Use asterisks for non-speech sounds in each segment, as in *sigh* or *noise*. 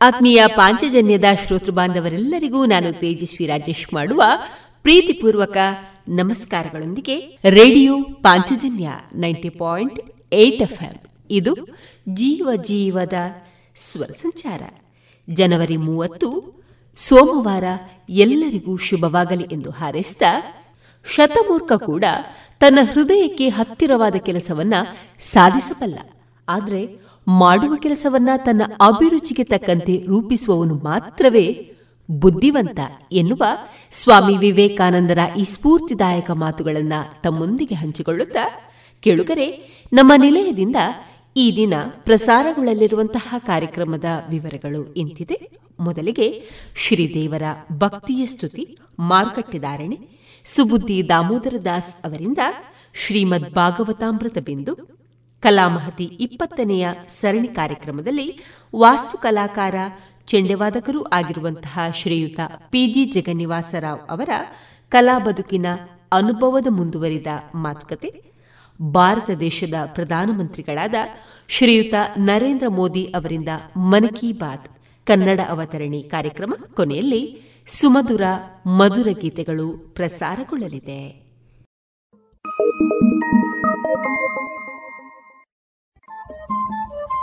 ಆತ್ಮೀಯ ಪಾಂಚಜನ್ಯದ ಶ್ರೋತೃ ಬಾಂಧವರೆಲ್ಲರಿಗೂ ನಾನು ತೇಜಸ್ವಿ ರಾಜೇಶ್ ಮಾಡುವ ಪ್ರೀತಿಪೂರ್ವಕ ನಮಸ್ಕಾರಗಳೊಂದಿಗೆ radio Panchajanya ninety point eight F ಇದು ಜೀವ ಜೀವದ ಸ್ವರ ಸಂಚಾರ. ಜನವರಿ ಮೂವತ್ತು, ಸೋಮವಾರ ಎಲ್ಲರಿಗೂ ಶುಭವಾಗಲಿ ಎಂದು ಹಾರೈಸಿದ ಶತಮೂರ್ಖ ಕೂಡ ತನ್ನ ಹೃದಯಕ್ಕೆ ಹತ್ತಿರವಾದ ಕೆಲಸವನ್ನ ಸಾಧಿಸಬಲ್ಲ. ಆದರೆ ಮಾಡುವ ಕೆಲಸವನ್ನ ತನ್ನ ಅಭಿರುಚಿಗೆ ತಕ್ಕಂತೆ ರೂಪಿಸುವವನು ಮಾತ್ರವೇ ಬುದ್ಧಿವಂತ ಎನ್ನುವ ಸ್ವಾಮಿ ವಿವೇಕಾನಂದರ ಈ ಸ್ಫೂರ್ತಿದಾಯಕ ಮಾತುಗಳನ್ನ ತಮ್ಮೊಂದಿಗೆ ಹಂಚಿಕೊಳ್ಳುತ್ತಾ, ಕೇಳುಗರೆ, ನಮ್ಮ ನಿಲಯದಿಂದ ಈ ದಿನ ಪ್ರಸಾರಗೊಳ್ಳಲಿರುವಂತಹ ಕಾರ್ಯಕ್ರಮದ ವಿವರಗಳು ಇಂತಿದೆ. ಮೊದಲಿಗೆ ಶ್ರೀದೇವರ ಭಕ್ತಿಯ ಸ್ತುತಿ ಮಾರುಕಟ್ಟೆದಾರಣೆ ಸುಬುದ್ದಿ ದಾಮೋದರ ದಾಸ್ ಅವರಿಂದ ಶ್ರೀಮದ್ ಭಾಗವತಾಮೃತ ಬಿಂದು. ಕಲಾಮಹತಿ ಇಪ್ಪತ್ತನೆಯ ಸರಣಿ ಕಾರ್ಯಕ್ರಮದಲ್ಲಿ ವಾಸ್ತು ಕಲಾಕಾರ ಚೆಂಡೆವಾದಕರೂ ಆಗಿರುವಂತಹ ಶ್ರೀಯುತ ಪಿಜಿ ಜಗನ್ನಿವಾಸರಾವ್ ಅವರ ಕಲಾ ಬದುಕಿನ ಅನುಭವದ ಮುಂದುವರಿದ ಮಾತುಕತೆ, ಭಾರತ ದೇಶದ ಪ್ರಧಾನಮಂತ್ರಿಗಳಾದ ಶ್ರೀಯುತ ನರೇಂದ್ರ ಮೋದಿ ಅವರಿಂದ ಮನ್ ಕಿ ಬಾತ್ ಕನ್ನಡ ಅವತರಣಿ ಕಾರ್ಯಕ್ರಮ ಕೊನೆಯಲ್ಲಿ ಸುಮಧುರ ಮಧುರ ಗೀತೆಗಳು ಪ್ರಸಾರಗೊಳ್ಳಲಿದೆ.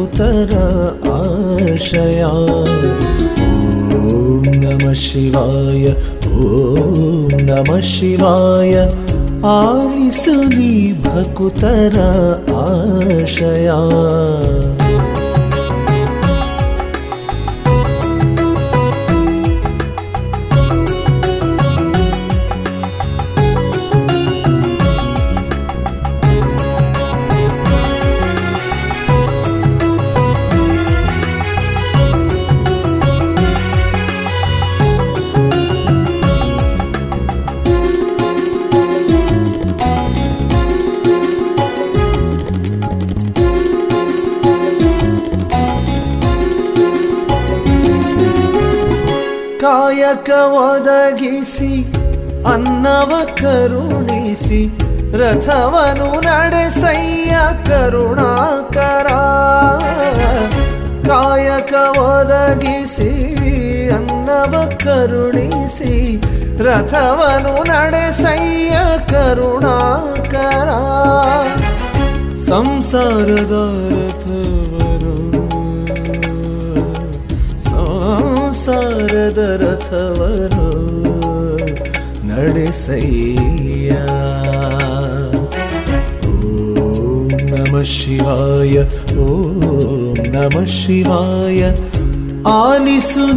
कुतर आशया। ॐ नमः शिवाय ॐ नमः शिवाय। आलिसुनि भकुतर आशया। ಕರುಣಿಸಿ ರಥವನು ನಡೆಸಯ್ಯ ಕರುಣಾಕರ. ಕಾಯಕ ಒದಗಿಸಿ ಅನ್ನವ ಕರುಣಿಸಿ ರಥವನು ನಡೆಸಯ್ಯ ಕರುಣಾಕರ. ಸಂಸಾರದ ಸಂಸಾರದ ರಥವನು ॐ नमः शिवाय ॐ नमः शिवाय। आलिसुलीभकुतराशया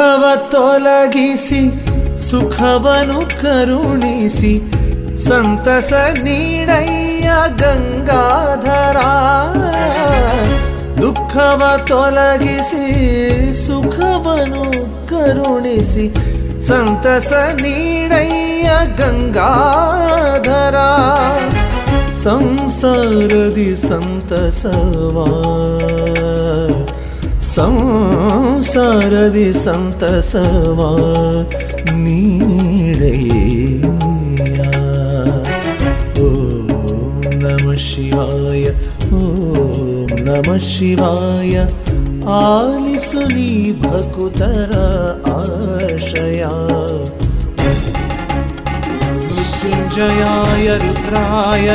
ದುಃಖವ ತೊಲಗಿಸಿ, ಸುಖವನು ಕರುಣಿಸಿ, ಸಂತಸ ನೀಡಯ್ಯ ಗಂಗಾಧರ. ದುಃಖವ ತೊಲಗಿಸಿ, ಸುಖವನು ಕರುಣಿಸಿ, ಸಂತಸ ನೀಡಯ್ಯ ಗಂಗಾಧರ. ಸಂಸಾರದಿ ಸಂತಸವಾ ಸಂಸಾರದಿ ಸಂತಸವ ನೀಡೆಯ ಓಂ ನಮ ಶಿವಾಯ ಓಂ ನಮ ಶಿವಾಯ ಆಲಿಸು ನೀ ಭಕುತರ ಆಶಯ मृत्युञ्जयाय रुद्राय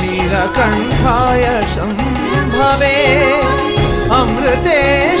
नीलकण्ठाय शम्भवे अमृतेश।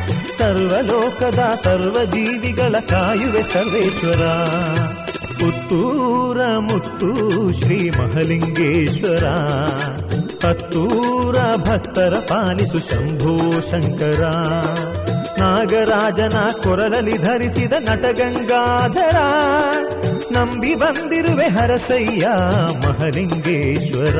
ಸರ್ವಲೋಕದ ಸರ್ವಜೀವಿಗಳ ಕಾಯುವೆ ಸರ್ವೇಶ್ವರ. ಪುತ್ತೂರ ಮುತ್ತು ಶ್ರೀ ಮಹಲಿಂಗೇಶ್ವರ. ಹತ್ತೂರ ಭಕ್ತರ ಪಾಲಿಸು ಶಂಭೋ ಶಂಕರ. ನಾಗರಾಜನ ಕೊರಲಲ್ಲಿ ಧರಿಸಿದ ನಟಗಂಗಾಧರ ನಂಬಿ ಬಂದಿರುವೆ ಹರಸಯ್ಯ ಮಹಲಿಂಗೇಶ್ವರ.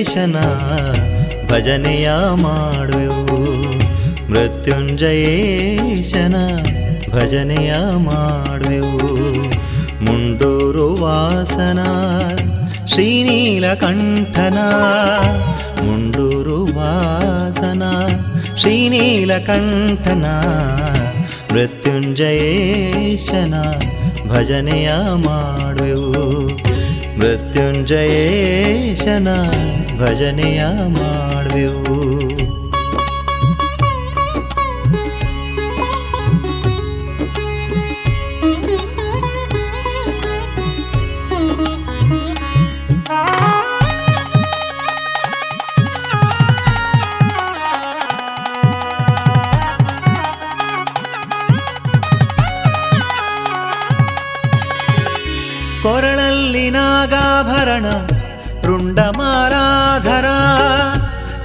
ಮೃತ್ಯುಂಜಯೇಶನ ಭಜನೆಯ ಮಾಡುವೆವು ಮೃತ್ಯುಂಜಯೇಶನ ಭಜನೆಯ ಮಾಡುವೆವು ಮುಂಡೂರು ವಾಸನ ಶ್ರೀನೀಲಕಂಠನ ಮುಂಡೂರು ವಾಸನ ಶ್ರೀನೀಲಕಂಠನ ಮೃತ್ಯುಂಜಯೇಶನ ಭಜನೆಯ ಮಾಡುವೆವು ಮೃತ್ಯುಂಜಯೇಶನ ಭಜನೆಯ ಮಾಡುವೆವು.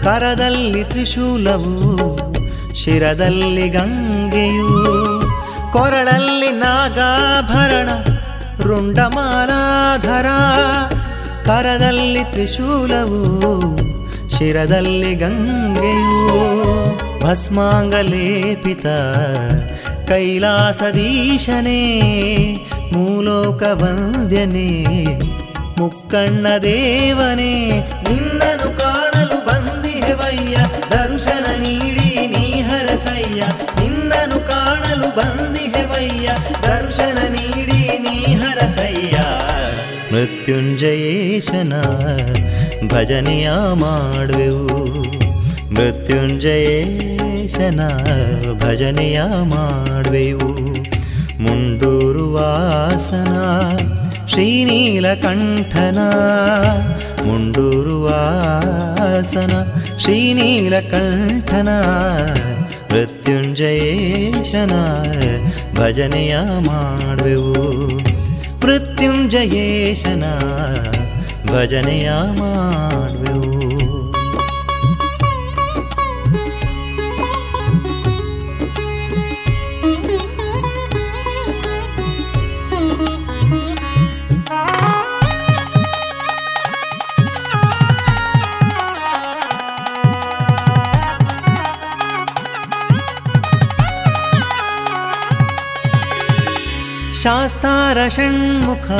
ಕರದಲ್ಲಿ ತ್ರಿಶೂಲವು, ಶಿರದಲ್ಲಿ ಗಂಗೆಯು, ಕೊರಳಲ್ಲಿ ನಾಗಾಭರಣ, ರುಂಡಮಾಲಾಧರ. ಕರದಲ್ಲಿ ತ್ರಿಶೂಲವು, ಶಿರದಲ್ಲಿ ಗಂಗೆಯು, ಭಸ್ಮಾಂಗಲೇಪಿತ ಕೈಲಾಸದೀಶನೇ ಮೂಲೋಕ ವಂದ್ಯನೇ ಮುಕ್ಕಣ್ಣ ದೇವನೇ ಮೃತ್ಯುಂಜಯೇಶನ ಭಜನೆಯ ಮಾಡುವೆವು. ಮೃತ್ಯುಂಜಯೇಶನ ಭಜನೆಯ ಮಾಡುವೆವು. ಮುಂಡೂರುವಾಸನ ಶ್ರೀನೀಲಕಂಠನ. ಮುಂಡೂರುವಾಸನ ಶ್ರೀನೀಲಕಂಠನ. ಮೃತ್ಯುಂಜಯೇಶನ ಭಜನೆಯ ಮಾಡುವೆವು. मृत्युञ्जयेशना भजनयामा। ಶಾಸ್ತಾರ ಷಣ್ಮುಖ,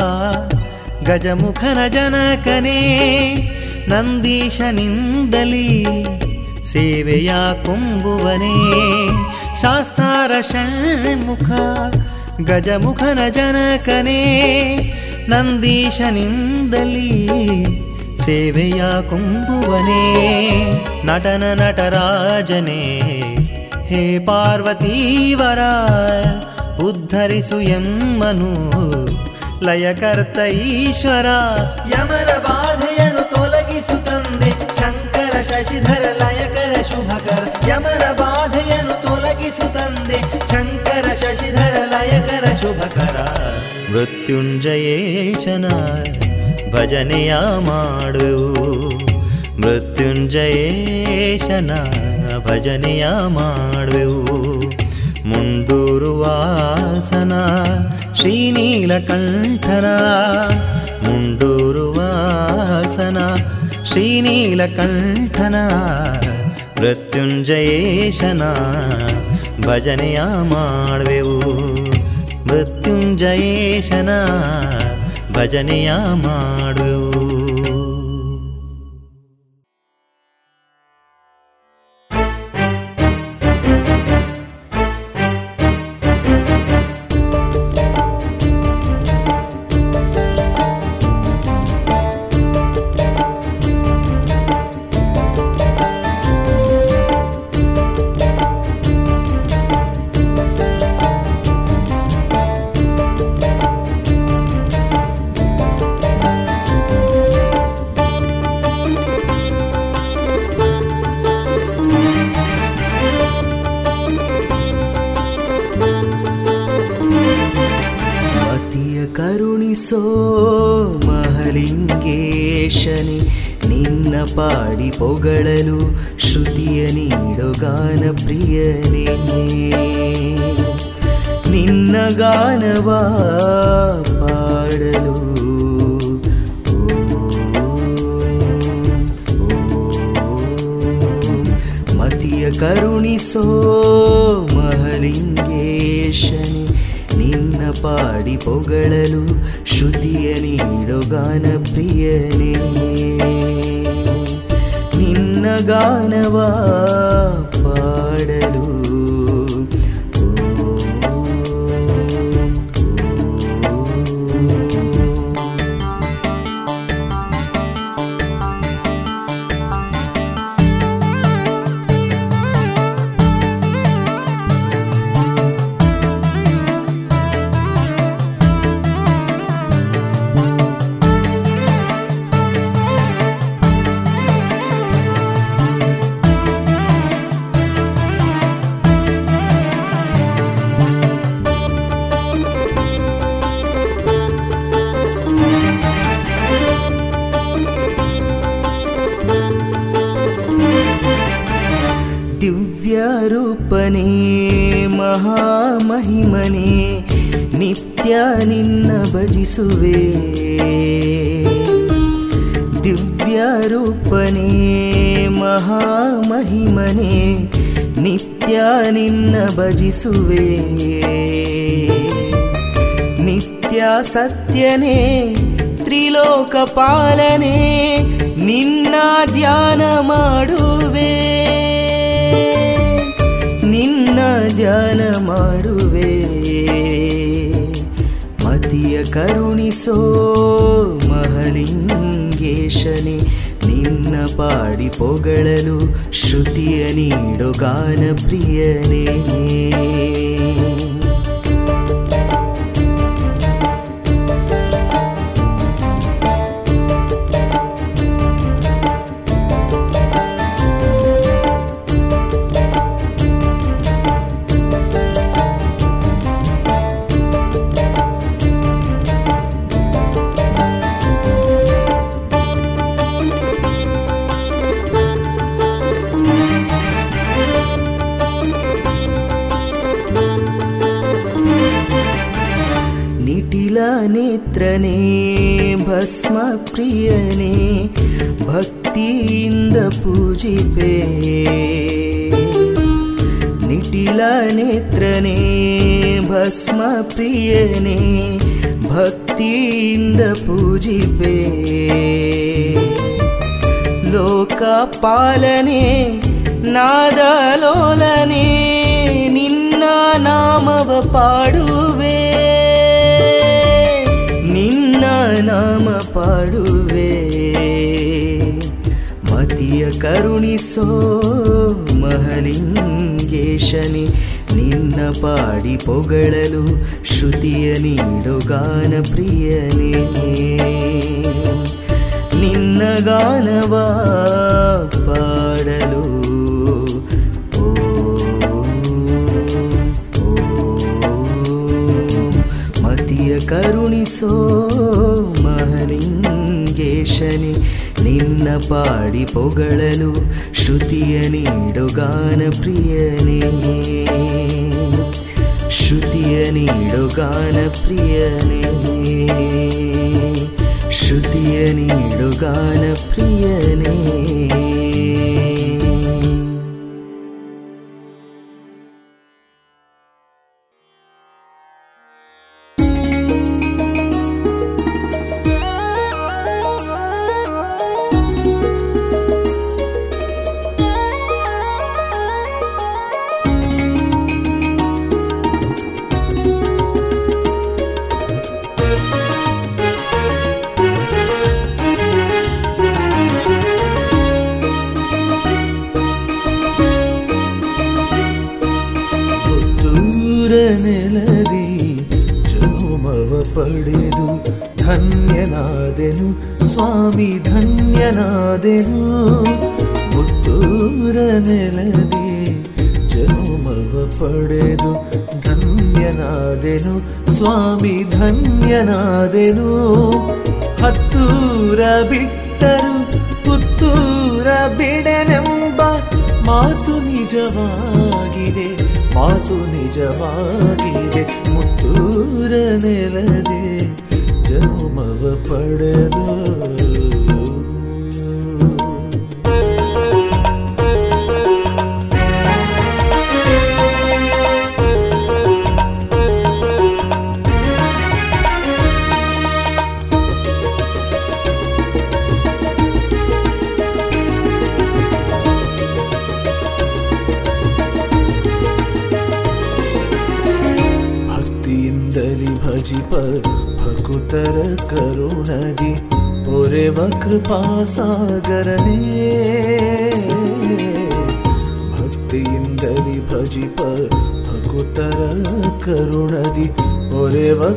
ಗಜಮುಖನ ಜನಕನೇ, ನಂದೀಶನಿಂದಲೀ ಸೇವೆಯ ಕುಂಬುವನೇ. ಶಾಸ್ತಾರ ಷಣ್ಮುಖ, ಗಜಮುಖನ ಜನಕನೇ, ನಂದೀಶನಿಂದಲೀ ಸೇವೆಯ ಕುಂಬುವನೇ. ನಟನ ನಟರಾಜನೇ, ಹೇ ಪಾರ್ವತೀವರ ಉದ್ಧರಿಸು ಎಮ್ಮನು. ಲಯಕರ್ತ ಈಶ್ವರ, ಯಮನ ಬಾಧೆಯನ್ನು ತೊಲಗಿಸು ತಂದೆ. ಶಂಕರ, ಶಶಿಧರ, ಲಯಕರ, ಶುಭಕರ, ಯಮನ ಬಾಧೆಯನ್ನು ತೊಲಗಿಸು ತಂದೆ. ಶಂಕರ, ಶಶಿಧರ, ಲಯಕರ, ಶುಭಕರ. ಮೃತ್ಯುಂಜಯೇಶನ ಭಜನೆಯ ಮಾಡು ಮೃತ್ಯುಂಜಯೇಶನ ಭಜನೆಯ ಮಾಡುವೆವು. ಮುಂಡೂರು ವಾಸನ ಶ್ರೀನೀಲಕಂಠನ. ಮುಂಡೂರುವಾಸನ ಶ್ರೀನೀಲಕಂಠನ. ಮೃತ್ಯುಂಜಯೇಶನ ಭಜನೆಯ ಮಾಡುವೆವು. ಮೃತ್ಯುಂಜಯೇಶನ ಭಜನೆಯ ಮಾಡುವೆವು. ಭಜಿಸುವೆ ನಿತ್ಯ ಸತ್ಯನೇ ತ್ರಿಲೋಕ ಪಾಲನೆ ನಿನ್ನ ಧ್ಯಾನ ಮಾಡುವೆ. ನಿನ್ನ ಧ್ಯಾನ ಮಾಡುವೆ. ಮತಿಯ ಕರುಣಿಸೋ ಮಹಲಿಂಗೇಶನೆ ನಿನ್ನ ಪಾಡಿ ಪೊಗಳಲು ಶ್ರುತಿಯ ನೀಡು ಗಾನ ಪ್ರಿಯನೇ. ಪ್ರಿಯನೇ, ಭಕ್ತಿಯಿಂದ ಪೂಜಿಪೆ. ಲೋಕ ಪಾಲನೆ ನಾದಲೋಲನೆ, ನಿನ್ನ ನಾಮವ ಪಾಡುವೆ. ನಿನ್ನ ನಾಮ ಪಾಡುವೆ. ಮತಿಯ ಕರುಣಿಸೋ ಮಹಲಿಂಗೇಶನೆ ನಿನ್ನ ಪಾಡಿ ಪೊಗಳಲು ಶ್ರುತಿಯ ನೀಡೋ ಗಾನ ಪ್ರಿಯನೇ. ನಿನ್ನ ಗಾನವ ಪಾಡಲು ಮತಿಯ ಕರುಣಿಸೋ ಮಹಲಿಂಗೇಶನೆ, ನಿನ್ನ ಪಾಡಿ ಪೊಗಳಲು ಶ್ರುತಿಯ ನೀಡೋ ಗಾನ ಪ್ರಿಯನೇ. ीडु गानप्रियने श्रुतिय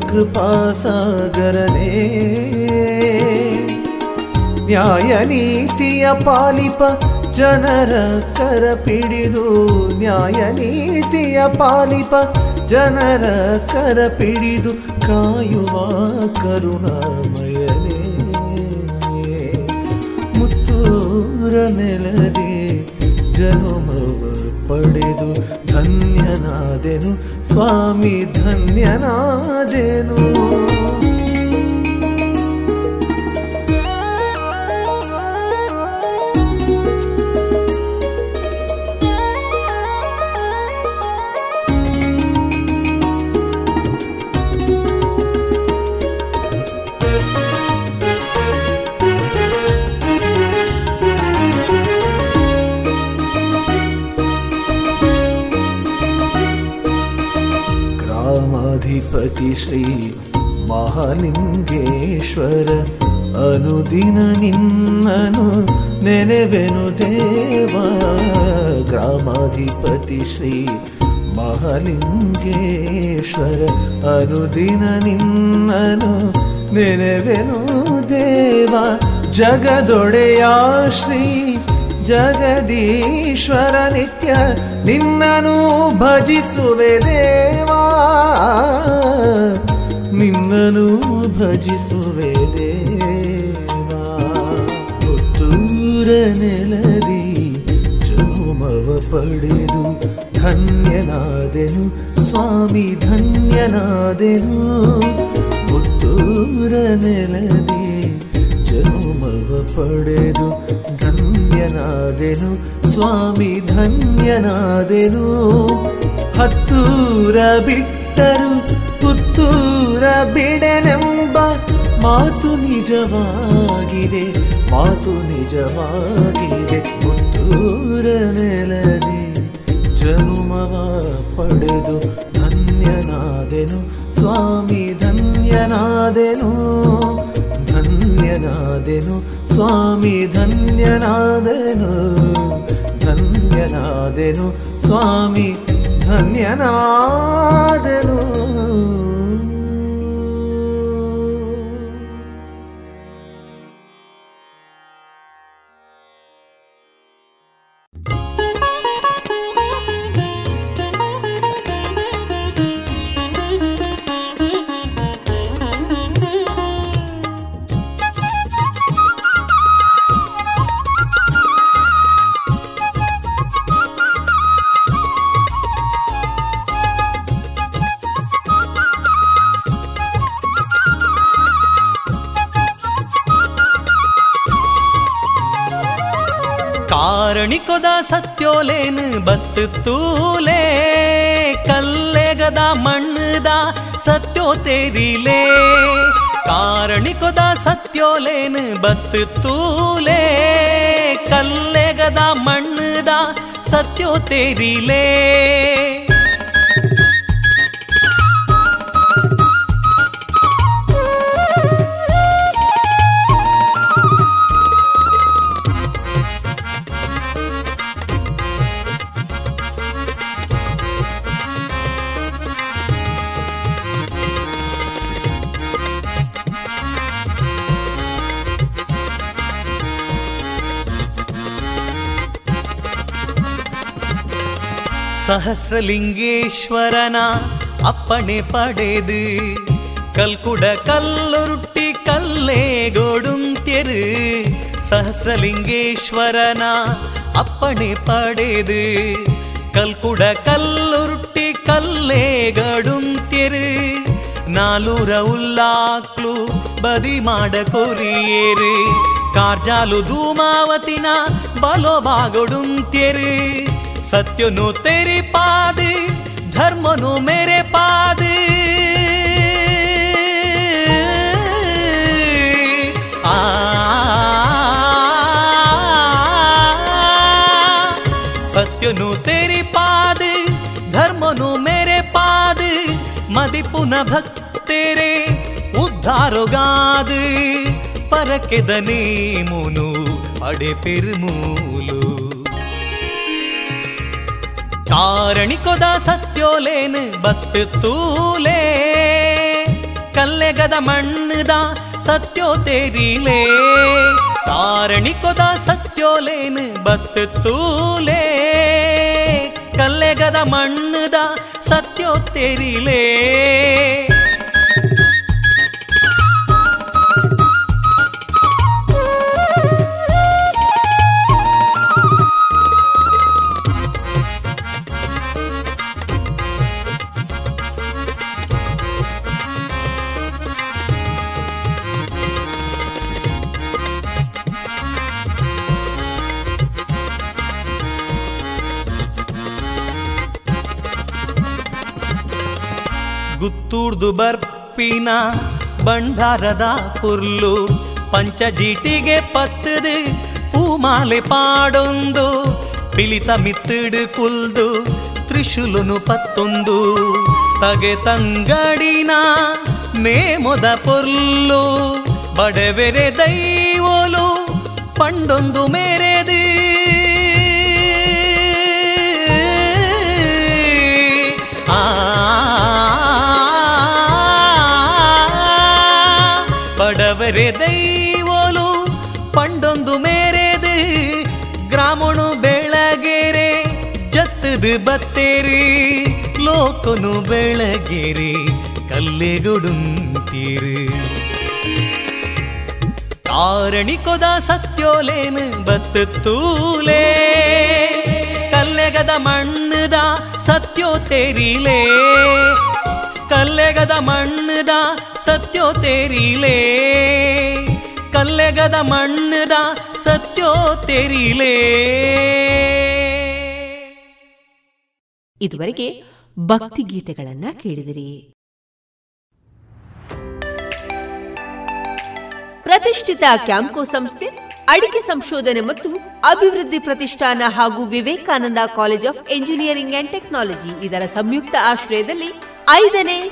ಕೃಪಾ ಸಾಗರನೇ. ನ್ಯಾಯ ನೀತಿಯ ಪಾಲಿಪ, ಜನರ ಕರ ಪಿಡಿದು. ನ್ಯಾಯ ನೀತಿಯ ಪಾಲಿಪ, ಜನರ ಕರ ಪಿಡಿದು. ಕಾಯುವ ಕರುಣಾಮಯನೇ. ಮುತ್ತೂರ ನೆಲದಿ ಜನುಮವ ಪಡೆದು ಧನ್ಯನಾದೆನು ಸ್ವಾಮಿ ಧನ್ಯನಾದೆನು. ಶ್ರೀ ಮಹಾಲಿಂಗೇಶ್ವರ, ಅನುದಿನ ನಿನ್ನನು ನೆನೆವೆನು ದೇವ. ಗ್ರಾಮಾಧಿಪತಿ ಶ್ರೀ ಮಹಾಲಿಂಗೇಶ್ವರ, ಅನುದಿನ ನಿನ್ನನು ನೆನೆವೆನು ದೇವ. ಜಗದೊಡೆಯ ಶ್ರೀ ಜಗದೀಶ್ವರ, ನಿತ್ಯ ನಿನ್ನನು ಭಜಿಸುವೆ ನಿನ್ನನು ಭಜಿಸುವೆ ದೇವಾ. ಪುತ್ತೂರ ನೆಲದಿ ಚೋಮವ ಪಡೆದು ಧನ್ಯನಾದೆನು, ಸ್ವಾಮಿ ಧನ್ಯನಾದೆನು. ಪುತ್ತೂರ ನೆಲದಿ ಜನುಮವ ಪಡೆದು ಧನ್ಯನಾದೆನು, ಸ್ವಾಮಿ ಧನ್ಯನಾದೆನು. ಹತ್ತೂರ ಬಿಟ್ಟರು ಪುತ್ತೂರ ಬಿಡನೆಂಬ ಮಾತು ನಿಜವಾಗಿದೆ ಮಾತು ನಿಜವಾಗಿದೆ. ಪುತ್ತೂರ ನೆಲದಿ ಜನುಮವ ಪಡೆದು ಧನ್ಯನಾದೆನು, ಸ್ವಾಮಿ ಧನ್ಯನಾದೆನು ಧನ್ಯನಾದೆನು, ಸ್ವಾಮಿ ಧನ್ಯನಾದೆನು ಧನ್ಯನಾದೆನು, ಸ್ವಾಮಿ ಧನ್ಯನಾದೆನು ಬತ್ತು ತೂಲೇ ಕಲ್ಲೆಗದ ಮಣ್ಣದ ಸತ್ಯೋ ತೇರಿಲೇ ಕಾರಣಿಕೊದ ಸತ್ಯೋಲೇನು ಬತ್ತು ತೂಲೇ ಕಲ್ಲೆಗದ ಮಣ್ಣದ ಸಹಸ್ರಲಿಂಗೇಶ್ವರನ ಅಪ್ಪಣೆ ಪಡೆದು ಕಲ್ಕುಡ ಕಲ್ಲುರುಟ್ಟಿ ಕಲ್ಲೇ ಗೋಡುಂತ್ಯರು ಸಹಸ್ರಲಿಂಗೇಶ್ವರನ ಅಪ್ಪಣೆ ಪಡೆದು ಕಲ್ಕುಡ ಕಲ್ಲುರುಟ್ಟಿ ಕಲ್ಲೇ ಗಡುಂತ್ಯರು ನಾಲೂರ ಉಲ್ಲಾಕ್ಲು ಬದಿ ಮಾಡ ಕೊರಿಯೇರು ಕಾರ್ಜಾಲು ಧೂಮಾವತಿನ ಬಲೋ ಬಾಗೊಡುಂತ್ಯರು ಸತ್ಯನು ತೆರಿ ಪಾದ ಧರ್ಮನು ಮೇರೆ ಪಾದ ಆ ಸತ್ಯನು ತೆರಿ ಪಾದ ಧರ್ಮನು ಮೇರೆ ಪಾದ ಮದಿಪುನ ಭಕ್ತೇರೆ ಉದ್ಧಾರಗಾದ ಪರಕೆದನೇ ಮುನು ಅಡೆ ಪೆರುಮೂಲು ಕಾರಣಿಕೊದ ಸತ್ಯೋಲೇನು ಬತ್ತು ತೂಲೇ ಕಲ್ಲೆಗದ ಮಣ್ಣದ ಸತ್ಯೋ ತೇರಿಲೇ ಕಾರಣಿಕೊದ ಸತ್ಯೋಲೇನು ಬತ್ತು ತೂಲೇ ಕಲ್ಲೆಗದ ಮಣ್ಣದ ಸತ್ಯೋ ತೇರಿಲೇ ಬರ್ಪಿನ ಬಂಡಾರದ ಪುರ್ಲು ಪಂಚಜೀಟಿಗೆ ಪತ್ತದು ಪೂಮಾಲೆ ಪಾಡೊಂದು, ಪಿಲಿತ ಮಿತ್ತಿಡು ಕುಲ್ದು, ತ್ರಿಶುಲುನು ಪತ್ತೊಂದು. ತಗೆ ತಂಗಡಿನ ನೇಮೊದ ಪುರ್ಲು, ಬಡವೆರೆ ದೈವೋಲು ಪಂಡೊಂದು ಮೇರೆದು. ಆ ದೈವೋಲು ಪಂಡೊಂದು ಮೇರೆದು ಗ್ರಾಮಣು ಬೆಳಗೆರೆ, ಜತ್ತದು ಬತ್ತೇರಿ, ಲೋಕನು ಬೆಳಗೆರೆ, ಕಲ್ಲೆಗೊಡುಂತೀರು. ಆರಣಿಕೊದ ಸತ್ಯೋಲೇನು ಬತ್ತು ತೂಲೇ, ಕಲ್ಲೆಗದ ಮಣ್ಣದ ಸತ್ಯೋ ತೆರೀಲೇ, ಕಲ್ಲೆಗದ ಮಣ್ಣದ ಸತ್ಯೋ ತೇರಿಲೇ? ಕಲ್ಲೆಗದ ಮಣ್ಣದ ಸತ್ಯೋ ತೆರಿಲೇ? ಇದುವರೆಗೆ ಭಕ್ತಿ ಗೀತೆಗಳನ್ನ ಕೇಳಿದಿರಿ. ಪ್ರತಿಷ್ಠಿತ ಕ್ಯಾಂಕೋ ಸಂಸ್ಥೆ, ಅಡಿಕೆ ಸಂಶೋಧನೆ ಮತ್ತು ಅಭಿವೃದ್ಧಿ ಪ್ರತಿಷ್ಠಾನ ಹಾಗೂ Vivekananda college of engineering and technology ಇದರ ಸಂಯುಕ್ತ ಆಶ್ರಯದಲ್ಲಿ ಐದನೇ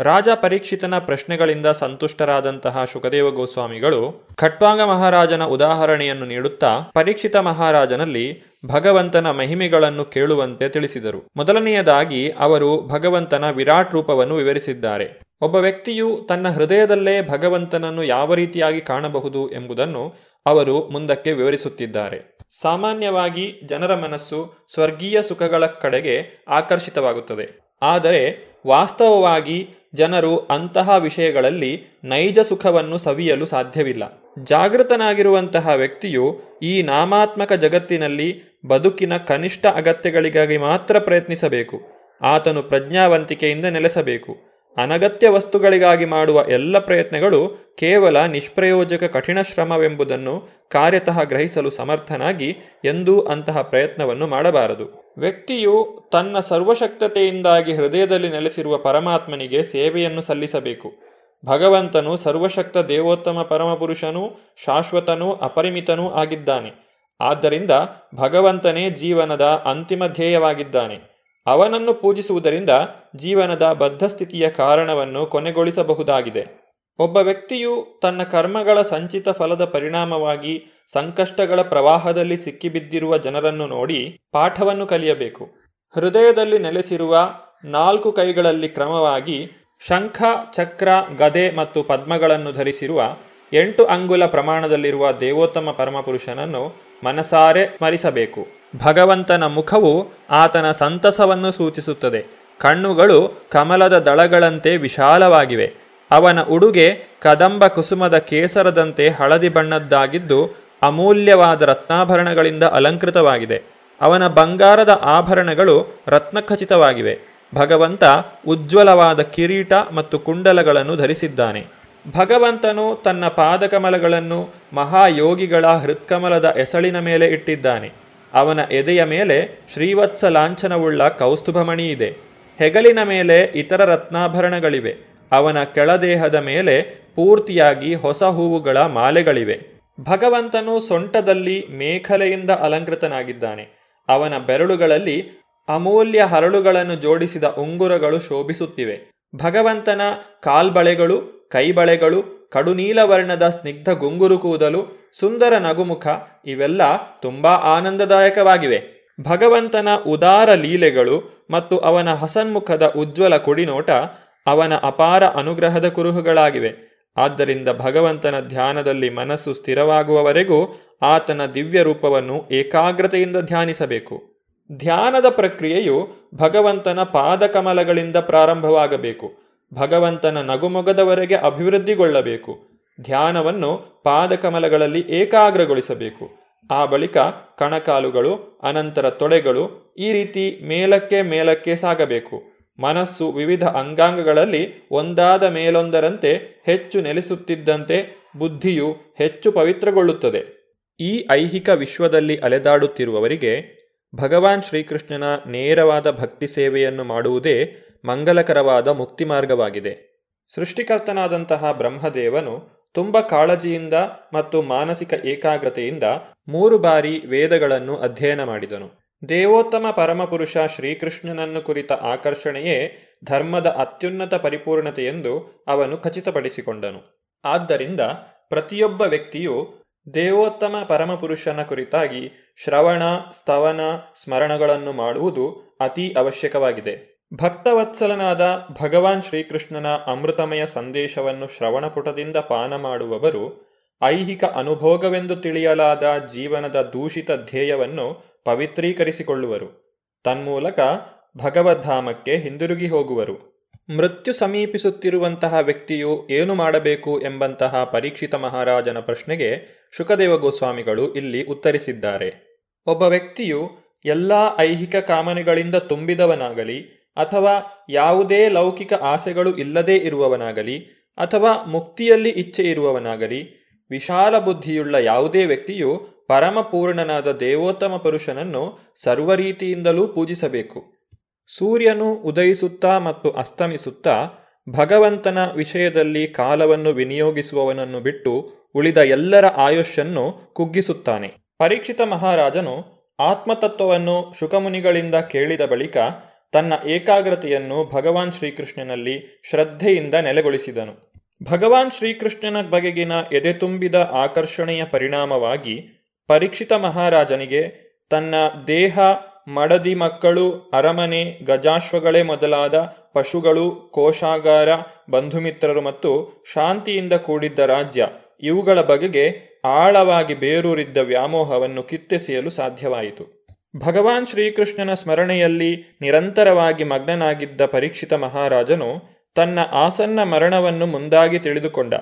ರಾಜ ಪರೀಕ್ಷಿತನ ಪ್ರಶ್ನೆಗಳಿಂದ ಸಂತುಷ್ಟರಾದಂತಹ ಶುಕದೇವ ಗೋಸ್ವಾಮಿಗಳು ಖಟ್ವಾಂಗ ಮಹಾರಾಜನ ಉದಾಹರಣೆಯನ್ನು ನೀಡುತ್ತಾ ಪರೀಕ್ಷಿತ ಮಹಾರಾಜನಲ್ಲಿ ಭಗವಂತನ ಮಹಿಮೆಗಳನ್ನು ಕೇಳುವಂತೆ ತಿಳಿಸಿದರು. ಮೊದಲನೆಯದಾಗಿ ಅವರು ಭಗವಂತನ ವಿರಾಟ್ ರೂಪವನ್ನು ವಿವರಿಸಿದ್ದಾರೆ. ಒಬ್ಬ ವ್ಯಕ್ತಿಯು ತನ್ನ ಹೃದಯದಲ್ಲೇ ಭಗವಂತನನ್ನು ಯಾವ ರೀತಿಯಾಗಿ ಕಾಣಬಹುದು ಎಂಬುದನ್ನು ಅವರು ಮುಂದಕ್ಕೆ ವಿವರಿಸುತ್ತಿದ್ದಾರೆ. ಸಾಮಾನ್ಯವಾಗಿ ಜನರ ಮನಸ್ಸು ಸ್ವರ್ಗೀಯ ಸುಖಗಳ ಕಡೆಗೆ ಆಕರ್ಷಿತವಾಗುತ್ತದೆ. ಆದರೆ ವಾಸ್ತವವಾಗಿ ಜನರು ಅಂತಹ ವಿಷಯಗಳಲ್ಲಿ ನೈಜ ಸುಖವನ್ನು ಸವಿಯಲು ಸಾಧ್ಯವಿಲ್ಲ. ಜಾಗೃತನಾಗಿರುವಂತಹ ವ್ಯಕ್ತಿಯು ಈ ನಾಮಾತ್ಮಕ ಜಗತ್ತಿನಲ್ಲಿ ಬದುಕಿನ ಕನಿಷ್ಠ ಅಗತ್ಯಗಳಿಗಾಗಿ ಮಾತ್ರ ಪ್ರಯತ್ನಿಸಬೇಕು. ಆತನು ಪ್ರಜ್ಞಾವಂತಿಕೆಯಿಂದ ನೆಲೆಸಬೇಕು. ಅನಗತ್ಯ ವಸ್ತುಗಳಿಗಾಗಿ ಮಾಡುವ ಎಲ್ಲ ಪ್ರಯತ್ನಗಳು ಕೇವಲ ನಿಷ್ಪ್ರಯೋಜಕ ಕಠಿಣ ಶ್ರಮವೆಂಬುದನ್ನು ಕಾರ್ಯತಃ ಗ್ರಹಿಸಲು ಸಮರ್ಥನಾಗಿ ಎಂದೂ ಅಂತಹ ಪ್ರಯತ್ನವನ್ನು ಮಾಡಬಾರದು. ವ್ಯಕ್ತಿಯು ತನ್ನ ಸರ್ವಶಕ್ತತೆಯಿಂದಾಗಿ ಹೃದಯದಲ್ಲಿ ನೆಲೆಸಿರುವ ಪರಮಾತ್ಮನಿಗೆ ಸೇವೆಯನ್ನು ಸಲ್ಲಿಸಬೇಕು. ಭಗವಂತನು ಸರ್ವಶಕ್ತ ದೇವೋತ್ತಮ ಪರಮಪುರುಷನೂ, ಶಾಶ್ವತನೂ, ಅಪರಿಮಿತನೂ ಆಗಿದ್ದಾನೆ. ಆದ್ದರಿಂದ ಭಗವಂತನೇ ಜೀವನದ ಅಂತಿಮ ಧ್ಯೇಯವಾಗಿದ್ದಾನೆ. ಅವನನ್ನು ಪೂಜಿಸುವುದರಿಂದ ಜೀವನದ ಬದ್ಧಸ್ಥಿತಿಯ ಕಾರಣವನ್ನು ಕೊನೆಗೊಳಿಸಬಹುದಾಗಿದೆ. ಒಬ್ಬ ವ್ಯಕ್ತಿಯು ತನ್ನ ಕರ್ಮಗಳ ಸಂಚಿತ ಫಲದ ಪರಿಣಾಮವಾಗಿ ಸಂಕಷ್ಟಗಳ ಪ್ರವಾಹದಲ್ಲಿ ಸಿಕ್ಕಿಬಿದ್ದಿರುವ ಜನರನ್ನು ನೋಡಿ ಪಾಠವನ್ನು ಕಲಿಯಬೇಕು. ಹೃದಯದಲ್ಲಿ ನೆಲೆಸಿರುವ ನಾಲ್ಕು ಕೈಗಳಲ್ಲಿ ಕ್ರಮವಾಗಿ ಶಂಖ, ಚಕ್ರ, ಗದೆ ಮತ್ತು ಪದ್ಮಗಳನ್ನು ಧರಿಸಿರುವ ಎಂಟು ಅಂಗುಲ ಪ್ರಮಾಣದಲ್ಲಿರುವ ದೇವೋತ್ತಮ ಪರಮಪುರುಷನನ್ನು ಮನಸಾರೆ ಸ್ಮರಿಸಬೇಕು. ಭಗವಂತನ ಮುಖವು ಆತನ ಸಂತಸವನ್ನು ಸೂಚಿಸುತ್ತದೆ. ಕಣ್ಣುಗಳು ಕಮಲದ ದಳಗಳಂತೆ ವಿಶಾಲವಾಗಿವೆ. ಅವನ ಉಡುಗೆ ಕದಂಬ ಕುಸುಮದ ಕೇಸರದಂತೆ ಹಳದಿ ಬಣ್ಣದ್ದಾಗಿದ್ದು ಅಮೂಲ್ಯವಾದ ರತ್ನಾಭರಣಗಳಿಂದ ಅಲಂಕೃತವಾಗಿದೆ. ಅವನ ಬಂಗಾರದ ಆಭರಣಗಳು ರತ್ನಖಚಿತವಾಗಿವೆ. ಭಗವಂತ ಉಜ್ವಲವಾದ ಕಿರೀಟ ಮತ್ತು ಕುಂಡಲಗಳನ್ನು ಧರಿಸಿದ್ದಾನೆ. ಭಗವಂತನು ತನ್ನ ಪಾದಕಮಲಗಳನ್ನು ಮಹಾಯೋಗಿಗಳ ಹೃತ್ಕಮಲದ ಎಸಳಿನ ಮೇಲೆ ಇಟ್ಟಿದ್ದಾನೆ. ಅವನ ಎದೆಯ ಮೇಲೆ ಶ್ರೀವತ್ಸ ಲಾಂಛನವುಳ್ಳ ಕೌಸ್ತುಭಮಣಿ ಇದೆ. ಹೆಗಲಿನ ಮೇಲೆ ಇತರ ರತ್ನಾಭರಣಗಳಿವೆ. ಅವನ ಕೆಳದೇಹದ ಮೇಲೆ ಪೂರ್ತಿಯಾಗಿ ಹೊಸ ಹೂವುಗಳ ಮಾಲೆಗಳಿವೆ. ಭಗವಂತನು ಸೊಂಟದಲ್ಲಿ ಮೇಖಲೆಯಿಂದ ಅಲಂಕೃತನಾಗಿದ್ದಾನೆ. ಅವನ ಬೆರಳುಗಳಲ್ಲಿ ಅಮೂಲ್ಯ ಹರಳುಗಳನ್ನು ಜೋಡಿಸಿದ ಉಂಗುರಗಳು ಶೋಭಿಸುತ್ತಿವೆ. ಭಗವಂತನ ಕಾಲ್ಬಳೆಗಳು, ಕೈಬಳೆಗಳು ಕಡುನೀಲವರ್ಣದ ಸ್ನಿಗ್ಧ ಗುಂಗುರು ಕೂದಲು, ಸುಂದರ ನಗುಮುಖ, ಇವೆಲ್ಲ ತುಂಬಾ ಆನಂದದಾಯಕವಾಗಿವೆ. ಭಗವಂತನ ಉದಾರ ಲೀಲೆಗಳು ಮತ್ತು ಅವನ ಹಸನ್ಮುಖದ ಉಜ್ವಲ ಕುಡಿನೋಟ ಅವನ ಅಪಾರ ಅನುಗ್ರಹದ ಕುರುಹುಗಳಾಗಿವೆ. ಆದ್ದರಿಂದ ಭಗವಂತನ ಧ್ಯಾನದಲ್ಲಿ ಮನಸ್ಸು ಸ್ಥಿರವಾಗುವವರೆಗೂ ಆತನ ದಿವ್ಯ ರೂಪವನ್ನು ಏಕಾಗ್ರತೆಯಿಂದ ಧ್ಯಾನಿಸಬೇಕು. ಧ್ಯಾನದ ಪ್ರಕ್ರಿಯೆಯು ಭಗವಂತನ ಪಾದಕಮಲಗಳಿಂದ ಪ್ರಾರಂಭವಾಗಬೇಕು. ಭಗವಂತನ ನಗುಮೊಗದವರೆಗೆ ಅಭಿವೃದ್ಧಿಗೊಳ್ಳಬೇಕು. ಧ್ಯಾನವನ್ನು ಪಾದಕಮಲಗಳಲ್ಲಿ ಏಕಾಗ್ರಗೊಳಿಸಬೇಕು. ಆ ಬಳಿಕ ಕಣಕಾಲುಗಳು, ಅನಂತರ ತೊಡೆಗಳು ಈ ರೀತಿ ಮೇಲಕ್ಕೆ ಮೇಲಕ್ಕೆ ಸಾಗಬೇಕು. ಮನಸ್ಸು ವಿವಿಧ ಅಂಗಾಂಗಗಳಲ್ಲಿ ಒಂದಾದ ಮೇಲೊಂದರಂತೆ ಹೆಚ್ಚು ನೆಲೆಸುತ್ತಿದ್ದಂತೆ ಬುದ್ಧಿಯು ಹೆಚ್ಚು ಪವಿತ್ರಗೊಳ್ಳುತ್ತದೆ. ಈ ಐಹಿಕ ವಿಶ್ವದಲ್ಲಿ ಅಲೆದಾಡುತ್ತಿರುವವರಿಗೆ ಭಗವಾನ್ ಶ್ರೀಕೃಷ್ಣನ ನೇರವಾದ ಭಕ್ತಿ ಸೇವೆಯನ್ನು ಮಾಡುವುದೇ ಮಂಗಲಕರವಾದ ಮುಕ್ತಿ ಮಾರ್ಗವಾಗಿದೆ ಸೃಷ್ಟಿಕರ್ತನಾದಂತಹ ಬ್ರಹ್ಮದೇವನು ತುಂಬ ಕಾಳಜಿಯಿಂದ ಮತ್ತು ಮಾನಸಿಕ ಏಕಾಗ್ರತೆಯಿಂದ ಮೂರು ಬಾರಿ ವೇದಗಳನ್ನು ಅಧ್ಯಯನ ಮಾಡಿದನು. ದೇವೋತ್ತಮ ಪರಮಪುರುಷ ಶ್ರೀಕೃಷ್ಣನನ್ನು ಕುರಿತ ಆಕರ್ಷಣೆಯೇ ಧರ್ಮದ ಅತ್ಯುನ್ನತ ಪರಿಪೂರ್ಣತೆಯೆಂದು ಅವನು ಖಚಿತಪಡಿಸಿಕೊಂಡನು. ಆದ್ದರಿಂದ ಪ್ರತಿಯೊಬ್ಬ ವ್ಯಕ್ತಿಯು ದೇವೋತ್ತಮ ಪರಮಪುರುಷನ ಕುರಿತಾಗಿ ಶ್ರವಣ, ಸ್ತವನ, ಸ್ಮರಣಗಳನ್ನು ಮಾಡುವುದು ಅತಿ ಅವಶ್ಯಕವಾಗಿದೆ. ಭಕ್ತವತ್ಸಲನಾದ ಭಗವಾನ್ ಶ್ರೀಕೃಷ್ಣನ ಅಮೃತಮಯ ಸಂದೇಶವನ್ನು ಶ್ರವಣಪುಟದಿಂದ ಪಾನ ಮಾಡುವವರು ಐಹಿಕ ಅನುಭೋಗವೆಂದು ತಿಳಿಯಲಾದ ಜೀವನದ ದೂಷಿತ ಧ್ಯೇಯವನ್ನು ಪವಿತ್ರೀಕರಿಸಿಕೊಳ್ಳುವರು. ತನ್ಮೂಲಕ ಭಗವದ್ಧಾಮಕ್ಕೆ ಹಿಂದಿರುಗಿ ಹೋಗುವರು. ಮೃತ್ಯು ಸಮೀಪಿಸುತ್ತಿರುವಂತಹ ವ್ಯಕ್ತಿಯು ಏನು ಮಾಡಬೇಕು ಎಂಬಂತಹ ಪರೀಕ್ಷಿತ ಮಹಾರಾಜನ ಪ್ರಶ್ನೆಗೆ ಶುಕದೇವ ಗೋಸ್ವಾಮಿಗಳು ಇಲ್ಲಿ ಉತ್ತರಿಸಿದ್ದಾರೆ. ಒಬ್ಬ ವ್ಯಕ್ತಿಯು ಎಲ್ಲಾ ಐಹಿಕ ಕಾಮನೆಗಳಿಂದ ತುಂಬಿದವನಾಗಲಿ ಅಥವಾ ಯಾವುದೇ ಲೌಕಿಕ ಆಸೆಗಳು ಇಲ್ಲದೇ ಇರುವವನಾಗಲಿ, ಅಥವಾ ಮುಕ್ತಿಯಲ್ಲಿ ಇಚ್ಛೆ ಇರುವವನಾಗಲಿ, ವಿಶಾಲ ಬುದ್ಧಿಯುಳ್ಳ ಯಾವುದೇ ವ್ಯಕ್ತಿಯು ಪರಮಪೂರ್ಣನಾದ ದೇವೋತ್ತಮ ಪುರುಷನನ್ನು ಸರ್ವರೀತಿಯಿಂದಲೂ ಪೂಜಿಸಬೇಕು. ಸೂರ್ಯನು ಉದಯಿಸುತ್ತಾ ಮತ್ತು ಅಸ್ತಮಿಸುತ್ತಾ ಭಗವಂತನ ವಿಷಯದಲ್ಲಿ ಕಾಲವನ್ನು ವಿನಿಯೋಗಿಸುವವನನ್ನು ಬಿಟ್ಟು ಉಳಿದ ಎಲ್ಲರ ಆಯುಷ್ಯನ್ನು ಕುಗ್ಗಿಸುತ್ತಾನೆ. ಪರೀಕ್ಷಿತ ಮಹಾರಾಜನು ಆತ್ಮತತ್ವವನ್ನು ಶುಕಮುನಿಗಳಿಂದ ಕೇಳಿದ ಬಳಿಕ ತನ್ನ ಏಕಾಗ್ರತೆಯನ್ನು ಭಗವಾನ್ ಶ್ರೀಕೃಷ್ಣನಲ್ಲಿ ಶ್ರದ್ಧೆಯಿಂದ ನೆಲೆಗೊಳಿಸಿದನು. ಭಗವಾನ್ ಶ್ರೀಕೃಷ್ಣನ ಬಗೆಗಿನ ಎದೆ ತುಂಬಿದ ಆಕರ್ಷಣೆಯ ಪರಿಣಾಮವಾಗಿ ಪರೀಕ್ಷಿತ ಮಹಾರಾಜನಿಗೆ ತನ್ನ ದೇಹ, ಮಡದಿ ಮಕ್ಕಳು, ಅರಮನೆ, ಗಜಾಶ್ವಗಳೇ ಮೊದಲಾದ ಪಶುಗಳು, ಕೋಶಾಗಾರ, ಬಂಧುಮಿತ್ರರು ಮತ್ತು ಶಾಂತಿಯಿಂದ ಕೂಡಿದ್ದ ರಾಜ್ಯ ಇವುಗಳ ಬಗೆಗೆ ಆಳವಾಗಿ ಬೇರೂರಿದ್ದ ವ್ಯಾಮೋಹವನ್ನು ಕಿತ್ತೆಸೆಯಲು ಸಾಧ್ಯವಾಯಿತು. ಭಗವಾನ್ ಶ್ರೀಕೃಷ್ಣನ ಸ್ಮರಣೆಯಲ್ಲಿ ನಿರಂತರವಾಗಿ ಮಗ್ನನಾಗಿದ್ದ ಪರೀಕ್ಷಿತ ಮಹಾರಾಜನು ತನ್ನ ಆಸನ್ನ ಮರಣವನ್ನು ಮುಂದಾಗಿ ತಿಳಿದುಕೊಂಡ.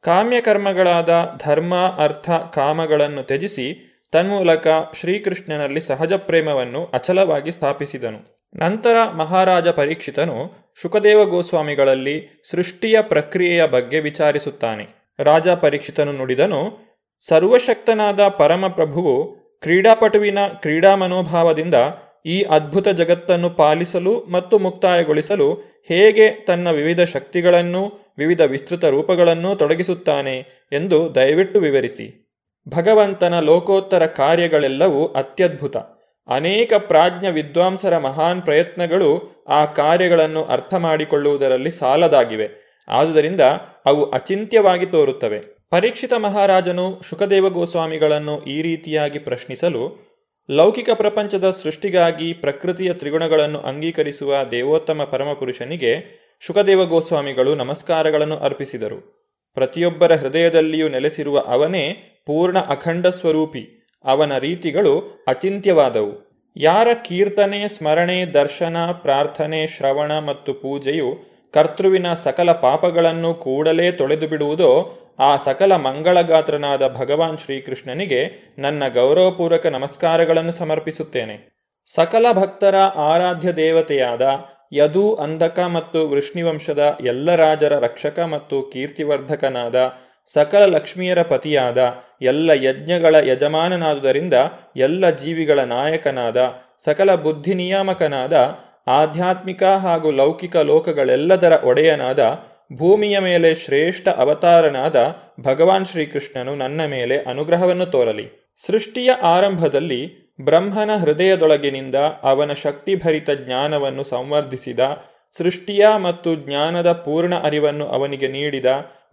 ಕಾಮ್ಯಕರ್ಮಗಳಾದ ಧರ್ಮ, ಅರ್ಥ, ಕಾಮಗಳನ್ನು ತ್ಯಜಿಸಿ ತನ್ಮೂಲಕ ಶ್ರೀಕೃಷ್ಣನಲ್ಲಿ ಸಹಜ ಪ್ರೇಮವನ್ನು ಅಚಲವಾಗಿ ಸ್ಥಾಪಿಸಿದನು. ನಂತರ ಮಹಾರಾಜ ಪರೀಕ್ಷಿತನು ಶುಕದೇವ ಗೋಸ್ವಾಮಿಗಳಲ್ಲಿ ಸೃಷ್ಟಿಯ ಪ್ರಕ್ರಿಯೆಯ ಬಗ್ಗೆ ವಿಚಾರಿಸುತ್ತಾನೆ. ರಾಜ ಪರೀಕ್ಷಿತನು ನುಡಿದನು, ಸರ್ವಶಕ್ತನಾದ ಪರಮಪ್ರಭುವು ಕ್ರೀಡಾಪಟುವಿನ ಕ್ರೀಡಾ ಮನೋಭಾವದಿಂದ ಈ ಅದ್ಭುತ ಜಗತ್ತನ್ನು ಪಾಲಿಸಲು ಮತ್ತು ಮುಕ್ತಾಯಗೊಳಿಸಲು ಹೇಗೆ ತನ್ನ ವಿವಿಧ ಶಕ್ತಿಗಳನ್ನು, ವಿವಿಧ ವಿಸ್ತೃತ ರೂಪಗಳನ್ನು ತೊಡಗಿಸುತ್ತಾನೆ ಎಂದು ದಯವಿಟ್ಟು ವಿವರಿಸಿ. ಭಗವಂತನ ಲೋಕೋತ್ತರ ಕಾರ್ಯಗಳೆಲ್ಲವೂ ಅತ್ಯದ್ಭುತ. ಅನೇಕ ಪ್ರಾಜ್ಞ ವಿದ್ವಾಂಸರ ಮಹಾನ್ ಪ್ರಯತ್ನಗಳು ಆ ಕಾರ್ಯಗಳನ್ನು ಅರ್ಥ ಮಾಡಿಕೊಳ್ಳುವುದರಲ್ಲಿ ಸಾಲದಾಗಿವೆ. ಆದುದರಿಂದ ಅವು ಅಚಿಂತ್ಯವಾಗಿ ತೋರುತ್ತವೆ. ಪರೀಕ್ಷಿತ ಮಹಾರಾಜನು ಶುಕದೇವ ಗೋಸ್ವಾಮಿಗಳನ್ನು ಈ ರೀತಿಯಾಗಿ ಪ್ರಶ್ನಿಸಲು, ಲೌಕಿಕ ಪ್ರಪಂಚದ ಸೃಷ್ಟಿಗಾಗಿ ಪ್ರಕೃತಿಯ ತ್ರಿಗುಣಗಳನ್ನು ಅಂಗೀಕರಿಸುವ ದೇವೋತ್ತಮ ಪರಮಪುರುಷನಿಗೆ ಶುಕದೇವ ಗೋಸ್ವಾಮಿಗಳು ನಮಸ್ಕಾರಗಳನ್ನು ಅರ್ಪಿಸಿದರು. ಪ್ರತಿಯೊಬ್ಬರ ಹೃದಯದಲ್ಲಿಯೂ ನೆಲೆಸಿರುವ ಅವನೇ ಪೂರ್ಣ ಅಖಂಡ ಸ್ವರೂಪಿ. ಅವನ ರೀತಿಗಳು ಅಚಿಂತ್ಯವಾದವು. ಯಾರ ಕೀರ್ತನೆ, ಸ್ಮರಣೆ, ದರ್ಶನ, ಪ್ರಾರ್ಥನೆ, ಶ್ರವಣ ಮತ್ತು ಪೂಜೆಯು ಕರ್ತೃವಿನ ಸಕಲ ಪಾಪಗಳನ್ನು ಕೂಡಲೇ ತೊಳೆದು ಬಿಡುವುದೋ ಆ ಸಕಲ ಮಂಗಳಗಾತ್ರನಾದ ಭಗವಾನ್ ಶ್ರೀಕೃಷ್ಣನಿಗೆ ನನ್ನ ಗೌರವಪೂರ್ವಕ ನಮಸ್ಕಾರಗಳನ್ನು ಸಮರ್ಪಿಸುತ್ತೇನೆ. ಸಕಲ ಭಕ್ತರ ಆರಾಧ್ಯ ದೇವತೆಯಾದ ಯದು ಅಂಧಕ ಮತ್ತು ವೃಷ್ಣಿವಂಶದ ಎಲ್ಲ ರಾಜರ ರಕ್ಷಕ ಮತ್ತು ಕೀರ್ತಿವರ್ಧಕನಾದ ಸಕಲ ಲಕ್ಷ್ಮಿಯರ ಪತಿಯಾದ ಎಲ್ಲ ಯಜ್ಞಗಳ ಯಜಮಾನನಾದುದರಿಂದ ಎಲ್ಲ ಜೀವಿಗಳ ನಾಯಕನಾದ ಸಕಲ ಬುದ್ಧಿ ನಿಯಾಮಕನಾದ ಆಧ್ಯಾತ್ಮಿಕ ಹಾಗೂ ಲೌಕಿಕ ಲೋಕಗಳೆಲ್ಲದರ ಒಡೆಯನಾದ ಭೂಮಿಯ ಮೇಲೆ ಶ್ರೇಷ್ಠ ಅವತಾರನಾದ ಭಗವಾನ್ ಶ್ರೀಕೃಷ್ಣನು ನನ್ನ ಮೇಲೆ ಅನುಗ್ರಹವನ್ನು ತೋರಲಿ. ಸೃಷ್ಟಿಯ ಆರಂಭದಲ್ಲಿ ಬ್ರಹ್ಮನ ಹೃದಯದೊಳಗಿನಿಂದ ಅವನ ಶಕ್ತಿಭರಿತ ಜ್ಞಾನವನ್ನು ಸಂವರ್ಧಿಸಿದ, ಸೃಷ್ಟಿಯ ಮತ್ತು ಜ್ಞಾನದ ಪೂರ್ಣ ಅರಿವನ್ನು ಅವನಿಗೆ ನೀಡಿದ,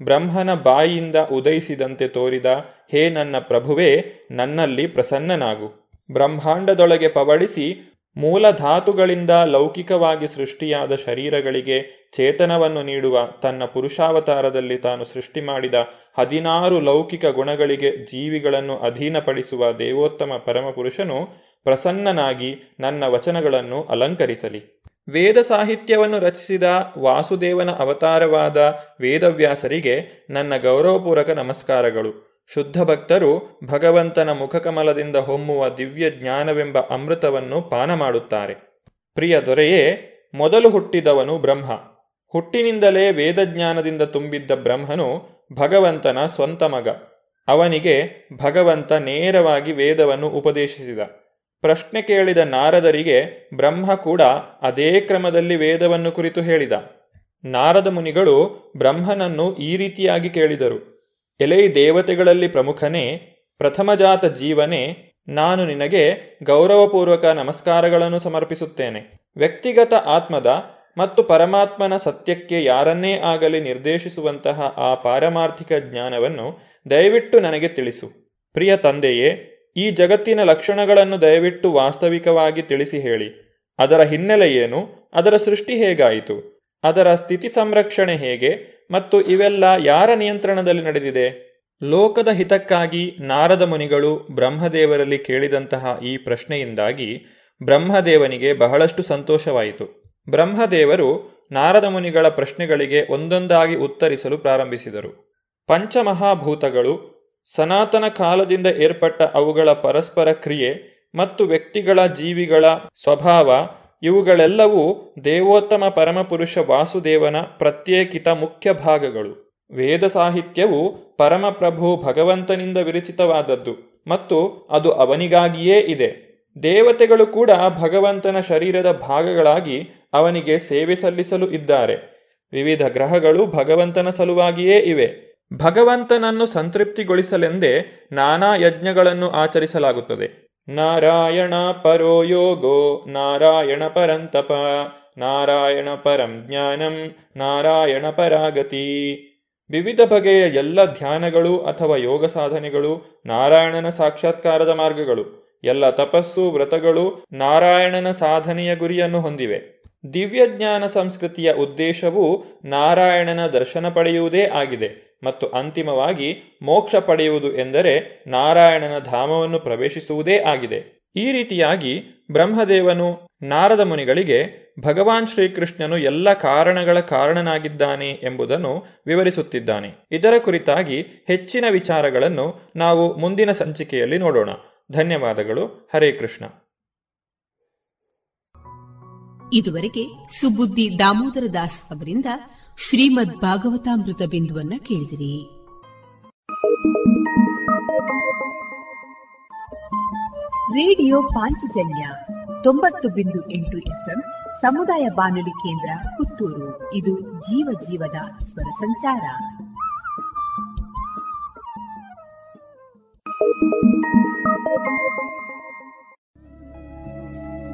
ಬ್ರಹ್ಮನ ಬಾಯಿಯಿಂದ ಉದಯಿಸಿದಂತೆ ತೋರಿದ, ಹೇ ನನ್ನ ಪ್ರಭುವೇ, ನನ್ನಲ್ಲಿ ಪ್ರಸನ್ನನಾಗು. ಬ್ರಹ್ಮಾಂಡದೊಳಗೆ ಪವಡಿಸಿ ಮೂಲ ಧಾತುಗಳಿಂದ ಲೌಕಿಕವಾಗಿ ಸೃಷ್ಟಿಯಾದ ಶರೀರಗಳಿಗೆ ಚೇತನವನ್ನು ನೀಡುವ ತನ್ನ ಪುರುಷಾವತಾರದಲ್ಲಿ ತಾನು ಸೃಷ್ಟಿ ಮಾಡಿದ ಹದಿನಾರು ಲೌಕಿಕ ಗುಣಗಳಿಗೆ ಜೀವಿಗಳನ್ನು ಅಧೀನಪಡಿಸುವ ದೇವೋತ್ತಮ ಪರಮಪುರುಷನು ಪ್ರಸನ್ನನಾಗಿ ನನ್ನ ವಚನಗಳನ್ನು ಅಲಂಕರಿಸಲಿ. ವೇದ ಸಾಹಿತ್ಯವನ್ನು ರಚಿಸಿದ ವಾಸುದೇವನ ಅವತಾರವಾದ ವೇದವ್ಯಾಸರಿಗೆ ನನ್ನ ಗೌರವಪೂರ್ವಕ ನಮಸ್ಕಾರಗಳು. ಶುದ್ಧ ಭಕ್ತರು ಭಗವಂತನ ಮುಖಕಮಲದಿಂದ ಹೊಮ್ಮುವ ದಿವ್ಯ ಜ್ಞಾನವೆಂಬ ಅಮೃತವನ್ನು ಪಾನ ಮಾಡುತ್ತಾರೆ. ಪ್ರಿಯ ದೊರೆಯೇ, ಮೊದಲು ಹುಟ್ಟಿದವನು ಬ್ರಹ್ಮ. ಹುಟ್ಟಿನಿಂದಲೇ ವೇದಜ್ಞಾನದಿಂದ ತುಂಬಿದ್ದ ಬ್ರಹ್ಮನು ಭಗವಂತನ ಸ್ವಂತ ಮಗ. ಅವನಿಗೆ ಭಗವಂತ ನೇರವಾಗಿ ವೇದವನ್ನು ಉಪದೇಶಿಸಿದ. ಪ್ರಶ್ನೆ ಕೇಳಿದ ನಾರದರಿಗೆ ಬ್ರಹ್ಮ ಕೂಡ ಅದೇ ಕ್ರಮದಲ್ಲಿ ವೇದವನ್ನು ಕುರಿತು ಹೇಳಿದ. ನಾರದ ಮುನಿಗಳು ಬ್ರಹ್ಮನನ್ನು ಈ ರೀತಿಯಾಗಿ ಕೇಳಿದರು. ಎಲೈ ದೇವತೆಗಳಲ್ಲಿ ಪ್ರಮುಖನೇ ಪ್ರಥಮಜಾತ ಜೀವನೇ, ನಾನು ನಿನಗೆ ಗೌರವಪೂರ್ವಕ ನಮಸ್ಕಾರಗಳನ್ನು ಸಮರ್ಪಿಸುತ್ತೇನೆ. ವ್ಯಕ್ತಿಗತ ಆತ್ಮದ ಮತ್ತು ಪರಮಾತ್ಮನ ಸತ್ಯಕ್ಕೆ ಯಾರನ್ನೇ ಆಗಲಿ ನಿರ್ದೇಶಿಸುವಂತಹ ಆ ಪಾರಮಾರ್ಥಿಕ ಜ್ಞಾನವನ್ನು ದಯವಿಟ್ಟು ನನಗೆ ತಿಳಿಸು. ಪ್ರಿಯ ತಂದೆಯೇ, ಈ ಜಗತ್ತಿನ ಲಕ್ಷಣಗಳನ್ನು ದಯವಿಟ್ಟು ವಾಸ್ತವಿಕವಾಗಿ ತಿಳಿಸಿ ಹೇಳಿ. ಅದರ ಹಿನ್ನೆಲೆ ಏನು, ಅದರ ಸೃಷ್ಟಿ ಹೇಗಾಯಿತು, ಅದರ ಸ್ಥಿತಿ ಸಂರಕ್ಷಣೆ ಹೇಗೆ ಮತ್ತು ಇವೆಲ್ಲ ಯಾರ ನಿಯಂತ್ರಣದಲ್ಲಿ ನಡೆದಿದೆ? ಲೋಕದ ಹಿತಕ್ಕಾಗಿ ನಾರದ ಮುನಿಗಳು ಬ್ರಹ್ಮದೇವರಲ್ಲಿ ಕೇಳಿದಂತಹ ಈ ಪ್ರಶ್ನೆಯಿಂದಾಗಿ ಬ್ರಹ್ಮದೇವನಿಗೆ ಬಹಳಷ್ಟು ಸಂತೋಷವಾಯಿತು. ಬ್ರಹ್ಮದೇವರು ನಾರದ ಮುನಿಗಳ ಪ್ರಶ್ನೆಗಳಿಗೆ ಒಂದೊಂದಾಗಿ ಉತ್ತರಿಸಲು ಪ್ರಾರಂಭಿಸಿದರು. ಪಂಚಮಹಾಭೂತಗಳು, ಸನಾತನ ಕಾಲದಿಂದ ಏರ್ಪಟ್ಟ ಅವುಗಳ ಪರಸ್ಪರ ಕ್ರಿಯೆ ಮತ್ತು ವ್ಯಕ್ತಿಗಳ ಜೀವಿಗಳ ಸ್ವಭಾವ ಇವುಗಳೆಲ್ಲವೂ ದೇವೋತ್ತಮ ಪರಮಪುರುಷ ವಾಸುದೇವನ ಪ್ರತ್ಯೇಕಿತ ಮುಖ್ಯ ಭಾಗಗಳು. ವೇದ ಸಾಹಿತ್ಯವು ಪರಮಪ್ರಭು ಭಗವಂತನಿಂದ ವಿರಚಿತವಾದದ್ದು ಮತ್ತು ಅದು ಅವನಿಗಾಗಿಯೇ ಇದೆ. ದೇವತೆಗಳು ಕೂಡ ಭಗವಂತನ ಶರೀರದ ಭಾಗಗಳಾಗಿ ಅವನಿಗೆ ಸೇವೆ ಸಲ್ಲಿಸಲು ಇದ್ದಾರೆ. ವಿವಿಧ ಗ್ರಹಗಳು ಭಗವಂತನ ಸಲುವಾಗಿಯೇ ಇವೆ. ಭಗವಂತನನ್ನು ಸಂತೃಪ್ತಿಗೊಳಿಸಲೆಂದೇ ನಾನಾ ಯಜ್ಞಗಳನ್ನು ಆಚರಿಸಲಾಗುತ್ತದೆ. ನಾರಾಯಣ ಪರೋ ಯೋಗೋ, ನಾರಾಯಣ ಪರಂತಪ, ನಾರಾಯಣ ಪರಂ ಜ್ಞಾನಂ, ನಾರಾಯಣ ಪರಾಗತಿ. ವಿವಿಧ ಬಗೆಯ ಎಲ್ಲ ಧ್ಯಾನಗಳು ಅಥವಾ ಯೋಗ ಸಾಧನೆಗಳು ನಾರಾಯಣನ ಸಾಕ್ಷಾತ್ಕಾರದ ಮಾರ್ಗಗಳು. ಎಲ್ಲ ತಪಸ್ಸು ವ್ರತಗಳು ನಾರಾಯಣನ ಸಾಧನೆಯ ಗುರಿಯನ್ನು ಹೊಂದಿವೆ. ದಿವ್ಯಜ್ಞಾನ ಸಂಸ್ಕೃತಿಯ ಉದ್ದೇಶವು ನಾರಾಯಣನ ದರ್ಶನ ಪಡೆಯುವುದೇ ಆಗಿದೆ. ಮತ್ತು ಅಂತಿಮವಾಗಿ ಮೋಕ್ಷ ಪಡೆಯುವುದು ಎಂದರೆ ನಾರಾಯಣನ ಧಾಮವನ್ನು ಪ್ರವೇಶಿಸುವುದೇ ಆಗಿದೆ. ಈ ರೀತಿಯಾಗಿ ಬ್ರಹ್ಮದೇವನು ನಾರದ ಮುನಿಗಳಿಗೆ ಭಗವಾನ್ ಶ್ರೀಕೃಷ್ಣನು ಎಲ್ಲ ಕಾರಣಗಳ ಕಾರಣನಾಗಿದ್ದಾನೆ ಎಂಬುದನ್ನು ವಿವರಿಸುತ್ತಿದ್ದಾನೆ. ಇದರ ಕುರಿತಾಗಿ ಹೆಚ್ಚಿನ ವಿಚಾರಗಳನ್ನು ನಾವು ಮುಂದಿನ ಸಂಚಿಕೆಯಲ್ಲಿ ನೋಡೋಣ. ಧನ್ಯವಾದಗಳು. ಹರೇ ಕೃಷ್ಣ. ಇದುವರೆಗೆ ಸುಬುದ್ದಿ ದಾಮೋದರ ದಾಸ್ ಅವರಿಂದ ಶ್ರೀಮದ್ ಭಾಗವತಾಮೃತ ಬಿಂದುವನ್ನ ಕೇಳಿದಿರಿ. ರೇಡಿಯೋ ಪಾಂಚಜನ್ಯ ತೊಂಬತ್ತು ಬಿಂದು ಎಂಟು ಎಫ್ಎಂ ಸಮುದಾಯ ಬಾನುಲಿ ಕೇಂದ್ರ ಪುತ್ತೂರು. ಇದು ಜೀವ ಜೀವದ ಸ್ವರ ಸಂಚಾರ.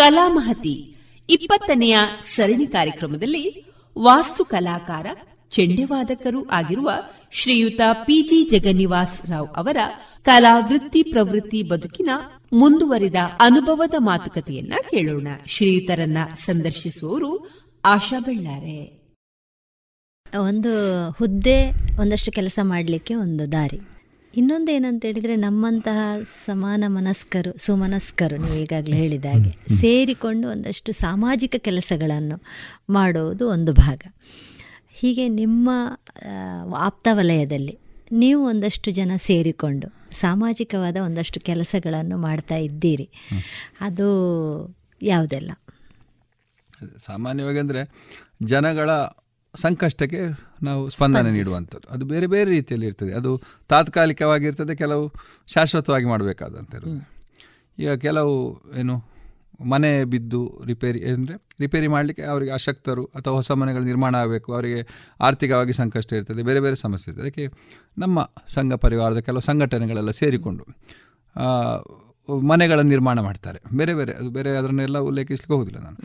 ಕಲಾಮಹತಿ ಇಪ್ಪತ್ತನೆಯ ಸರಣಿ ಕಾರ್ಯಕ್ರಮದಲ್ಲಿ ವಾಸ್ತು ಕಲಾಕಾರ, ಚೆಂಡೆವಾದಕರೂ ಆಗಿರುವ ಶ್ರೀಯುತ ಪಿಜಿ ಜಗನ್ನಿವಾಸ್ ರಾವ್ ಅವರ ಕಲಾ ವೃತ್ತಿ ಪ್ರವೃತ್ತಿ ಬದುಕಿನ ಮುಂದುವರಿದ ಅನುಭವದ ಮಾತುಕತೆಯನ್ನ ಕೇಳೋಣ ಶ್ರೀಯುತರನ್ನ ಸಂದರ್ಶಿಸುವವರು ಆಶಾ ಬೆಳ್ಳಾರೆ. ಒಂದು ಹುದ್ದೆ, ಒಂದಷ್ಟು ಕೆಲಸ ಮಾಡಲಿಕ್ಕೆ ಒಂದು ದಾರಿ. ಇನ್ನೊಂದು ಏನಂತ ಹೇಳಿದರೆ ನಮ್ಮಂತಹ ಸಮಾನ ಮನಸ್ಕರು ಸುಮನಸ್ಕರು ನೀವು ಈಗಾಗಲೇ ಹೇಳಿದ ಹಾಗೆ ಸೇರಿಕೊಂಡು ಒಂದಷ್ಟು ಸಾಮಾಜಿಕ ಕೆಲಸಗಳನ್ನು ಮಾಡುವುದು ಒಂದು ಭಾಗ. ಹೀಗೆ ನಿಮ್ಮ ಆಪ್ತ ವಲಯದಲ್ಲಿ ನೀವು ಒಂದಷ್ಟು ಜನ ಸೇರಿಕೊಂಡು ಸಾಮಾಜಿಕವಾದ ಒಂದಷ್ಟು ಕೆಲಸಗಳನ್ನು ಮಾಡ್ತಾ ಇದ್ದೀರಿ. ಅದು ಯಾವುದೆಲ್ಲ? ಸಾಮಾನ್ಯವಾಗಿ ಅಂದರೆ ಜನಗಳ ಸಂಕಷ್ಟಕ್ಕೆ ನಾವು ಸ್ಪಂದನೆ ನೀಡುವಂಥದ್ದು. ಅದು ಬೇರೆ ಬೇರೆ ರೀತಿಯಲ್ಲಿ ಇರ್ತದೆ. ಅದು ತಾತ್ಕಾಲಿಕವಾಗಿರ್ತದೆ ಕೆಲವು ಶಾಶ್ವತವಾಗಿ ಮಾಡಬೇಕಾದಂಥದ್ದು ಈಗ ಕೆಲವು ಏನು ಮನೆ ಬಿದ್ದು ರಿಪೇರಿ ಅಂದರೆ ರಿಪೇರಿ ಮಾಡಲಿಕ್ಕೆ ಅವರಿಗೆ ಅಶಕ್ತರು ಅಥವಾ ಹೊಸ ಮನೆಗಳು ನಿರ್ಮಾಣ ಆಗಬೇಕು ಅವರಿಗೆ ಆರ್ಥಿಕವಾಗಿ ಸಂಕಷ್ಟ ಇರ್ತದೆ ಬೇರೆ ಬೇರೆ ಸಮಸ್ಯೆ ಇರ್ತದೆ. ಅದಕ್ಕೆ ನಮ್ಮ ಸಂಘ ಪರಿವಾರದ ಕೆಲವು ಸಂಘಟನೆಗಳೆಲ್ಲ ಸೇರಿಕೊಂಡು ಮನೆಗಳ ನಿರ್ಮಾಣ ಮಾಡ್ತಾರೆ. ಬೇರೆ ಬೇರೆ ಅದು ಬೇರೆ ಅದನ್ನೆಲ್ಲ ಉಲ್ಲೇಖಿಸ್ಲಿಕ್ಕೆ ಹೋಗುದಿಲ್ಲ ನಾನು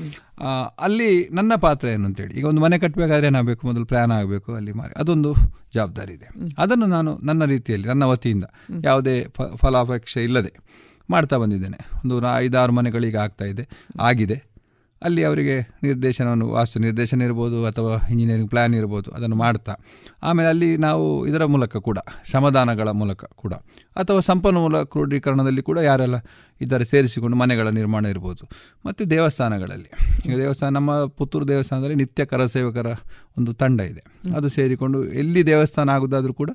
ಅಲ್ಲಿ ನನ್ನ ಪಾತ್ರ ಏನು ಅಂತೇಳಿ ಈಗ ಒಂದು ಮನೆ ಕಟ್ಟಬೇಕಾದ್ರೆ ಏನಾಗಬೇಕು? ಮೊದಲು ಪ್ಲ್ಯಾನ್ ಆಗಬೇಕು ಅಲ್ಲಿ ಮಾರಿ ಅದೊಂದು ಜವಾಬ್ದಾರಿ ಇದೆ. ಅದನ್ನು ನಾನು ನನ್ನ ರೀತಿಯಲ್ಲಿ ನನ್ನ ವತಿಯಿಂದ ಯಾವುದೇ ಫಲಾಪೇಕ್ಷೆ ಇಲ್ಲದೆ ಮಾಡ್ತಾ ಬಂದಿದ್ದೇನೆ. ಒಂದು ಐದಾರು ಮನೆಗಳಿಗೆ ಆಗ್ತಾ ಇದೆ ಆಗಿದೆ. ಅಲ್ಲಿ ಅವರಿಗೆ ನಿರ್ದೇಶನವನ್ನು, ವಾಸ್ತು ನಿರ್ದೇಶನ ಇರ್ಬೋದು ಅಥವಾ ಇಂಜಿನಿಯರಿಂಗ್ ಪ್ಲ್ಯಾನ್ ಇರ್ಬೋದು, ಅದನ್ನು ಮಾಡ್ತಾ. ಆಮೇಲೆ ಅಲ್ಲಿ ನಾವು ಇದರ ಮೂಲಕ ಕೂಡ, ಶ್ರಮದಾನಗಳ ಮೂಲಕ ಕೂಡ, ಅಥವಾ ಸಂಪನ್ಮೂಲ ಕ್ರೋಢೀಕರಣದಲ್ಲಿ ಕೂಡ ಯಾರೆಲ್ಲ ಇದ್ದಾರೆ ಸೇರಿಸಿಕೊಂಡು ಮನೆಗಳ ನಿರ್ಮಾಣ ಇರ್ಬೋದು. ಮತ್ತು ದೇವಸ್ಥಾನಗಳಲ್ಲಿ. ಈಗ ದೇವಸ್ಥಾನ, ನಮ್ಮ ಪುತ್ತೂರು ದೇವಸ್ಥಾನದಲ್ಲಿ ನಿತ್ಯ ಕರಸೇವಕರ ಒಂದು ತಂಡ ಇದೆ. ಅದು ಸೇರಿಕೊಂಡು ಎಲ್ಲಿ ದೇವಸ್ಥಾನ ಆಗೋದಾದರೂ ಕೂಡ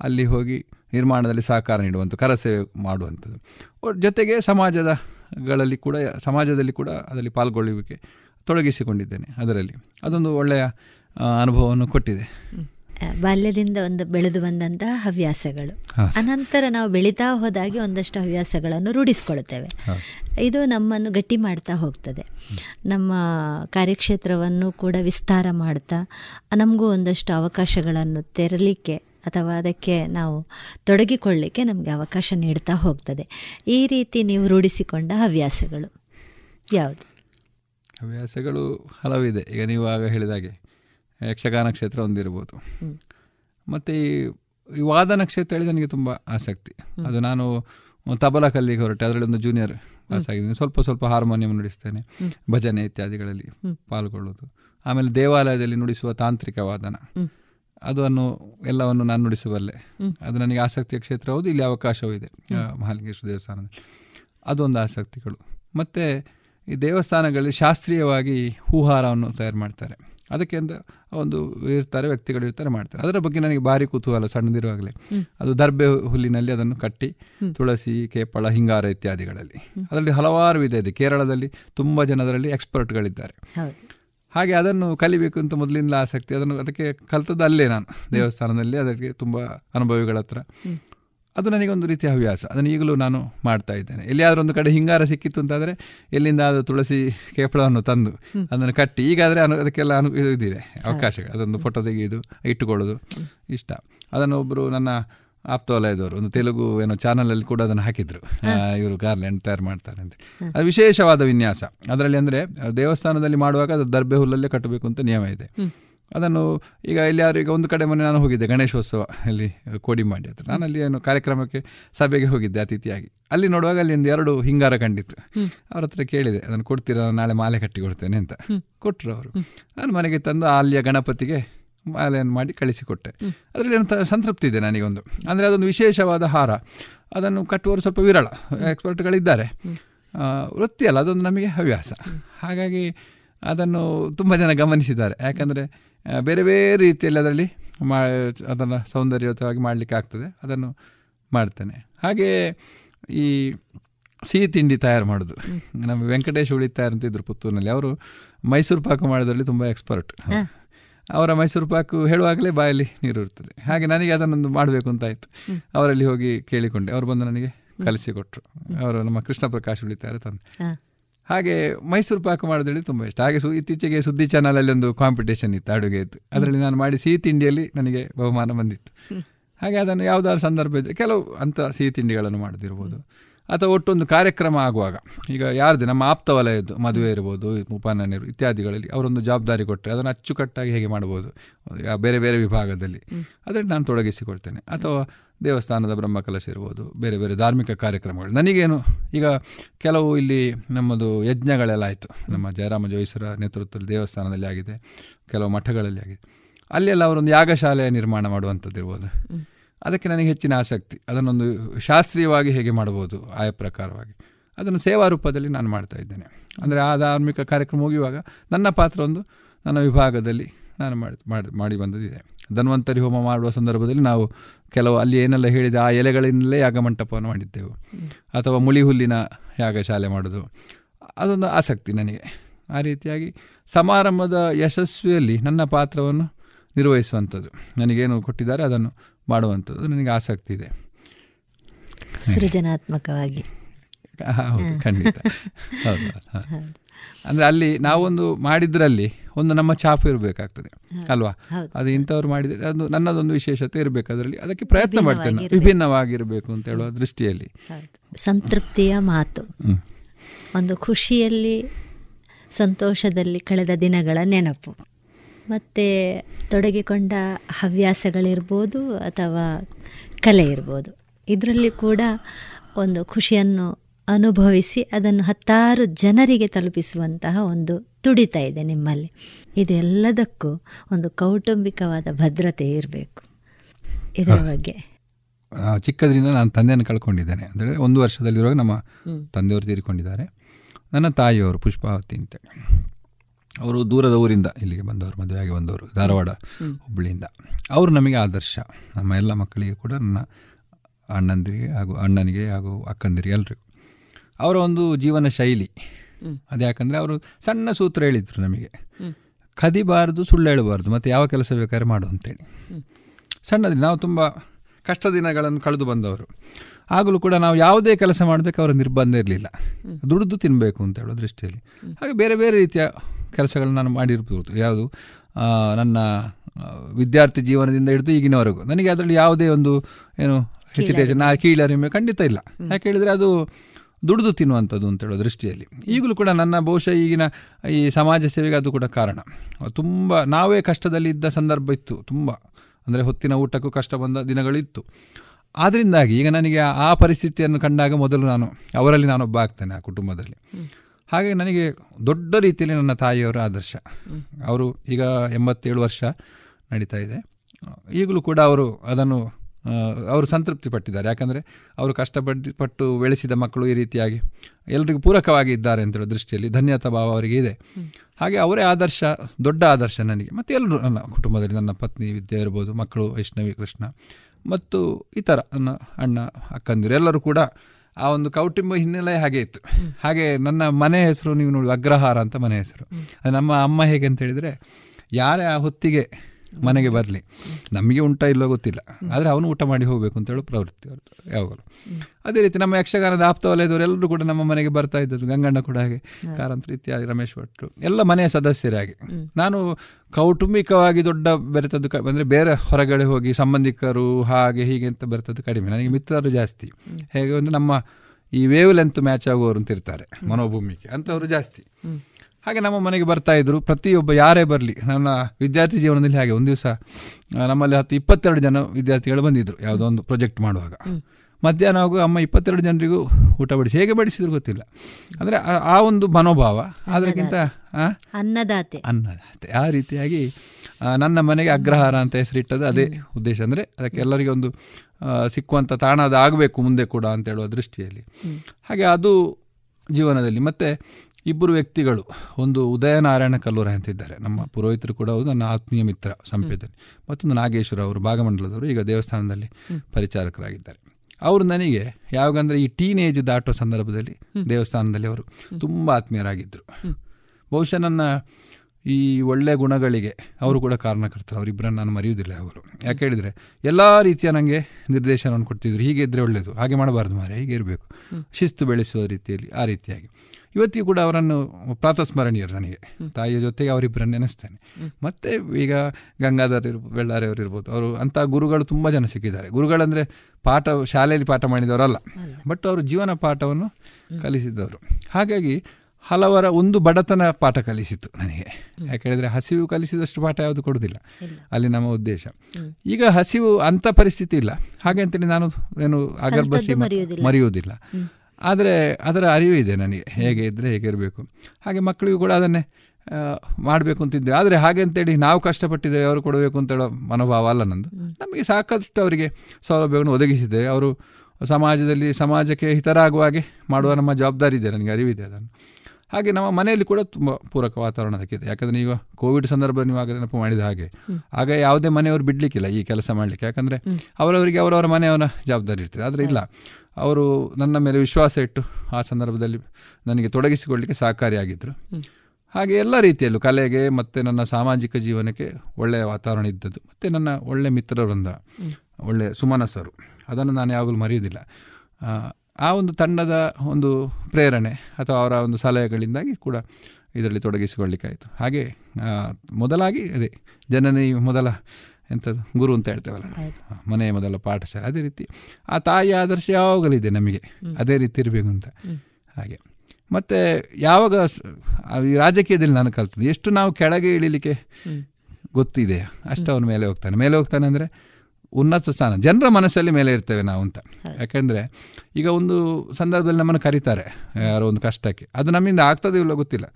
ಅಲ್ಲಿ ಹೋಗಿ ನಿರ್ಮಾಣದಲ್ಲಿ ಸಹಕಾರ ನೀಡುವಂಥ ಕರಸೇವೆ ಮಾಡುವಂಥದ್ದು. ಜೊತೆಗೆ ಸಮಾಜದ ಗಳಲ್ಲಿ ಕೂಡ ಸಮಾಜದಲ್ಲಿ ಕೂಡ ಅದರಲ್ಲಿ ಪಾಲ್ಗೊಳ್ಳುವಿಕೆ ತೊಡಗಿಸಿಕೊಂಡಿದ್ದೇನೆ ಅದರಲ್ಲಿ. ಅದೊಂದು ಒಳ್ಳೆಯ ಅನುಭವವನ್ನು ಕೊಟ್ಟಿದೆ. ಬಾಲ್ಯದಿಂದ ಒಂದು ಬೆಳೆದು ಬಂದಂತಹ ಹವ್ಯಾಸಗಳು. ಅನಂತರ ನಾವು ಬೆಳೀತಾ ಹೋದಾಗಿ ಒಂದಷ್ಟು ಹವ್ಯಾಸಗಳನ್ನು ರೂಢಿಸ್ಕೊಳ್ತೇವೆ. ಇದು ನಮ್ಮನ್ನು ಗಟ್ಟಿ ಮಾಡ್ತಾ ಹೋಗ್ತದೆ. ನಮ್ಮ ಕಾರ್ಯಕ್ಷೇತ್ರವನ್ನು ಕೂಡ ವಿಸ್ತಾರ ಮಾಡ್ತಾ ನಮಗೂ ಒಂದಷ್ಟು ಅವಕಾಶಗಳನ್ನು ತೆರಲಿಕ್ಕೆ ಅಥವಾ ಅದಕ್ಕೆ ನಾವು ತೊಡಗಿಕೊಳ್ಳಿಕ್ಕೆ ನಮಗೆ ಅವಕಾಶ ನೀಡ್ತಾ ಹೋಗ್ತದೆ. ಈ ರೀತಿ ನೀವು ರೂಢಿಸಿಕೊಂಡ ಹವ್ಯಾಸಗಳು ಯಾವುದು? ಹವ್ಯಾಸಗಳು ಹಲವಿದೆ. ಈಗ ನೀವು ಆಗ ಹೇಳಿದಾಗೆ ಯಕ್ಷಗಾನ ಕ್ಷೇತ್ರ ಒಂದಿರ್ಬೋದು. ಮತ್ತು ಈ ವಾದನ ಕ್ಷೇತ್ರ ಹೇಳಿ ನನಗೆ ತುಂಬ ಆಸಕ್ತಿ. ಅದು ನಾನು ತಬಲಾ ಕಲ್ಲಿಗೆ ಹೊರಟೆ ಅದರಲ್ಲಿ ಒಂದು ಜೂನಿಯರ್ ಪಾಸ್ ಆಗಿದ್ದೀನಿ ಸ್ವಲ್ಪ ಸ್ವಲ್ಪ ಹಾರ್ಮೋನಿಯಂ ನುಡಿಸ್ತೇನೆ. ಭಜನೆ ಇತ್ಯಾದಿಗಳಲ್ಲಿ ಪಾಲ್ಗೊಳ್ಳೋದು ಆಮೇಲೆ ದೇವಾಲಯದಲ್ಲಿ ನುಡಿಸುವ ತಾಂತ್ರಿಕ ವಾದನ. ಅದನ್ನು ಎಲ್ಲವನ್ನು ನಾನು ನುಡಿಸಬಲ್ಲೆ ಅದು ನನಗೆ ಆಸಕ್ತಿಯ ಕ್ಷೇತ್ರ ಹೌದು ಇಲ್ಲಿ ಅವಕಾಶವೂ ಇದೆ ಮಹಾಲಿಂಗೇಶ್ವರ ದೇವಸ್ಥಾನದಲ್ಲಿ. ಅದೊಂದು ಆಸಕ್ತಿಗಳು. ಮತ್ತು ಈ ದೇವಸ್ಥಾನಗಳಲ್ಲಿ ಶಾಸ್ತ್ರೀಯವಾಗಿ ಹೂಹಾರವನ್ನು ತಯಾರು ಮಾಡ್ತಾರೆ. ಅದಕ್ಕೆ ಅಂತ ಒಂದು ಇರ್ತಾರೆ ವ್ಯಕ್ತಿಗಳು ಇರ್ತಾರೆ ಮಾಡ್ತಾರೆ. ಅದರ ಬಗ್ಗೆ ನನಗೆ ಭಾರಿ ಕುತೂಹಲ ಸಣ್ಣದಿರುವಾಗಲೇ. ಅದು ದರ್ಬೆ ಹುಲ್ಲಿನಲ್ಲಿ ಅದನ್ನು ಕಟ್ಟಿ ತುಳಸಿ ಕೇಪಳ ಹಿಂಗಾರ ಇತ್ಯಾದಿಗಳಲ್ಲಿ. ಅದರಲ್ಲಿ ಹಲವಾರು ವಿಧ ಇದೆ ಕೇರಳದಲ್ಲಿ ತುಂಬ ಜನದರಲ್ಲಿ ಎಕ್ಸ್ಪರ್ಟ್ಗಳಿದ್ದಾರೆ. ಹಾಗೆ ಅದನ್ನು ಕಲಿಬೇಕು ಅಂತ ಮೊದಲಿಂದ ಆಸಕ್ತಿ. ಅದನ್ನು ಅದಕ್ಕೆ ಕಲ್ತದ್ದು ಅಲ್ಲೇ ನಾನು ದೇವಸ್ಥಾನದಲ್ಲಿ. ಅದಕ್ಕೆ ತುಂಬ ಅನುಭವಿಗಳ ಹತ್ರ. ಅದು ನನಗೊಂದು ರೀತಿಯ ಹವ್ಯಾಸ. ಅದನ್ನು ಈಗಲೂ ನಾನು ಮಾಡ್ತಾ ಇದ್ದೇನೆ. ಎಲ್ಲಿಯಾದರೂ ಒಂದು ಕಡೆ ಹಿಂಗಾರ ಸಿಕ್ಕಿತ್ತು ಅಂತಾದರೆ ಎಲ್ಲಿಂದ ಅದು ತುಳಸಿ ಕೇಪಳವನ್ನು ತಂದು ಅದನ್ನು ಕಟ್ಟಿ ಈಗಾದರೆ ಅನು ಅದಕ್ಕೆಲ್ಲ ಅನು ಇದಿದೆ ಅವಕಾಶ ಅದೊಂದು ಫೋಟೋ ತೆಗೆಯೋದು ಇಟ್ಟುಕೊಳ್ಳೋದು ಇಷ್ಟ. ಅದನ್ನು ಒಬ್ಬರು ನನ್ನ ಆಪ್ತವಲಯದವರು ಒಂದು ತೆಲುಗು ಏನೋ ಚಾನಲಲ್ಲಿ ಕೂಡ ಅದನ್ನು ಹಾಕಿದ್ರು. ಇವರು ಗಾರ್ಲೆಂಡ್ ತಯಾರು ಮಾಡ್ತಾರೆ ಅಂತ. ಅದು ವಿಶೇಷವಾದ ವಿನ್ಯಾಸ. ಅದರಲ್ಲಿ ಅಂದರೆ ದೇವಸ್ಥಾನದಲ್ಲಿ ಮಾಡುವಾಗ ಅದು ದರ್ಬೆ ಹುಲ್ಲಲ್ಲೇ ಕಟ್ಟಬೇಕು ಅಂತ ನಿಯಮ ಇದೆ. ಅದನ್ನು ಈಗ ಯಾರು ಈಗ ಒಂದು ಕಡೆ ಮೊನ್ನೆ ನಾನು ಹೋಗಿದ್ದೆ ಗಣೇಶೋತ್ಸವ ಅಲ್ಲಿ ಕೋಡಿ ಮಾಡಿ ಹತ್ರ. ನಾನು ಅಲ್ಲಿ ಏನು ಕಾರ್ಯಕ್ರಮಕ್ಕೆ ಸಭೆಗೆ ಹೋಗಿದ್ದೆ ಅತಿಥಿಯಾಗಿ. ಅಲ್ಲಿ ನೋಡುವಾಗ ಅಲ್ಲಿ ಒಂದು ಎರಡು ಹಿಂಗಾರ ಕಂಡಿತ್ತು. ಅವ್ರ ಹತ್ರ ಕೇಳಿದೆ ಅದನ್ನು ಕೊಡ್ತೀರಾ? ನಾಳೆ ಮಾಲೆ ಕಟ್ಟಿ ಕೊಡ್ತೇನೆ ಅಂತ ಕೊಟ್ಟರು ಅವರು. ನಾನು ಮನೆಗೆ ತಂದು ಅಲ್ಲಿಯ ಗಣಪತಿಗೆ ಮಾಲೆಯನ್ನು ಮಾಡಿ ಕಳಿಸಿಕೊಟ್ಟೆ. ಅದರಲ್ಲಿ ಏನು ಸಂತೃಪ್ತಿ ಇದೆ ನನಗೊಂದು. ಅಂದರೆ ಅದೊಂದು ವಿಶೇಷವಾದ ಹಾರ. ಅದನ್ನು ಕಟ್ಟುವರು ಸ್ವಲ್ಪ ವಿರಳ ಎಕ್ಸ್ಪರ್ಟ್ಗಳಿದ್ದಾರೆ. ವೃತ್ತಿ ಅಲ್ಲ ಅದೊಂದು ನಮಗೆ ಹವ್ಯಾಸ. ಹಾಗಾಗಿ ಅದನ್ನು ತುಂಬ ಜನ ಗಮನಿಸಿದ್ದಾರೆ. ಯಾಕಂದರೆ ಬೇರೆ ಬೇರೆ ರೀತಿಯಲ್ಲಿ ಅದರಲ್ಲಿ ಮಾ ಅದನ್ನು ಸೌಂದರ್ಯಯುತವಾಗಿ ಮಾಡಲಿಕ್ಕೆ ಆಗ್ತದೆ. ಅದನ್ನು ಮಾಡ್ತೇನೆ. ಹಾಗೆ ಈ ಸಿಹಿ ತಿಂಡಿ ತಯಾರು ಮಾಡೋದು. ನಮ್ಮ ವೆಂಕಟೇಶ್ ಹುಳಿ ತಯಾರು ಇದ್ರು ಪುತ್ತೂರಿನಲ್ಲಿ. ಅವರು ಮೈಸೂರು ಪಾಕ ಮಾಡೋದ್ರಲ್ಲಿ ತುಂಬ ಎಕ್ಸ್ಪರ್ಟ್. ಅವರ ಮೈಸೂರು ಪಾಕು ಹೇಳುವಾಗಲೇ ಬಾಯಲ್ಲಿ ನೀರು ಇರ್ತದೆ ಹಾಗೆ ನನಗೆ ಅದನ್ನೊಂದು ಮಾಡಬೇಕು ಅಂತ ಆಯಿತು. ಅವರಲ್ಲಿ ಹೋಗಿ ಕೇಳಿಕೊಂಡೆ. ಅವರು ಬಂದು ನನಗೆ ಕಲಿಸಿಕೊಟ್ರು. ಅವರು ನಮ್ಮ ಕೃಷ್ಣ ಪ್ರಕಾಶ್ ಉಳಿತಾರೆ ತಂದೆ. ಹಾಗೆ ಮೈಸೂರು ಪಾಕು ಮಾಡೋದ್ರಲ್ಲಿ ತುಂಬ ಇಷ್ಟ. ಹಾಗೆ ಸು ಇತ್ತೀಚೆಗೆ ಸುದ್ದಿ ಚಾನಲಲ್ಲಿ ಒಂದು ಕಾಂಪಿಟೇಷನ್ ಇತ್ತು ಅಡುಗೆ ಇತ್ತು. ಅದರಲ್ಲಿ ನಾನು ಮಾಡಿ ಸಿಹಿ ತಿಂಡಿಯಲ್ಲಿ ನನಗೆ ಬಹುಮಾನ ಬಂದಿತ್ತು. ಹಾಗೆ ಅದನ್ನು ಯಾವುದಾದ್ರು ಸಂದರ್ಭ ಇದ್ದರೆ ಕೆಲವು ಅಂಥ ಸಿಹಿ ತಿಂಡಿಗಳನ್ನು ಮಾಡೋದಿರ್ಬೋದು. ಅಥವಾ ಒಟ್ಟೊಂದು ಕಾರ್ಯಕ್ರಮ ಆಗುವಾಗ ಈಗ ಯಾರದೇ ನಮ್ಮ ಆಪ್ತ ವಲಯದ್ದು ಮದುವೆ ಇರ್ಬೋದು ಉಪನಯನರು ಇತ್ಯಾದಿಗಳಲ್ಲಿ ಅವರೊಂದು ಜವಾಬ್ದಾರಿ ಕೊಟ್ಟರೆ ಅದನ್ನು ಅಚ್ಚುಕಟ್ಟಾಗಿ ಹೇಗೆ ಮಾಡ್ಬೋದು ಬೇರೆ ಬೇರೆ ವಿಭಾಗದಲ್ಲಿ. ಅದರಲ್ಲಿ ನಾನು ತೊಡಗಿಸಿಕೊಳ್ತೇನೆ. ಅಥವಾ ದೇವಸ್ಥಾನದ ಬ್ರಹ್ಮಕಲಶ ಇರ್ಬೋದು ಬೇರೆ ಬೇರೆ ಧಾರ್ಮಿಕ ಕಾರ್ಯಕ್ರಮಗಳು. ನನಗೇನು ಈಗ ಕೆಲವು ಇಲ್ಲಿ ನಮ್ಮದು ಯಜ್ಞಗಳೆಲ್ಲ ಆಯಿತು. ನಮ್ಮ ಜಯರಾಮ ಜೋಯಿಸರ ನೇತೃತ್ವದಲ್ಲಿ ದೇವಸ್ಥಾನದಲ್ಲಿ ಆಗಿದೆ ಕೆಲವು ಮಠಗಳಲ್ಲಿ ಆಗಿದೆ. ಅಲ್ಲೆಲ್ಲ ಅವರೊಂದು ಯಾಗಶಾಲೆ ನಿರ್ಮಾಣ ಮಾಡುವಂಥದ್ದು ಇರ್ಬೋದು ಅದಕ್ಕೆ ನನಗೆ ಹೆಚ್ಚಿನ ಆಸಕ್ತಿ. ಅದನ್ನೊಂದು ಶಾಸ್ತ್ರೀಯವಾಗಿ ಹೇಗೆ ಮಾಡ್ಬೋದು ಆಯಾ ಪ್ರಕಾರವಾಗಿ. ಅದನ್ನು ಸೇವಾ ರೂಪದಲ್ಲಿ ನಾನು ಮಾಡ್ತಾ ಇದ್ದೇನೆ. ಅಂದರೆ ಆ ಧಾರ್ಮಿಕ ಕಾರ್ಯಕ್ರಮ ಮುಗಿಯುವಾಗ ನನ್ನ ಪಾತ್ರ ಒಂದು ನನ್ನ ವಿಭಾಗದಲ್ಲಿ ನಾನು ಮಾಡಿ ಮಾಡಿ ಮಾಡಿ ಬಂದದಿದೆ. ಧನ್ವಂತರಿ ಹೋಮ ಮಾಡುವ ಸಂದರ್ಭದಲ್ಲಿ ನಾವು ಕೆಲವು ಅಲ್ಲಿ ಏನೆಲ್ಲ ಹೇಳಿದ ಆ ಎಲೆಗಳಿಂದಲೇ ಯಾಗ ಮಂಟಪವನ್ನು ಮಾಡಿದ್ದೆವು. ಅಥವಾ ಮುಳಿ ಹುಲ್ಲಿನ ಯಾಗಶಾಲೆ ಮಾಡೋದು. ಅದೊಂದು ಆಸಕ್ತಿ ನನಗೆ. ಆ ರೀತಿಯಾಗಿ ಸಮಾರಂಭದ ಯಶಸ್ವಿಯಲ್ಲಿ ನನ್ನ ಪಾತ್ರವನ್ನು ನಿರ್ವಹಿಸುವಂಥದ್ದು. ನನಗೇನು ಕೊಟ್ಟಿದ್ದಾರೆ ಅದನ್ನು ಮಾಡುವಂಥದ್ದು. ನನಗೆ ಆಸಕ್ತಿ ಇದೆ. ಸೃಜನಾತ್ಮಕವಾಗಿ. ಹೌದು ಖಂಡಿತ. *laughs* ಹೌದು ಅಂದರೆ ಅಲ್ಲಿ ನಾವೊಂದು ಮಾಡಿದ್ರಲ್ಲಿ ಒಂದು ನಮ್ಮ ಛಾಪು ಇರಬೇಕಾಗ್ತದೆ ಅಲ್ವಾ? ಅದು ಇಂಥವ್ರು ಮಾಡಿದರೆ ಅದು ನನ್ನದೊಂದು ವಿಶೇಷತೆ ಇರಬೇಕು ಅದರಲ್ಲಿ. ಅದಕ್ಕೆ ಪ್ರಯತ್ನ ಮಾಡ್ತೇನೆ ವಿಭಿನ್ನವಾಗಿರಬೇಕು ಅಂತ ಹೇಳುವ ದೃಷ್ಟಿಯಲ್ಲಿ. ಸಂತೃಪ್ತಿಯ ಮಾತು. ಒಂದು ಖುಷಿಯಲ್ಲಿ ಸಂತೋಷದಲ್ಲಿ ಕಳೆದ ದಿನಗಳ ನೆನಪು. ಮತ್ತು ತೊಡಗಿಕೊಂಡ ಹವ್ಯಾಸಗಳಿರ್ಬೋದು ಅಥವಾ ಕಲೆ ಇರ್ಬೋದು. ಇದರಲ್ಲಿ ಕೂಡ ಒಂದು ಖುಷಿಯನ್ನು ಅನುಭವಿಸಿ ಅದನ್ನು ಹತ್ತಾರು ಜನರಿಗೆ ತಲುಪಿಸುವಂತಹ ಒಂದು ತುಡಿತ ಇದೆ ನಿಮ್ಮಲ್ಲಿ. ಇದೆಲ್ಲದಕ್ಕೂ ಒಂದು ಕೌಟುಂಬಿಕವಾದ ಭದ್ರತೆ ಇರಬೇಕು. ಇದರ ಬಗ್ಗೆ. ಚಿಕ್ಕದ್ರಿಂದ ನಾನು ತಂದೆಯನ್ನು ಕಳ್ಕೊಂಡಿದ್ದೇನೆ. ಅಂದರೆ ಒಂದು ವರ್ಷದಲ್ಲಿರುವಾಗ ನಮ್ಮ ತಂದೆಯವರು ತೀರಿಕೊಂಡಿದ್ದಾರೆ. ನನ್ನ ತಾಯಿಯವರು ಪುಷ್ಪಾವತಿ ಅಂತೇಳಿ ಅವರು ದೂರದ ಊರಿಂದ ಇಲ್ಲಿಗೆ ಬಂದವರು ಮದುವೆಯಾಗಿ ಬಂದವರು ಧಾರವಾಡ ಹುಬ್ಬಳ್ಳಿಯಿಂದ ಅವರು ನಮಗೆ ಆದರ್ಶ. ನಮ್ಮ ಎಲ್ಲ ಮಕ್ಕಳಿಗೆ ಕೂಡ ನನ್ನ ಅಣ್ಣಂದಿರಿಗೆ ಹಾಗೂ ಅಣ್ಣನಿಗೆ ಹಾಗೂ ಅಕ್ಕಂದಿರಿಗೆ ಎಲ್ಲರಿಗೂ ಅವರ ಒಂದು ಜೀವನ ಶೈಲಿ. ಅದು ಯಾಕಂದರೆ ಅವರು ಸಣ್ಣ ಸೂತ್ರ ಹೇಳಿದರು ನಮಗೆ. ಕದಿಬಾರ್ದು ಸುಳ್ಳು ಹೇಳಬಾರ್ದು ಮತ್ತು ಯಾವ ಕೆಲಸ ಬೇಕಾದ್ರೆ ಮಾಡು ಅಂತೇಳಿ. ಸಣ್ಣದಿನ ನಾವು ತುಂಬ ಕಷ್ಟ ದಿನಗಳನ್ನು ಕಳೆದು ಬಂದವರು. ಆಗಲೂ ಕೂಡ ನಾವು ಯಾವುದೇ ಕೆಲಸ ಮಾಡಬೇಕು ಅವರ ನಿರ್ಬಂಧ ಇರಲಿಲ್ಲ. ದುಡಿದು ತಿನ್ನಬೇಕು ಅಂತ ಹೇಳೋ ದೃಷ್ಟಿಯಲ್ಲಿ. ಹಾಗೆ ಬೇರೆ ಬೇರೆ ರೀತಿಯ ಕೆಲಸಗಳನ್ನ ನಾನು ಮಾಡಿರ್ಬೋದು ಯಾವುದು? ನನ್ನ ವಿದ್ಯಾರ್ಥಿ ಜೀವನದಿಂದ ಹಿಡಿದು ಈಗಿನವರೆಗೂ. ನನಗೆ ಅದರಲ್ಲಿ ಯಾವುದೇ ಒಂದು ಏನು ಹೆಸಿಟೇಷನ್ ಆ ಕೀಳರಿಮೆ ಖಂಡಿತ ಇಲ್ಲ. ಯಾಕೆ ಹೇಳಿದರೆ ಅದು ದುಡಿದು ತಿನ್ನುವಂಥದ್ದು ಅಂತ ಹೇಳೋ ದೃಷ್ಟಿಯಲ್ಲಿ. ಈಗಲೂ ಕೂಡ ನನ್ನ ಬಹುಶಃ ಈಗಿನ ಈ ಸಮಾಜ ಸೇವೆಗೆ ಅದು ಕೂಡ ಕಾರಣ. ತುಂಬ ನಾವೇ ಕಷ್ಟದಲ್ಲಿ ಇದ್ದ ಸಂದರ್ಭ ಇತ್ತು. ತುಂಬ ಅಂದರೆ ಹೊತ್ತಿನ ಊಟಕ್ಕೂ ಕಷ್ಟ ಬಂದ ದಿನಗಳಿತ್ತು. ಆದ್ದರಿಂದಾಗಿ ಈಗ ನನಗೆ ಆ ಪರಿಸ್ಥಿತಿಯನ್ನು ಕಂಡಾಗ ಮೊದಲು ನಾನು ಅವರಲ್ಲಿ ನಾನೊಬ್ಬ ಆಗ್ತೇನೆ ಆ ಕುಟುಂಬದಲ್ಲಿ. ಹಾಗೆ ನನಗೆ ದೊಡ್ಡ ರೀತಿಯಲ್ಲಿ ನನ್ನ ತಾಯಿಯವರ ಆದರ್ಶ. ಅವರು ಈಗ ಎಂಬತ್ತೇಳು ವರ್ಷ ನಡೀತಾ ಇದೆ. ಈಗಲೂ ಕೂಡ ಅವರು ಅದನ್ನು ಅವರು ಸಂತೃಪ್ತಿ ಪಟ್ಟಿದ್ದಾರೆ. ಯಾಕಂದರೆ ಅವರು ಕಷ್ಟಪಟ್ಟು, ಪಟ್ಟು ಬೆಳೆಸಿದ ಮಕ್ಕಳು ಈ ರೀತಿಯಾಗಿ ಎಲ್ರಿಗೂ ಪೂರಕವಾಗಿ ಇದ್ದಾರೆ ಅಂತ ಹೇಳೋ ದೃಷ್ಟಿಯಲ್ಲಿ ಧನ್ಯತಾ ಭಾವ ಅವರಿಗೆ ಇದೆ. ಹಾಗೆ ಅವರೇ ಆದರ್ಶ, ದೊಡ್ಡ ಆದರ್ಶ ನನಗೆ. ಮತ್ತು ಎಲ್ಲರೂ ನನ್ನ ಕುಟುಂಬದಲ್ಲಿ ನನ್ನ ಪತ್ನಿ, ವಿದ್ಯೆ ಇರ್ಬೋದು, ಮಕ್ಕಳು ವೈಷ್ಣವಿ ಕೃಷ್ಣ, ಮತ್ತು ಇತರ ನನ್ನ ಅಣ್ಣ, ಅಕ್ಕಂದಿರು ಎಲ್ಲರೂ ಕೂಡ ಆ ಒಂದು ಕೌಟುಂಬ ಹಿನ್ನೆಲೆ ಹಾಗೆ ಇತ್ತು. ಹಾಗೆ ನನ್ನ ಮನೆ ಹೆಸರು ನೀವು ನೋಡಿ ಅಗ್ರಹಾರ ಅಂತ ಮನೆ ಹೆಸರು. ನಮ್ಮ ಅಮ್ಮ ಹೇಗೆ ಅಂತ ಹೇಳಿದರೆ ಯಾರೇ ಆ ಹೊತ್ತಿಗೆ ಮನೆಗೆ ಬರಲಿ. ನಮಗೆ ಉಂಟ ಇಲ್ಲೋ ಗೊತ್ತಿಲ್ಲ. ಆದರೆ ಅವನು ಊಟ ಮಾಡಿ ಹೋಗಬೇಕು ಅಂತ ಹೇಳೋ ಪ್ರವೃತ್ತಿ ಅವ್ರದ್ದು ಯಾವಾಗಲೂ. ಅದೇ ರೀತಿ ನಮ್ಮ ಯಕ್ಷಗಾನದ ಆಪ್ತ ವಲಯದವರು ಎಲ್ಲರೂ ಕೂಡ ನಮ್ಮ ಮನೆಗೆ ಬರ್ತಾ ಇದ್ದದ್ದು ಗಂಗಣ್ಣ ಕೂಡ ಹಾಗೆ ಕಾರಂತರ ಇತ್ಯಾದಿ ರಮೇಶ್ ಭಟ್ರು ಎಲ್ಲ ಮನೆಯ ಸದಸ್ಯರಾಗಿ. ನಾನು ಕೌಟುಂಬಿಕವಾಗಿ ದೊಡ್ಡ ಬೆರೆತದ್ದು ಅಂದರೆ ಬೇರೆ ಹೊರಗಡೆ ಹೋಗಿ ಸಂಬಂಧಿಕರು ಹಾಗೆ ಹೀಗೆ ಅಂತ ಬರ್ತದ್ದು ಕಡಿಮೆ. ನನಗೆ ಮಿತ್ರರು ಜಾಸ್ತಿ. ಹೇಗೆ ಒಂದು ನಮ್ಮ ಈ ವೇವ್ ಲೆಂತ್ ಮ್ಯಾಚ್ ಆಗುವವರು ಅಂತ ಇರ್ತಾರೆ ಮನೋಭೂಮಿಗೆ ಅಂಥವ್ರು ಜಾಸ್ತಿ. ಹಾಗೆ ನಮ್ಮ ಮನೆಗೆ ಬರ್ತಾ ಇದ್ರು. ಪ್ರತಿಯೊಬ್ಬ ಯಾರೇ ಬರಲಿ ನನ್ನ ವಿದ್ಯಾರ್ಥಿ ಜೀವನದಲ್ಲಿ ಹಾಗೆ ಒಂದು ದಿವಸ ನಮ್ಮಲ್ಲಿ ಹತ್ತು ಇಪ್ಪತ್ತೆರಡು ಜನ ವಿದ್ಯಾರ್ಥಿಗಳು ಬಂದಿದ್ರು ಯಾವುದೋ ಒಂದು ಪ್ರಾಜೆಕ್ಟ್ ಮಾಡುವಾಗ. ಮಧ್ಯಾಹ್ನ ಹಾಗೂ ಅಮ್ಮ ಇಪ್ಪತ್ತೆರಡು ಜನರಿಗೂ ಊಟ ಬಡಿಸಿ. ಹೇಗೆ ಬಡಿಸಿದ್ರು ಗೊತ್ತಿಲ್ಲ. ಅಂದರೆ ಆ ಒಂದು ಮನೋಭಾವ. ಅದಕ್ಕಿಂತ ಅನ್ನದಾತೆ. ಅನ್ನದಾತೆ. ಆ ರೀತಿಯಾಗಿ ನನ್ನ ಮನೆಗೆ ಅಗ್ರಹಾರ ಅಂತ ಹೆಸರಿಟ್ಟದ್ದು ಅದೇ ಉದ್ದೇಶ. ಅಂದರೆ ಅದಕ್ಕೆ ಎಲ್ಲರಿಗೆ ಒಂದು ಸಿಕ್ಕುವಂಥ ತಾಣ ಅದು ಆಗಬೇಕು ಮುಂದೆ ಕೂಡ ಅಂತ ಹೇಳುವ ದೃಷ್ಟಿಯಲ್ಲಿ. ಹಾಗೆ ಅದು ಜೀವನದಲ್ಲಿ. ಮತ್ತು ಇಬ್ಬರು ವ್ಯಕ್ತಿಗಳು ಒಂದು ಉದಯನಾರಾಯಣ ಕಲ್ಲೂರ ಅಂತಿದ್ದಾರೆ. ನಮ್ಮ ಪುರೋಹಿತರು ಕೂಡ ಹೌದು ನನ್ನ ಆತ್ಮೀಯ ಮಿತ್ರ ಸಂಪೇದಲ್ಲಿ ಮತ್ತೊಂದು ನಾಗೇಶ್ವರ ಅವರು ಭಾಗಮಂಡಲದವರು ಈಗ ದೇವಸ್ಥಾನದಲ್ಲಿ ಪರಿಚಾರಕರಾಗಿದ್ದಾರೆ. ಅವರು ನನಗೆ ಯಾವಾಗಂದರೆ ಈ ಟೀನೇಜ್ ಏಜ್ ದಾಟೋ ಸಂದರ್ಭದಲ್ಲಿ ದೇವಸ್ಥಾನದಲ್ಲಿ ಅವರು ತುಂಬ ಆತ್ಮೀಯರಾಗಿದ್ದರು. ಬಹುಶಃ ನನ್ನ ಈ ಒಳ್ಳೆ ಗುಣಗಳಿಗೆ ಅವರು ಕೂಡ ಕಾರಣಕರ್ತರು ಅವರಿಬ್ಬರನ್ನು ನಾನು ಮರೆಯುವುದಿಲ್ಲ ಅವರು. ಯಾಕೆ ಹೇಳಿದರೆ ಎಲ್ಲ ರೀತಿಯ ನನಗೆ ನಿರ್ದೇಶನವನ್ನು ಕೊಡ್ತಿದ್ರು ಹೀಗೆ ಇದ್ದರೆ ಒಳ್ಳೆಯದು ಹಾಗೆ ಮಾಡಬಾರ್ದು ಮಾರೆ ಹೀಗೆ ಇರಬೇಕು. ಶಿಸ್ತು ಬೆಳೆಸುವ ರೀತಿಯಲ್ಲಿ ಆ ರೀತಿಯಾಗಿ. ಇವತ್ತಿಗೂ ಕೂಡ ಅವರನ್ನು ಪ್ರಾತಸ್ಮರಣೀಯರು ನನಗೆ. ತಾಯಿಯ ಜೊತೆಗೆ ಅವರಿಬ್ಬರನ್ನು ನೆನೆಸ್ತೇನೆ. ಮತ್ತು ಈಗ ಗಂಗಾಧರ್ ಇರ್ಬೋದು ಬೆಳ್ಳಾರಿ ಅವರು ಇರ್ಬೋದು. ಅವರು ಅಂಥ ಗುರುಗಳು ತುಂಬ ಜನ ಸಿಕ್ಕಿದ್ದಾರೆ. ಗುರುಗಳಂದರೆ ಪಾಠ ಶಾಲೆಯಲ್ಲಿ ಪಾಠ ಮಾಡಿದವರಲ್ಲ. ಬಟ್ ಅವರು ಜೀವನ ಪಾಠವನ್ನು ಕಲಿಸಿದವರು ಹಾಗಾಗಿ ಹಲವರ ಒಂದು ಬಡತನ ಪಾಠ ಕಲಿಸಿತು ನನಗೆ. ಯಾಕೆ ಹೇಳಿದ್ರೆ ಹಸಿವು ಕಲಿಸಿದಷ್ಟು ಪಾಠ ಯಾವುದು ಕೊಡುವುದಿಲ್ಲ. ಅಲ್ಲಿ ನಮ್ಮ ಉದ್ದೇಶ. ಈಗ ಹಸಿವು ಅಂಥ ಪರಿಸ್ಥಿತಿ ಇಲ್ಲ. ಹಾಗೆ ಅಂತೇಳಿ ನಾನು ಏನು ಅಗರ್ಭಿ ಮರೆಯುವುದಿಲ್ಲ. ಆದರೆ ಅದರ ಅರಿವು ಇದೆ ನನಗೆ. ಹೇಗೆ ಇದ್ದರೆ ಹೇಗಿರಬೇಕು ಹಾಗೆ ಮಕ್ಕಳಿಗೂ ಕೂಡ ಅದನ್ನೇ ಮಾಡಬೇಕು ಅಂತಿದ್ದೆ. ಆದರೆ ಹಾಗೆ ಅಂತೇಳಿ ನಾವು ಕಷ್ಟಪಟ್ಟಿದ್ದೇವೆ ಅವರು ಕೊಡಬೇಕು ಅಂತೇಳೋ ಮನೋಭಾವ ಅಲ್ಲ ನಂದು. ನಮಗೆ ಸಾಕಷ್ಟು ಅವರಿಗೆ ಸೌಲಭ್ಯವನ್ನು ಒದಗಿಸಿದ್ದೇವೆ. ಅವರು ಸಮಾಜದಲ್ಲಿ ಸಮಾಜಕ್ಕೆ ಹಿತರಾಗುವ ಹಾಗೆ ಮಾಡುವ ನಮ್ಮ ಜವಾಬ್ದಾರಿ ಇದೆ. ನನಗೆ ಅರಿವಿದೆ ಅದನ್ನು. ಹಾಗೆ ನಮ್ಮ ಮನೆಯಲ್ಲಿ ಕೂಡ ತುಂಬ ಪೂರಕ ವಾತಾವರಣ ಅದಕ್ಕಿದೆ. ಯಾಕಂದರೆ ಈಗ ಕೋವಿಡ್ ಸಂದರ್ಭ ನೀವು ಆಗ ನೆನಪು ಮಾಡಿದ ಹಾಗೆ ಆಗ ಯಾವುದೇ ಮನೆಯವರು ಬಿಡಲಿಕ್ಕಿಲ್ಲ ಈ ಕೆಲಸ ಮಾಡಲಿಕ್ಕೆ. ಯಾಕಂದರೆ ಅವರವರಿಗೆ ಅವರವರ ಮನೆಯವರ ಜವಾಬ್ದಾರಿ ಇರ್ತದೆ. ಆದರೆ ಇಲ್ಲ ಅವರು ನನ್ನ ಮೇಲೆ ವಿಶ್ವಾಸ ಇಟ್ಟು ಆ ಸಂದರ್ಭದಲ್ಲಿ ನನಗೆ ತೊಡಗಿಸಿಕೊಳ್ಳಲಿಕ್ಕೆ ಸಹಕಾರಿಯಾಗಿದ್ದರು ಹಾಗೆ ಎಲ್ಲ ರೀತಿಯಲ್ಲೂ ಕಲೆಗೆ ಮತ್ತು ನನ್ನ ಸಾಮಾಜಿಕ ಜೀವನಕ್ಕೆ ಒಳ್ಳೆಯ ವಾತಾವರಣ ಇದ್ದದ್ದು ಮತ್ತು ನನ್ನ ಒಳ್ಳೆಯ ಮಿತ್ರವೃಂದ ಒಳ್ಳೆಯ ಸುಮನಸರು ಅದನ್ನು ನಾನು ಯಾವಾಗಲೂ ಮರೆಯುವುದಿಲ್ಲ. ಆ ಒಂದು ತಂಡದ ಒಂದು ಪ್ರೇರಣೆ ಅಥವಾ ಅವರ ಒಂದು ಸಲಹೆಗಳಿಂದಾಗಿ ಕೂಡ ಇದರಲ್ಲಿ ತೊಡಗಿಸಿಕೊಳ್ಳಿಕ್ಕಾಯಿತು. ಹಾಗೆ ಮೊದಲಾಗಿ ಅದೇ ಜನನಿ ಮೊದಲ ಎಂಥದ್ದು ಗುರು ಅಂತ ಹೇಳ್ತೇವಲ್ಲ. ಮನೆಯ ಮೊದಲ ಪಾಠಶಾಲೆ ಅದೇ ರೀತಿ ಆ ತಾಯಿ ಆದರ್ಶ ಯಾವಾಗಲಿದೆ ನಮಗೆ? ಅದೇ ರೀತಿ ಇರಬೇಕು ಅಂತ. ಹಾಗೆ. ಮತ್ತು ಯಾವಾಗ ಈ ರಾಜಕೀಯದಲ್ಲಿ ನಾನು ಕಲ್ತದ್ದು ಎಷ್ಟು ನಾವು ಕೆಳಗೆ ಇಳಿಲಿಕ್ಕೆ ಗೊತ್ತಿದೆ? ಅಷ್ಟು ಅವನ ಮೇಲೆ ಹೋಗ್ತಾನೆ. ಮೇಲೆ ಹೋಗ್ತಾನೆ ಅಂದರೆ ಉನ್ನತ ಸ್ಥಾನ ಜನರ ಮನಸ್ಸಲ್ಲಿ ಮೇಲೆ ಇರ್ತೇವೆ ನಾವು ಅಂತ. ಯಾಕೆಂದರೆ ಈಗ ಒಂದು ಸಂದರ್ಭದಲ್ಲಿ ನಮ್ಮನ್ನು ಕರೀತಾರೆ. ಯಾರೋ ಒಂದು ಕಷ್ಟಕ್ಕೆ. ಅದು ನಮ್ಮಿಂದ ಆಗ್ತದೆ ಇಲ್ಲ ಗೊತ್ತಿಲ್ಲ.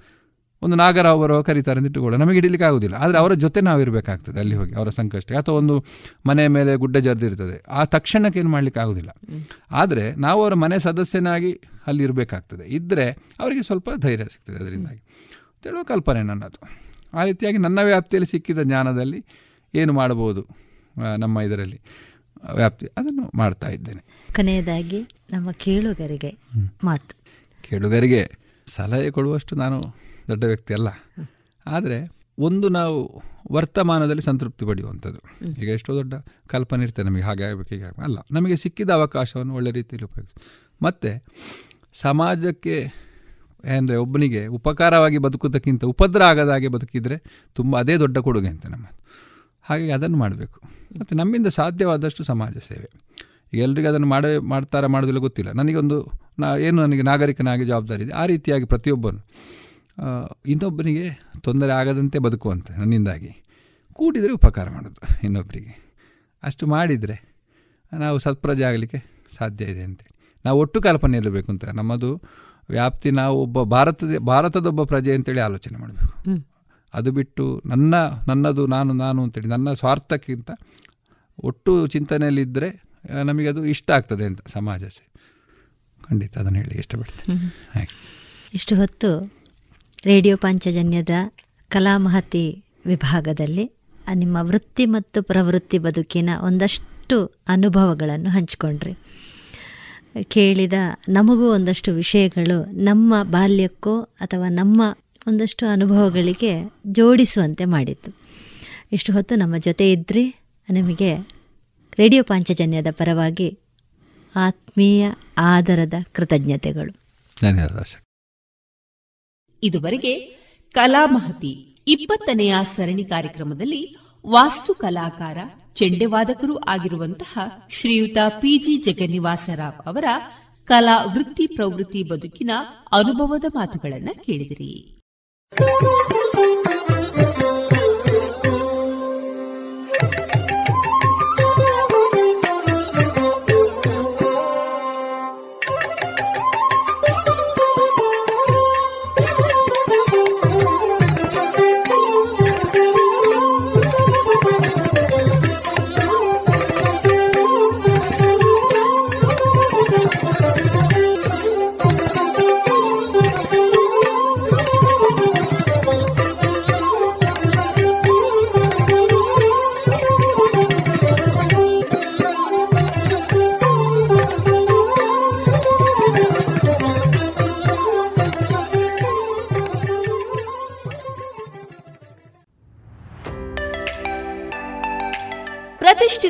ಒಂದು ನಾಗರ ಅವರು ಕರೀತಾರೆ ಅಂತ ಇಟ್ಟುಕೊಳ್ಳೋ ನಮಗೆ ಹಿಡಿಲಿಕ್ಕೆ ಆಗೋದಿಲ್ಲ. ಆದರೆ ಅವರ ಜೊತೆ ನಾವು ಇರಬೇಕಾಗ್ತದೆ ಅಲ್ಲಿ ಹೋಗಿ, ಅವರ ಸಂಕಷ್ಟ ಅಥವಾ ಒಂದು ಮನೆ ಮೇಲೆ ಗುಡ್ಡ ಜರ್ದಿರ್ತದೆ ಆ ತಕ್ಷಣಕ್ಕೆ ಏನು ಮಾಡಲಿಕ್ಕೆ ಆಗೋದಿಲ್ಲ. ಆದರೆ ನಾವು ಅವರ ಮನೆ ಸದಸ್ಯನಾಗಿ ಅಲ್ಲಿ ಇರಬೇಕಾಗ್ತದೆ. ಇದ್ದರೆ ಅವರಿಗೆ ಸ್ವಲ್ಪ ಧೈರ್ಯ ಸಿಗ್ತದೆ ಅದರಿಂದಾಗಿ. ತಿಳುವ ಕಲ್ಪನೆ ನನ್ನದು. ಆ ರೀತಿಯಾಗಿ ನನ್ನ ವ್ಯಾಪ್ತಿಯಲ್ಲಿ ಸಿಕ್ಕಿದ ಜ್ಞಾನದಲ್ಲಿ ಏನು ಮಾಡಬಹುದು ನಮ್ಮ ಇದರಲ್ಲಿ ವ್ಯಾಪ್ತಿ ಅದನ್ನು ಮಾಡ್ತಾ ಇದ್ದೇನೆ. ಕೊನೆಯದಾಗಿ ನಮ್ಮ ಕೇಳುಗರಿಗೆ ಮಾತು. ಕೇಳುಗರಿಗೆ ಸಲಹೆ ಕೊಡುವಷ್ಟು ನಾನು ದೊಡ್ಡ ವ್ಯಕ್ತಿ ಅಲ್ಲ. ಆದರೆ ಒಂದು ನಾವು ವರ್ತಮಾನದಲ್ಲಿ ಸಂತೃಪ್ತಿ ಪಡೆಯುವಂಥದ್ದು. ಈಗ ಎಷ್ಟೋ ದೊಡ್ಡ ಕಲ್ಪನೆ ಇರ್ತದೆ ನಮಗೆ ಹಾಗೆ ಆಗಬೇಕು ಹೀಗೆ ಆಗಬೇಕು. ಅಲ್ಲ ನಮಗೆ ಸಿಕ್ಕಿದ ಅವಕಾಶವನ್ನು ಒಳ್ಳೆ ರೀತಿಯಲ್ಲಿ ಉಪಯೋಗಿಸಿ ಮತ್ತು ಸಮಾಜಕ್ಕೆ ಅಂದರೆ ಒಬ್ಬನಿಗೆ ಉಪಕಾರವಾಗಿ ಬದುಕುವುದಕ್ಕಿಂತ ಉಪದ್ರ ಆಗದ ಹಾಗೆ ಬದುಕಿದರೆ ತುಂಬ ಅದೇ ದೊಡ್ಡ ಕೊಡುಗೆ ಅಂತ ನಮ್ಮ ಹಾಗಾಗಿ ಅದನ್ನು ಮಾಡಬೇಕು. ಮತ್ತು ನಮ್ಮಿಂದ ಸಾಧ್ಯವಾದಷ್ಟು ಸಮಾಜ ಸೇವೆ. ಈಗ ಎಲ್ರಿಗೂ ಅದನ್ನು ಮಾಡೇ ಮಾಡ್ತಾರೆ ಮಾಡೋದಿಲ್ಲ ಗೊತ್ತಿಲ್ಲ. ನನಗೊಂದು ನಾ ಏನು ನನಗೆ ನಾಗರಿಕನಾಗಿ ಜವಾಬ್ದಾರಿ ಇದೆ. ಆ ರೀತಿಯಾಗಿ ಪ್ರತಿಯೊಬ್ಬನು ಇನ್ನೊಬ್ಬನಿಗೆ ತೊಂದರೆ ಆಗದಂತೆ ಬದುಕುವಂತೆ ನನ್ನಿಂದಾಗಿ. ಕೂಡಿದರೆ ಉಪಕಾರ ಮಾಡೋದು ಇನ್ನೊಬ್ಬರಿಗೆ ಅಷ್ಟು ಮಾಡಿದರೆ ನಾವು ಸತ್ಪ್ರಜೆ ಆಗಲಿಕ್ಕೆ ಸಾಧ್ಯ ಇದೆ ಅಂತೇಳಿ. ನಾವು ಒಟ್ಟು ಕಲ್ಪನೆ ಇರಬೇಕು ಅಂತ. ನಮ್ಮದು ವ್ಯಾಪ್ತಿ ನಾವು ಒಬ್ಬ ಭಾರತದ ಭಾರತದೊಬ್ಬ ಪ್ರಜೆ ಅಂತೇಳಿ ಆಲೋಚನೆ ಮಾಡಬೇಕು. ಅದು ಬಿಟ್ಟು ನನ್ನ ನನ್ನದು ನಾನು ನಾನು ಅಂತೇಳಿ ನನ್ನ ಸ್ವಾರ್ಥಕ್ಕಿಂತ ಒಟ್ಟು ಚಿಂತನೆಯಲ್ಲಿದ್ದರೆ ನಮಗೆ ಅದು ಇಷ್ಟ ಆಗ್ತದೆ ಅಂತ ಸಮಾಜ ಖಂಡಿತ ಅದನ್ನು ಹೇಳಿ ಇಷ್ಟಪಡ್ತೀನಿ. ಹಾಗೆ. ಇಷ್ಟು ಹೊತ್ತು ರೇಡಿಯೋ ಪಾಂಚಜನ್ಯದ ಕಲಾಮಹತಿ ವಿಭಾಗದಲ್ಲಿ ನಿಮ್ಮ ವೃತ್ತಿ ಮತ್ತು ಪ್ರವೃತ್ತಿ ಬದುಕಿನ ಒಂದಷ್ಟು ಅನುಭವಗಳನ್ನು ಹಂಚಿಕೊಂಡ್ರಿ. ಕೇಳಿದ ನಮಗೂ ಒಂದಷ್ಟು ವಿಷಯಗಳು ನಮ್ಮ ಬಾಲ್ಯಕ್ಕೋ ಅಥವಾ ನಮ್ಮ ಒಂದಷ್ಟು ಅನುಭವಗಳಿಗೆ ಜೋಡಿಸುವಂತೆ ಮಾಡಿತ್ತು ಇಷ್ಟು ಹೊತ್ತು ನಮ್ಮ ಜೊತೆ ಇದ್ದರೆ ನಿಮಗೆ ರೇಡಿಯೋ ಪಾಂಚಜನ್ಯದ ಪರವಾಗಿ ಆತ್ಮೀಯ ಆದರದ ಕೃತಜ್ಞತೆಗಳು. ಇದುವರೆಗೆ ಇದುವರೆಗೆ ಕಲಾಮಹತಿ ಇಪ್ಪತ್ತನೆಯ ಸರಣಿ ಕಾರ್ಯಕ್ರಮದಲ್ಲಿ ವಾಸ್ತು ಕಲಾಕಾರ ಚೆಂಡೆವಾದಕರೂ ಆಗಿರುವಂತಹ ಶ್ರೀಯುತ ಪಿಜಿ ಜಗನ್ನಿವಾಸರಾವ್ ಅವರ ಕಲಾ ವೃತ್ತಿ ಪ್ರವೃತ್ತಿ ಬದುಕಿನ ಅನುಭವದ ಮಾತುಗಳನ್ನು ಕೇಳಿದಿರಿ.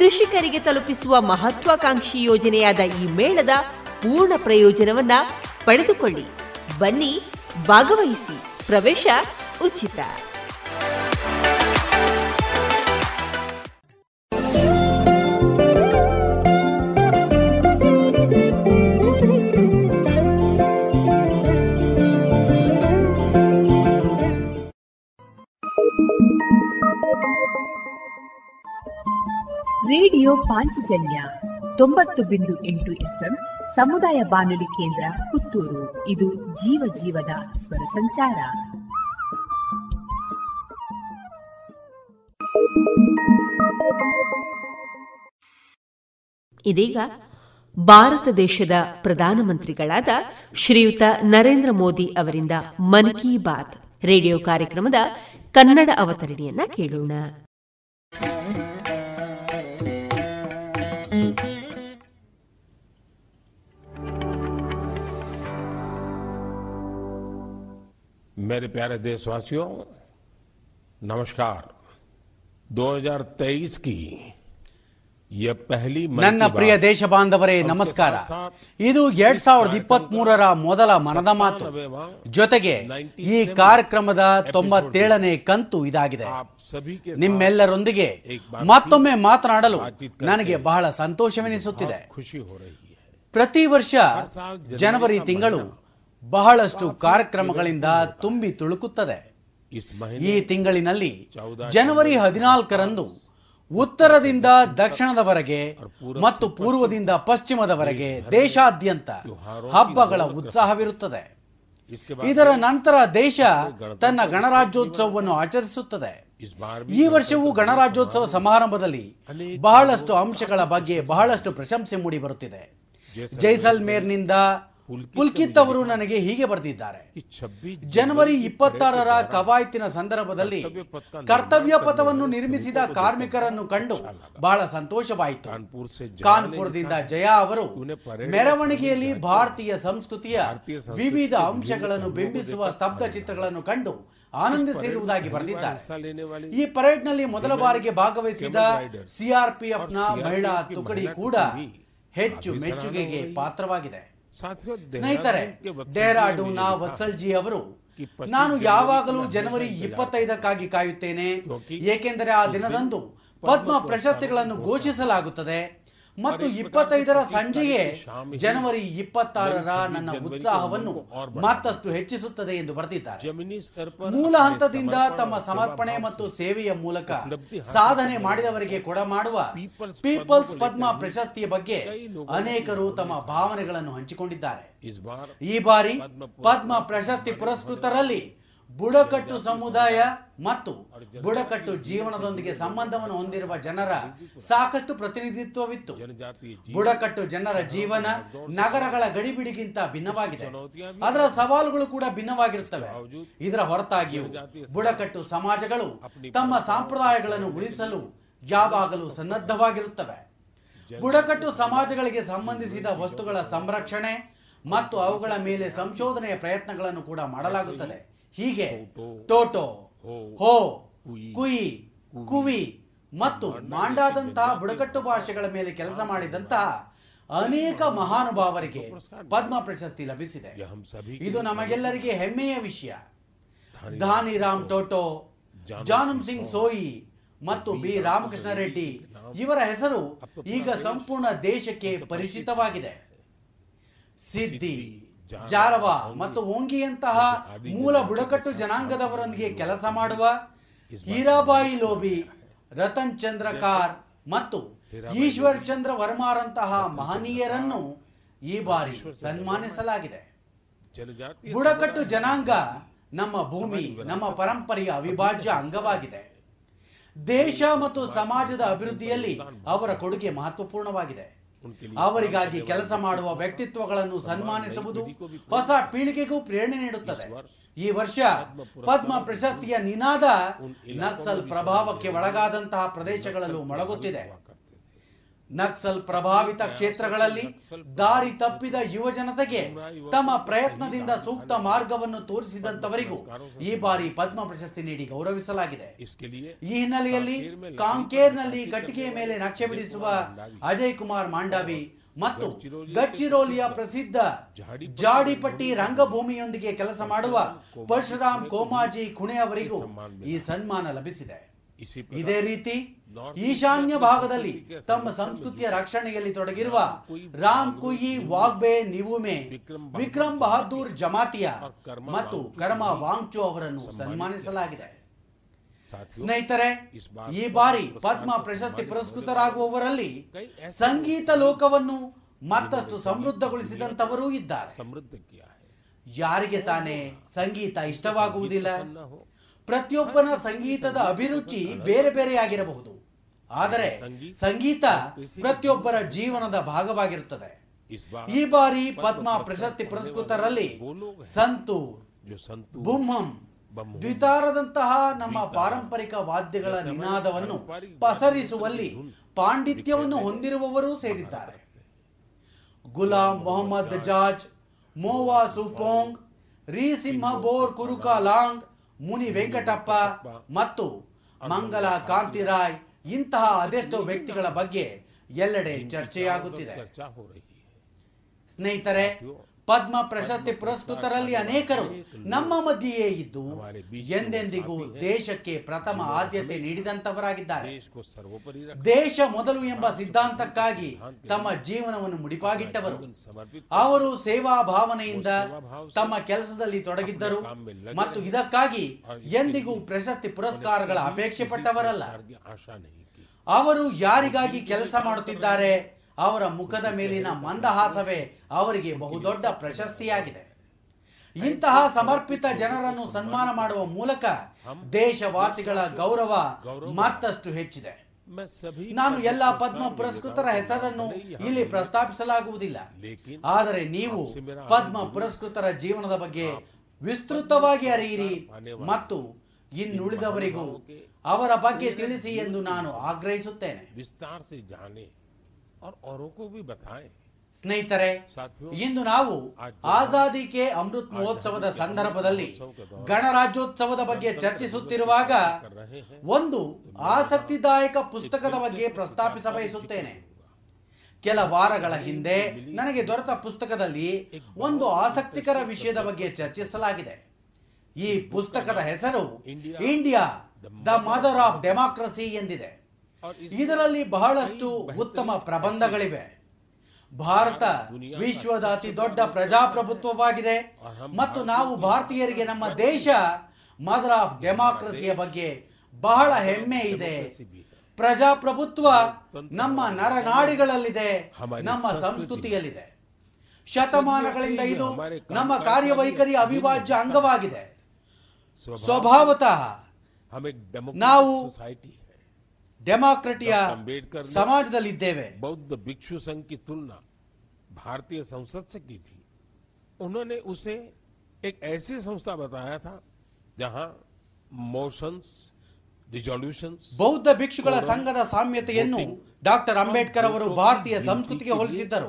ಕೃಷಿಕರಿಗೆ ತಲುಪಿಸುವ ಮಹತ್ವಾಕಾಂಕ್ಷಿ ಯೋಜನೆಯಾದ ಈ ಮೇಳದ ಪೂರ್ಣ ಪ್ರಯೋಜನವನ್ನ ಪಡೆದುಕೊಳ್ಳಿ. ಬನ್ನಿ ಭಾಗವಹಿಸಿ. ಪ್ರವೇಶ ಉಚಿತ. ರೇಡಿಯೋ ಪಾಂಚಜನ್ಯ ತೊಂಬತ್ತು ಬಿಂದು ಎಂಟು ಎಫ್ಎಂ ಸಮುದಾಯ ಬಾನುಲಿ ಕೇಂದ್ರ ಪುತ್ತೂರು. ಇದು ಜೀವ ಜೀವದ ಸ್ವರ ಸಂಚಾರ. ಇದೀಗ ಭಾರತ ದೇಶದ ಪ್ರಧಾನಮಂತ್ರಿಗಳಾದ ಶ್ರೀಯುತ ನರೇಂದ್ರ ಮೋದಿ ಅವರಿಂದ ಮನ್ ಕಿ ಬಾತ್ ರೇಡಿಯೋ ಕಾರ್ಯಕ್ರಮದ ಕನ್ನಡ ಅವತರಣಿಯನ್ನ ಕೇಳೋಣ. मेरे प्यारे देशवासियों नमस्कार 2023 की ನನ್ನ ಪ್ರಿಯ ದೇಶ ಬಾಂಧವರೇ ನಮಸ್ಕಾರ ಇದು ಎರಡ್ ಸಾವಿರದ ಇಪ್ಪತ್ತ್ ಮೂರರ ಮೊದಲ ಮನದ ಮಾತು ಜೊತೆಗೆ ಈ ಕಾರ್ಯಕ್ರಮದ ತೊಂಬತ್ತೇಳನೇ ಕಂತು ಇದಾಗಿದೆ ನಿಮ್ಮೆಲ್ಲರೊಂದಿಗೆ ಮತ್ತೊಮ್ಮೆ ಮಾತನಾಡಲು ನನಗೆ ಬಹಳ ಸಂತೋಷವೆನಿಸುತ್ತಿದೆ ಪ್ರತಿ ವರ್ಷ ಜನವರಿ ತಿಂಗಳು ಬಹಳಷ್ಟು ಕಾರ್ಯಕ್ರಮಗಳಿಂದ ತುಂಬಿ ತುಳುಕುತ್ತದೆ. ಈ ತಿಂಗಳಿನಲ್ಲಿ ಜನವರಿ ಹದಿನಾಲ್ಕರಂದು ಉತ್ತರದಿಂದ ದಕ್ಷಿಣದವರೆಗೆ ಮತ್ತು ಪೂರ್ವದಿಂದ ಪಶ್ಚಿಮದವರೆಗೆ ದೇಶಾದ್ಯಂತ ಹಬ್ಬಗಳ ಉತ್ಸಾಹವಿರುತ್ತದೆ. ಇದರ ನಂತರ ದೇಶ ತನ್ನ ಗಣರಾಜ್ಯೋತ್ಸವವನ್ನು ಆಚರಿಸುತ್ತದೆ. ಈ ವರ್ಷವೂ ಗಣರಾಜ್ಯೋತ್ಸವ ಸಮಾರಂಭದಲ್ಲಿ ಬಹಳಷ್ಟು ಅಂಶಗಳ ಬಗ್ಗೆ ಬಹಳಷ್ಟು ಪ್ರಶಂಸೆ ಮೂಡಿ ಬರುತ್ತಿದೆ. ಜೈಸಲ್ಮೇರ್ನಿಂದ ಪುಲ್ಕಿತ್ ಅವರು ನನಗೆ ಹೀಗೆ ಬರೆದಿದ್ದಾರೆ. ಜನವರಿ ಇಪ್ಪತ್ತಾರರ ಕವಾಯತಿನ ಸಂದರ್ಭದಲ್ಲಿ ಕರ್ತವ್ಯ ಪಥವನ್ನು ನಿರ್ಮಿಸಿದ ಕಾರ್ಮಿಕರನ್ನು ಕಂಡು ಬಹಳ ಸಂತೋಷವಾಯಿತು. ಕಾನ್ಪುರದಿಂದ ಜಯಾ ಅವರು ಮೆರವಣಿಗೆಯಲ್ಲಿ ಭಾರತೀಯ ಸಂಸ್ಕೃತಿಯ ವಿವಿಧ ಅಂಶಗಳನ್ನು ಬಿಂಬಿಸುವ ಸ್ತಬ್ಧ ಚಿತ್ರಗಳನ್ನು ಕಂಡು ಆನಂದಿಸಿರುವುದಾಗಿ ಬರೆದಿದ್ದಾರೆ. ಈ ಪರೇಡ್ನಲ್ಲಿ ಮೊದಲ ಬಾರಿಗೆ ಭಾಗವಹಿಸಿದ ಸಿಆರ್ಪಿಎಫ್ನ ಮಹಿಳಾ ತುಕಡಿ ಕೂಡ ಹೆಚ್ಚು ಮೆಚ್ಚುಗೆಗೆ ಪಾತ್ರವಾಗಿದೆ. ಸ್ನೇಹಿತರೆ ಡೆಹರಾಡೂನ್ನ ವತ್ಸಲ್ ಜಿ ಅವರು ನಾನು ಯಾವಾಗಲೂ ಜನವರಿ ಇಪ್ಪತ್ತೈದಕ್ಕಾಗಿ ಕಾಯುತ್ತೇನೆ. ಏಕೆಂದರೆ ಆ ದಿನದಂದು ಪದ್ಮ ಪ್ರಶಸ್ತಿಗಳನ್ನು ಘೋಷಿಸಲಾಗುತ್ತದೆ. ಮತ್ತು ಇಪ್ಪತ್ತೈದರ ಸಂಜೆಯೇ ಜನವರಿ ಇಪ್ಪತ್ತಾರರ ನನ್ನ ಉತ್ಸಾಹವನ್ನು ಮತ್ತಷ್ಟು ಹೆಚ್ಚಿಸುತ್ತದೆ ಎಂದು ಬರೆದಿದ್ದಾರೆ. ಮೂಲ ಹಂತದಿಂದ ತಮ್ಮ ಸಮರ್ಪಣೆ ಮತ್ತು ಸೇವೆಯ ಮೂಲಕ ಸಾಧನೆ ಮಾಡಿದವರಿಗೆ ಕೊಡಮಾಡುವ ಪೀಪಲ್ಸ್ ಪದ್ಮ ಪ್ರಶಸ್ತಿಯ ಬಗ್ಗೆ ಅನೇಕರು ತಮ್ಮ ಭಾವನೆಗಳನ್ನು ಹಂಚಿಕೊಂಡಿದ್ದಾರೆ. ಈ ಬಾರಿ ಪದ್ಮ ಪ್ರಶಸ್ತಿ ಪುರಸ್ಕೃತರಲ್ಲಿ ಬುಡಕಟ್ಟು ಸಮುದಾಯ ಮತ್ತು ಬುಡಕಟ್ಟು ಜೀವನದೊಂದಿಗೆ ಸಂಬಂಧವನ್ನು ಹೊಂದಿರುವ ಜನರ ಸಾಕಷ್ಟು ಪ್ರತಿನಿಧಿತ್ವವಿತ್ತು. ಬುಡಕಟ್ಟು ಜನರ ಜೀವನ ನಗರಗಳ ಗಡಿಬಿಡಿಗಿಂತ ಭಿನ್ನವಾಗಿದೆ. ಅದರ ಸವಾಲುಗಳು ಕೂಡ ಭಿನ್ನವಾಗಿರುತ್ತವೆ. ಇದರ ಹೊರತಾಗಿಯೂ ಬುಡಕಟ್ಟು ಸಮಾಜಗಳು ತಮ್ಮ ಸಂಪ್ರದಾಯಗಳನ್ನು ಉಳಿಸಲು ಯಾವಾಗಲೂ ಸನ್ನದ್ಧವಾಗಿರುತ್ತವೆ. ಬುಡಕಟ್ಟು ಸಮಾಜಗಳಿಗೆ ಸಂಬಂಧಿಸಿದ ವಸ್ತುಗಳ ಸಂರಕ್ಷಣೆ ಮತ್ತು ಅವುಗಳ ಮೇಲೆ ಸಂಶೋಧನೆಯ ಪ್ರಯತ್ನಗಳನ್ನು ಕೂಡ ಮಾಡಲಾಗುತ್ತದೆ. ಹೀಗೆ ಟೋಟೋ ಹೋ ಕುಯಿ ಕುವಿ ಮತ್ತು ಮಾಂಡಾದಂತಹ ಬುಡಕಟ್ಟು ಭಾಷೆಗಳ ಮೇಲೆ ಕೆಲಸ ಮಾಡಿದಂತಹ ಅನೇಕ ಮಹಾನುಭಾವರಿಗೆ ಪದ್ಮ ಪ್ರಶಸ್ತಿ ಲಭಿಸಿದೆ. ಇದು ನಮಗೆಲ್ಲರಿಗೆ ಹೆಮ್ಮೆಯ ವಿಷಯ. ಧಾನಿ ರಾಮ್ ಟೋಟೋ. ಜಾನಮ್ ಸಿಂಗ್ ಸೋಯಿ. ಮತ್ತು ಬಿ ರಾಮಕೃಷ್ಣ ರೆಡ್ಡಿ ಇವರ ಹೆಸರು ಈಗ ಸಂಪೂರ್ಣ ದೇಶಕ್ಕೆ ಪರಿಚಿತವಾಗಿದೆ. ಸಿದ್ದಿ ಜಾರವ ಮತ್ತು ಓಂಗಿಯಂತಹ ಮೂಲ ಬುಡಕಟ್ಟು ಜನಾಂಗದವರೊಂದಿಗೆ ಕೆಲಸ ಮಾಡುವ ಹೀರಾಬಾಯಿ ಲೋಬಿ ರತನ್ ಚಂದ್ರ ಕಾರ್ ಮತ್ತು ಈಶ್ವರ್ ಚಂದ್ರ ವರ್ಮಾರಂತಹ ಮಹನೀಯರನ್ನು ಈ ಬಾರಿ ಸನ್ಮಾನಿಸಲಾಗಿದೆ. ಬುಡಕಟ್ಟು ಜನಾಂಗ ನಮ್ಮ ಭೂಮಿ ನಮ್ಮ ಪರಂಪರೆಯ ಅವಿಭಾಜ್ಯ ಅಂಗವಾಗಿದೆ. ದೇಶ ಮತ್ತು ಸಮಾಜದ ಅಭಿವೃದ್ಧಿಯಲ್ಲಿ ಅವರ ಕೊಡುಗೆ ಮಹತ್ವಪೂರ್ಣವಾಗಿದೆ. ಅವರಿಗಾಗಿ ಕೆಲಸ ಮಾಡುವ ವ್ಯಕ್ತಿತ್ವಗಳನ್ನು ಸನ್ಮಾನಿಸುವುದು ಹೊಸ ಪೀಳಿಗೆಗೂ ಪ್ರೇರಣೆ ನೀಡುತ್ತದೆ. ಈ ವರ್ಷ ಪದ್ಮ ಪ್ರಶಸ್ತಿಯ ನಿನಾದ ನಕ್ಸಲ್ ಪ್ರಭಾವಕ್ಕೆ ಒಳಗಾದಂತಹ ಪ್ರದೇಶಗಳಲ್ಲೂ ಮೊಳಗುತ್ತಿದೆ. ನಕ್ಸಲ್ ಪ್ರಭಾವಿತ ಕ್ಷೇತ್ರಗಳಲ್ಲಿ ದಾರಿ ತಪ್ಪಿದ ಯುವ ಜನತೆಗೆ ತಮ್ಮ ಪ್ರಯತ್ನದಿಂದ ಸೂಕ್ತ ಮಾರ್ಗವನ್ನು ತೋರಿಸಿದಂತವರಿಗೂ ಈ ಬಾರಿ ಪದ್ಮ ಪ್ರಶಸ್ತಿ ನೀಡಿ ಗೌರವಿಸಲಾಗಿದೆ. ಈ ಹಿನ್ನೆಲೆಯಲ್ಲಿ ಕಾಂಕೇರ್ನಲ್ಲಿ ಕಟ್ಟಿಗೆಯ ಮೇಲೆ ನಕ್ಷೆ ಬಿಡಿಸುವ ಅಜಯ್ ಕುಮಾರ್ ಮಾಂಡವಿ ಮತ್ತು ಗಚ್ಚಿರೋಲಿಯ ಪ್ರಸಿದ್ಧ ಜಾಡಿಪಟ್ಟಿ ರಂಗಭೂಮಿಯೊಂದಿಗೆ ಕೆಲಸ ಮಾಡುವ ಪರಶುರಾಮ್ ಕೋಮಾಜಿ ಖುಣೆ ಅವರಿಗೂ ಈ ಸನ್ಮಾನ ಲಭಿಸಿದೆ. ಇದೇ ರೀತಿ ಈಶಾನ್ಯ ಭಾಗದಲ್ಲಿ ತಮ್ಮ ಸಂಸ್ಕೃತಿಯ ರಕ್ಷಣೆಯಲ್ಲಿ ತೊಡಗಿರುವ ರಾಮ್ ಕುಯಿ ವಾಗ್ಬೆ ನಿವುಮೆ ವಿಕ್ರಮ್ ಬಹದ್ದೂರ್ ಜಮಾತಿಯಾ ಮತ್ತು ಕರ್ಮ ವಾಂಗ್ಚೋ ಅವರನ್ನು ಸನ್ಮಾನಿಸಲಾಗಿದೆ. ಸ್ನೇಹಿತರೆ ಈ ಬಾರಿ ಪದ್ಮ ಪ್ರಶಸ್ತಿ ಪುರಸ್ಕೃತರಾಗುವವರಲ್ಲಿ ಸಂಗೀತ ಲೋಕವನ್ನು ಮತ್ತಷ್ಟು ಸಮೃದ್ಧಗೊಳಿಸಿದಂತವರೂ ಇದ್ದಾರೆ. ಯಾರಿಗೆ ತಾನೇ ಸಂಗೀತ ಇಷ್ಟವಾಗುವುದಿಲ್ಲ? ಪ್ರತಿಯೊಬ್ಬನ ಸಂಗೀತದ ಅಭಿರುಚಿ ಬೇರೆ ಬೇರೆಯಾಗಿರಬಹುದು. ಆದರೆ ಸಂಗೀತ ಪ್ರತಿಯೊಬ್ಬರ ಜೀವನದ ಭಾಗವಾಗಿರುತ್ತದೆ. ಈ ಬಾರಿ ಪದ್ಮ ಪ್ರಶಸ್ತಿ ಪುರಸ್ಕೃತರಲ್ಲಿ ಸಂತು ಬುಮ್ಮಂ ದ್ವಿತಾರದಂತಹ ನಮ್ಮ ಪಾರಂಪರಿಕ ವಾದ್ಯಗಳ ನಿನಾದವನ್ನು ಪಸರಿಸುವಲ್ಲಿ ಪಾಂಡಿತ್ಯವನ್ನು ಹೊಂದಿರುವವರೂ ಸೇರಿದ್ದಾರೆ. ಗುಲಾಂ ಮೊಹಮ್ಮದ್ ಜಾಜ್ ಮೋವಾ ಸುಪೋಂಗ್ ರೀಸಿಂಹ ಬೋರ್ ಕುರುಕಾಲಾಂಗ್ ಮುನಿ ವೆಂಕಟಪ್ಪ ಮತ್ತು ಮಂಗಲ ಕಾಂತಿರಾಯ್. ಇಂತಹ ಅದೆಷ್ಟೋ ವ್ಯಕ್ತಿಗಳ ಬಗ್ಗೆ ಎಲ್ಲೆಡೆ ಚರ್ಚೆಯಾಗುತ್ತಿದೆ. ಸ್ನೇಹಿತರೆ ಪದ್ಮ ಪ್ರಶಸ್ತಿ ಪುರಸ್ಕೃತರಲ್ಲಿ ಅನೇಕರು ನಮ್ಮ ಮಧ್ಯೆಯೇ ಇದ್ದು ಎಂದೆಂದಿಗೂ ದೇಶಕ್ಕೆ ಪ್ರಥಮ ಆದ್ಯತೆ ನೀಡಿದಂತವರಾಗಿದ್ದಾರೆ ದೇಶ ಮೊದಲು ಎಂಬ ಸಿದ್ಧಾಂತಕ್ಕಾಗಿ ತಮ್ಮ ಜೀವನವನ್ನು ಮುಡಿಪಾಗಿಟ್ಟವರು. ಅವರು ಸೇವಾ ಭಾವನೆಯಿಂದ ತಮ್ಮ ಕೆಲಸದಲ್ಲಿ ತೊಡಗಿದ್ದರು ಮತ್ತು ಇದಕ್ಕಾಗಿ ಎಂದಿಗೂ ಪ್ರಶಸ್ತಿ ಪುರಸ್ಕಾರಗಳ ಅಪೇಕ್ಷೆ ಪಟ್ಟವರಲ್ಲ. ಅವರು ಯಾರಿಗಾಗಿ ಕೆಲಸ ಮಾಡುತ್ತಿದ್ದಾರೆ? ಅವರ ಮುಖದ ಮೇಲಿನ ಮಂದಹಾಸವೇ ಅವರಿಗೆ ಬಹುದೊಡ್ಡ ಪ್ರಶಸ್ತಿಯಾಗಿದೆ. ಇಂತಹ ಸಮರ್ಪಿತ ಜನರನ್ನು ಸನ್ಮಾನ ಮಾಡುವ ಮೂಲಕ ದೇಶವಾಸಿಗಳ ಗೌರವ ಮತ್ತಷ್ಟು ಹೆಚ್ಚಿದೆ. ನಾನು ಎಲ್ಲ ಪದ್ಮ ಪುರಸ್ಕೃತರ ಹೆಸರನ್ನು ಇಲ್ಲಿ ಪ್ರಸ್ತಾಪಿಸಲಾಗುವುದಿಲ್ಲ. ಆದರೆ ನೀವು ಪದ್ಮ ಪುರಸ್ಕೃತರ ಜೀವನದ ಬಗ್ಗೆ ವಿಸ್ತೃತವಾಗಿ ಅರಿಯಿರಿ ಮತ್ತು ಇನ್ನುಳಿದವರಿಗೂ ಅವರ ಬಗ್ಗೆ ತಿಳಿಸಿ ಎಂದು ನಾನು ಆಗ್ರಹಿಸುತ್ತೇನೆ. ಸ್ನೇಹಿತರೆ ಇಂದು ನಾವು ಆಜಾದಿ ಕೆ ಅಮೃತ್ ಮಹೋತ್ಸವದ ಸಂದರ್ಭದಲ್ಲಿ ಗಣರಾಜ್ಯೋತ್ಸವದ ಬಗ್ಗೆ ಚರ್ಚಿಸುತ್ತಿರುವಾಗ ಒಂದು ಆಸಕ್ತಿದಾಯಕ ಪುಸ್ತಕದ ಬಗ್ಗೆ ಪ್ರಸ್ತಾಪಿಸ ಬಯಸುತ್ತೇನೆ. ಕೆಲ ವಾರಗಳ ಹಿಂದೆ ನನಗೆ ದೊರೆತ ಪುಸ್ತಕದಲ್ಲಿ ಒಂದು ಆಸಕ್ತಿಕರ ವಿಷಯದ ಬಗ್ಗೆ ಚರ್ಚಿಸಲಾಗಿದೆ. ಈ ಪುಸ್ತಕದ ಹೆಸರು India the mother of democracy ಎಂದಿದೆ. ಇದರಲ್ಲಿ ಬಹಳಷ್ಟು ಉತ್ತಮ ಪ್ರಬಂಧಗಳಿವೆ. ಭಾರತ ವಿಶ್ವದ ಅತಿ ದೊಡ್ಡ ಪ್ರಜಾಪ್ರಭುತ್ವವಾಗಿದೆ. ಮತ್ತು ನಾವು ಭಾರತೀಯರಿಗೆ ನಮ್ಮ ದೇಶ ಮದರ್ ಆಫ್ ಡೆಮಾಕ್ರಸಿಯ ಬಗ್ಗೆ ಬಹಳ ಹೆಮ್ಮೆ ಇದೆ. ಪ್ರಜಾಪ್ರಭುತ್ವ ನಮ್ಮ ನರನಾಡಿಗಳಲ್ಲಿದೆ ನಮ್ಮ ಸಂಸ್ಕೃತಿಯಲ್ಲಿದೆ. ಶತಮಾನಗಳಿಂದ ಇದು ನಮ್ಮ ಕಾರ್ಯವೈಖರಿಯ ಅವಿಭಾಜ್ಯ ಅಂಗವಾಗಿದೆ. ಸ್ವಭಾವತಃ ನಾವು ಡೆಮಾಕ್ರಟಿಯ ಸಮಾಜದಲ್ಲಿದ್ದೇವೆ बौद्ध भिक्षु संघ की तुलना भारतीय संसद से की थी उन्होंने उसे एक ऐसी संस्था बताया था जहां मोशंस ರಿಸೊಲ್ಯೂಷನ್ಸ್ ಬೌದ್ಧ ಭಿಕ್ಷುಗಳ ಸಂಘದ ಸಾಮ್ಯತೆಯನ್ನು ಡಾಕ್ಟರ್ ಅಂಬೇಡ್ಕರ್ ಅವರು ಭಾರತೀಯ ಸಂಸ್ಕೃತಿಗೆ ಹೋಲಿಸಿದ್ದರು.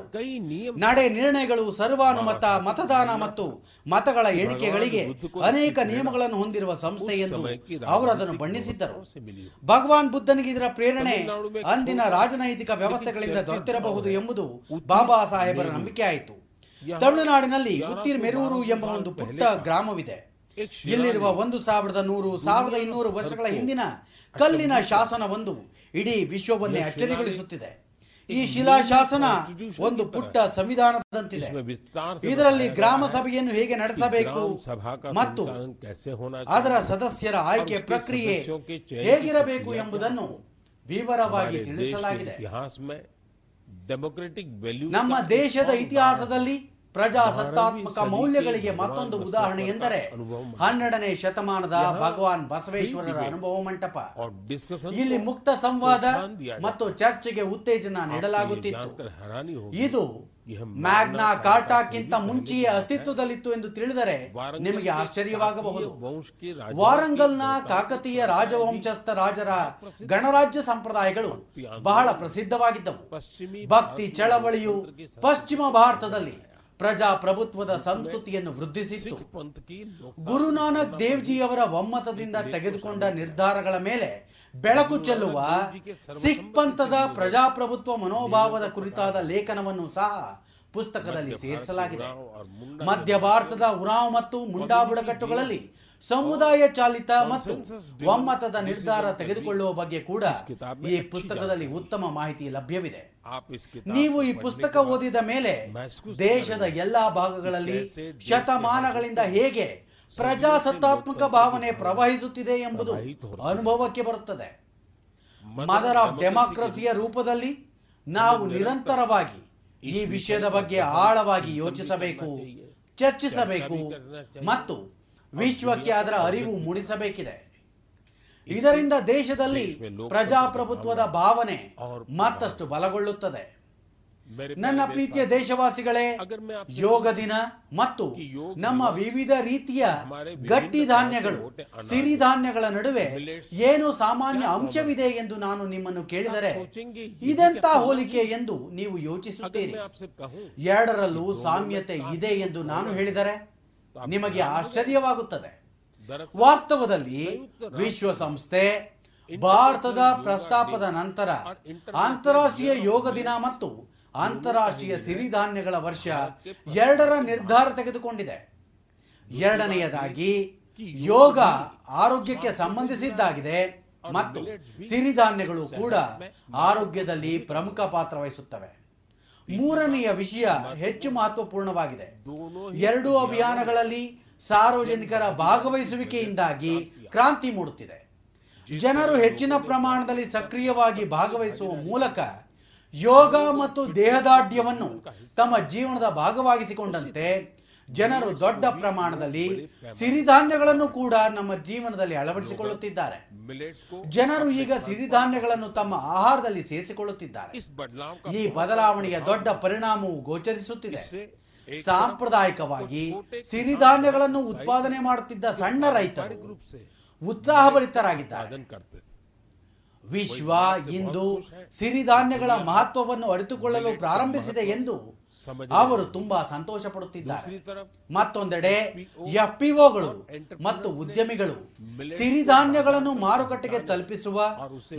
ನಡೆ ನಿರ್ಣಯಗಳು ಸರ್ವಾನುಮತ ಮತದಾನ ಮತ್ತು ಮತಗಳ ಎಣಿಕೆಗಳಿಗೆ ಅನೇಕ ನಿಯಮಗಳನ್ನು ಹೊಂದಿರುವ ಸಂಸ್ಥೆ ಎಂದು ಅವರು ಅದನ್ನು ಬಣ್ಣಿಸಿದ್ದರು. ಭಗವಾನ್ ಬುದ್ಧನಿಗೆ ಇದರ ಪ್ರೇರಣೆ ಅಂದಿನ ರಾಜನೈತಿಕ ವ್ಯವಸ್ಥೆಗಳಿಂದ ದೊರೆತಿರಬಹುದು ಎಂಬುದು ಬಾಬಾ ಸಾಹೇಬರ ನಂಬಿಕೆ ಆಯಿತು ತಮಿಳುನಾಡಿನಲ್ಲಿ ಉತ್ತಿರ್ ಮೆರೂರು ಎಂಬ ಒಂದು ಪುಟ್ಟ ಗ್ರಾಮವಿದೆ. ಇಲ್ಲಿರುವ ಒಂದು ಸಾವಿರದ ನೂರು ಸಾವಿರದ ಇನ್ನೂರು ವರ್ಷಗಳ ಹಿಂದಿನ ಕಲ್ಲಿನ ಶಾಸನವೊಂದು ಇಡೀ ವಿಶ್ವವನ್ನೇ ಅಚ್ಚರಿಗೊಳಿಸುತ್ತಿದೆ. ಈ ಶಿಲಾ ಶಾಸನ ಒಂದು ಪುಟ್ಟ ಸಂವಿಧಾನದಂತಿದೆ. ಇದರಲ್ಲಿ ಗ್ರಾಮ ಸಭೆಯನ್ನು ಹೇಗೆ ನಡೆಸಬೇಕು ಮತ್ತು ಅದರ ಸದಸ್ಯರ ಆಯ್ಕೆ ಪ್ರಕ್ರಿಯೆ ಹೇಗಿರಬೇಕು ಎಂಬುದನ್ನು ವಿವರವಾಗಿ ತಿಳಿಸಲಾಗಿದೆ. ನಮ್ಮ ದೇಶದ ಇತಿಹಾಸದಲ್ಲಿ ಪ್ರಜಾಸತ್ತಾತ್ಮಕ ಮೌಲ್ಯಗಳಿಗೆ ಮತ್ತೊಂದು ಉದಾಹರಣೆ ಎಂದರೆ ಹನ್ನೆರಡನೇ ಶತಮಾನದ ಭಗವಾನ್ ಬಸವೇಶ್ವರರ ಅನುಭವ ಮಂಟಪ. ಇಲ್ಲಿ ಮುಕ್ತ ಸಂವಾದ ಮತ್ತು ಚರ್ಚೆಗೆ ಉತ್ತೇಜನ ನೀಡಲಾಗುತ್ತಿತ್ತು. ಇದು ಮ್ಯಾಗ್ನಾ ಕಾರ್ಟಾಕ್ಕಿಂತ ಮುಂಚೆಯೇ ಅಸ್ತಿತ್ವದಲ್ಲಿತ್ತು ಎಂದು ತಿಳಿದರೆ ನಿಮಗೆ ಆಶ್ಚರ್ಯವಾಗಬಹುದು. ವಾರಂಗಲ್ನ ಕಾಕತೀಯ ರಾಜವಂಶಸ್ಥ ರಾಜರ ಗಣರಾಜ್ಯ ಸಂಪ್ರದಾಯಗಳು ಬಹಳ ಪ್ರಸಿದ್ಧವಾಗಿದ್ದವು. ಭಕ್ತಿ ಚಳವಳಿಯು ಪಶ್ಚಿಮ ಭಾರತದಲ್ಲಿ ಪ್ರಜಾಪ್ರಭುತ್ವದ ಸಂಸ್ಕೃತಿಯನ್ನು ವೃದ್ಧಿಸಿತ್ತು. ಗುರುನಾನಕ್ ದೇವ್ಜಿಯವರ ಒಮ್ಮತದಿಂದ ತೆಗೆದುಕೊಂಡ ನಿರ್ಧಾರಗಳ ಮೇಲೆ ಬೆಳಕು ಚೆಲ್ಲುವ ಸಿಖ್ ಪಂಥದ ಪ್ರಜಾಪ್ರಭುತ್ವ ಮನೋಭಾವದ ಕುರಿತಾದ ಲೇಖನವನ್ನು ಸಹ ಪುಸ್ತಕದಲ್ಲಿ ಸೇರಿಸಲಾಗಿದೆ. ಮಧ್ಯ ಭಾರತದ ಉರಾವ್ ಮತ್ತು ಮುಂಡಾ ಬುಡಕಟ್ಟುಗಳಲ್ಲಿ ಸಮುದಾಯ ಚಾಲಿತ ಮತ್ತು ಒಮ್ಮತದ ನಿರ್ಧಾರ ತೆಗೆದುಕೊಳ್ಳುವ ಬಗ್ಗೆ ಕೂಡ ಈ ಪುಸ್ತಕದಲ್ಲಿ ಉತ್ತಮ ಮಾಹಿತಿ ಲಭ್ಯವಿದೆ. ನೀವು ಈ ಪುಸ್ತಕ ಓದಿದ ಮೇಲೆ ದೇಶದ ಎಲ್ಲಾ ಭಾಗಗಳಲ್ಲಿ ಶತಮಾನಗಳಿಂದ ಹೇಗೆ ಪ್ರಜಾಸತ್ತಾತ್ಮಕ ಭಾವನೆ ಪ್ರವಹಿಸುತ್ತಿದೆ ಎಂಬುದು ಅನುಭವಕ್ಕೆ ಬರುತ್ತದೆ. ಮದರ್ ಆಫ್ ಡೆಮಾಕ್ರಸಿಯ ರೂಪದಲ್ಲಿ ನಾವು ನಿರಂತರವಾಗಿ ಈ ವಿಷಯದ ಬಗ್ಗೆ ಆಳವಾಗಿ ಯೋಚಿಸಬೇಕು ಚರ್ಚಿಸಬೇಕು ಮತ್ತು ವಿಶ್ವಕ್ಕೆ ಅದರ ಅರಿವು ಮೂಡಿಸಬೇಕಿದೆ. ಇದರಿಂದ ದೇಶದಲ್ಲಿ ಪ್ರಜಾಪ್ರಭುತ್ವದ ಭಾವನೆ ಮತ್ತಷ್ಟು ಬಲಗೊಳ್ಳುತ್ತದೆ. ನನ್ನ ಪ್ರೀತಿಯ ದೇಶವಾಸಿಗಳೇ ಯೋಗ ದಿನ ಮತ್ತು ನಮ್ಮ ವಿವಿಧ ರೀತಿಯ ಗಟ್ಟಿ ಧಾನ್ಯಗಳು ಸಿರಿಧಾನ್ಯಗಳ ನಡುವೆ ಏನು ಸಾಮಾನ್ಯ ಅಂಶವಿದೆ ಎಂದು ನಾನು ನಿಮ್ಮನ್ನು ಕೇಳಿದರೆ ಇದೆಂತ ಹೋಲಿಕೆ ಎಂದು ನೀವು ಯೋಚಿಸುತ್ತೀರಿ. ಎರಡರಲ್ಲೂ ಸಾಮ್ಯತೆ ಇದೆ ಎಂದು ನಾನು ಹೇಳಿದರೆ ನಿಮಗೆ ಆಶ್ಚರ್ಯವಾಗುತ್ತದೆ. ವಾಸ್ತವದಲ್ಲಿ ವಿಶ್ವಸಂಸ್ಥೆ ಭಾರತದ ಪ್ರಸ್ತಾಪದ ನಂತರ ಅಂತಾರಾಷ್ಟ್ರೀಯ ಯೋಗ ದಿನ ಮತ್ತು ಅಂತಾರಾಷ್ಟ್ರೀಯ ಸಿರಿಧಾನ್ಯಗಳ ವರ್ಷ ಎರಡರ ನಿರ್ಧಾರ ತೆಗೆದುಕೊಂಡಿದೆ. ಎರಡನೆಯದಾಗಿ ಯೋಗ ಆರೋಗ್ಯಕ್ಕೆ ಸಂಬಂಧಿಸಿದ್ದಾಗಿದೆ ಮತ್ತು ಸಿರಿಧಾನ್ಯಗಳು ಕೂಡ ಆರೋಗ್ಯದಲ್ಲಿ ಪ್ರಮುಖ ಪಾತ್ರ ವಹಿಸುತ್ತವೆ. ಮೂರನೆಯ ವಿಷಯ ಹೆಚ್ಚು ಮಹತ್ವಪೂರ್ಣವಾಗಿದೆ. ಎರಡೂ ಅಭಿಯಾನಗಳಲ್ಲಿ ಸಾರ್ವಜನಿಕರ ಭಾಗವಹಿಸುವಿಕೆಯಿಂದಾಗಿ ಕ್ರಾಂತಿ ಮೂಡುತ್ತಿದೆ. ಜನರು ಹೆಚ್ಚಿನ ಪ್ರಮಾಣದಲ್ಲಿ ಸಕ್ರಿಯವಾಗಿ ಭಾಗವಹಿಸುವ ಮೂಲಕ ಯೋಗ ಮತ್ತು ದೇಹದಾಢ್ಯವನ್ನು ತಮ್ಮ ಜೀವನದ ಭಾಗವಾಗಿಸಿಕೊಂಡಂತೆ ಜನರು ದೊಡ್ಡ ಪ್ರಮಾಣದಲ್ಲಿ ಸಿರಿಧಾನ್ಯಗಳನ್ನು ಕೂಡ ನಮ್ಮ ಜೀವನದಲ್ಲಿ ಅಳವಡಿಸಿಕೊಳ್ಳುತ್ತಿದ್ದಾರೆ. ಜನರು ಈಗ ಸಿರಿಧಾನ್ಯಗಳನ್ನು ತಮ್ಮ ಆಹಾರದಲ್ಲಿ ಸೇರಿಸಿಕೊಳ್ಳುತ್ತಿದ್ದಾರೆ. ಈ ಬದಲಾವಣೆಯ ದೊಡ್ಡ ಪರಿಣಾಮವು ಗೋಚರಿಸುತ್ತಿದೆ. ಸಾಂಪ್ರದಾಯಿಕವಾಗಿ ಸಿರಿಧಾನ್ಯಗಳನ್ನು ಉತ್ಪಾದನೆ ಮಾಡುತ್ತಿದ್ದ ಸಣ್ಣ ರೈತರು ಉತ್ಸಾಹಭರಿತರಾಗಿದ್ದಾರೆ. ವಿಶ್ವ ಇಂದು ಸಿರಿಧಾನ್ಯಗಳ ಮಹತ್ವವನ್ನು ಅರಿತುಕೊಳ್ಳಲು ಪ್ರಾರಂಭಿಸಿದೆ ಎಂದು ಅವರು ತುಂಬಾ ಸಂತೋಷ ಪಡುತ್ತಿದ್ದಾರೆ. ಮತ್ತೊಂದೆಡೆ ಎಫ್ಪಿಒಗಳು ಮತ್ತು ಉದ್ಯಮಿಗಳು ಸಿರಿಧಾನ್ಯಗಳನ್ನು ಮಾರುಕಟ್ಟೆಗೆ ತಲುಪಿಸುವ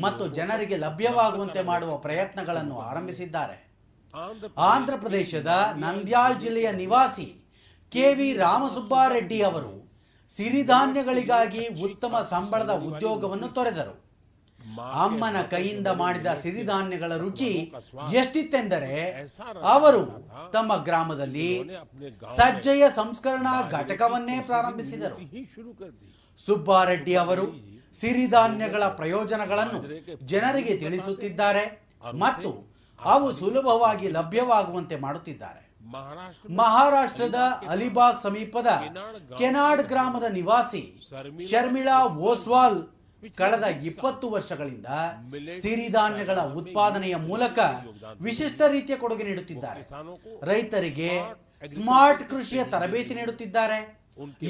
ಮತ್ತು ಜನರಿಗೆ ಲಭ್ಯವಾಗುವಂತೆ ಮಾಡುವ ಪ್ರಯತ್ನಗಳನ್ನು ಆರಂಭಿಸಿದ್ದಾರೆ. ಆಂಧ್ರಪ್ರದೇಶದ ನಂದ್ಯಾಲ್ ಜಿಲ್ಲೆಯ ನಿವಾಸಿ ಕೆ ವಿ ರಾಮಸುಬ್ಬಾರೆಡ್ಡಿ ಅವರು ಸಿರಿಧಾನ್ಯಗಳಿಗಾಗಿ ಉತ್ತಮ ಸಂಬಳದ ಉದ್ಯೋಗವನ್ನು ತೊರೆದರು. ಅಮ್ಮನ ಕೈಯಿಂದ ಮಾಡಿದ ಸಿರಿಧಾನ್ಯಗಳ ರುಚಿ ಎಷ್ಟಿತ್ತೆಂದರೆ ಅವರು ತಮ್ಮ ಗ್ರಾಮದಲ್ಲಿ ಸಜ್ಜೆಯ ಸಂಸ್ಕರಣಾ ಘಟಕವನ್ನೇ ಪ್ರಾರಂಭಿಸಿದರು. ಸುಬ್ಬಾರೆಡ್ಡಿ ಅವರು ಸಿರಿಧಾನ್ಯಗಳ ಪ್ರಯೋಜನಗಳನ್ನು ಜನರಿಗೆ ತಿಳಿಸುತ್ತಿದ್ದಾರೆ ಮತ್ತು ಅವು ಸುಲಭವಾಗಿ ಲಭ್ಯವಾಗುವಂತೆ ಮಾಡುತ್ತಿದ್ದಾರೆ. ಮಹಾರಾಷ್ಟ್ರದ ಅಲಿಬಾಗ್ ಸಮೀಪದ ಕೆನಾಡ್ ಗ್ರಾಮದ ನಿವಾಸಿ ಶರ್ಮಿಳಾ ಓಸ್ವಾಲ್ ಕಳೆದ ಇಪ್ಪತ್ತು ವರ್ಷಗಳಿಂದ ಸಿರಿಧಾನ್ಯಗಳ ಉತ್ಪಾದನೆಯ ಮೂಲಕ ವಿಶಿಷ್ಟ ರೀತಿಯ ಕೊಡುಗೆ ನೀಡುತ್ತಿದ್ದಾರೆ. ರೈತರಿಗೆ ಸ್ಮಾರ್ಟ್ ಕೃಷಿಯ ತರಬೇತಿ ನೀಡುತ್ತಿದ್ದಾರೆ.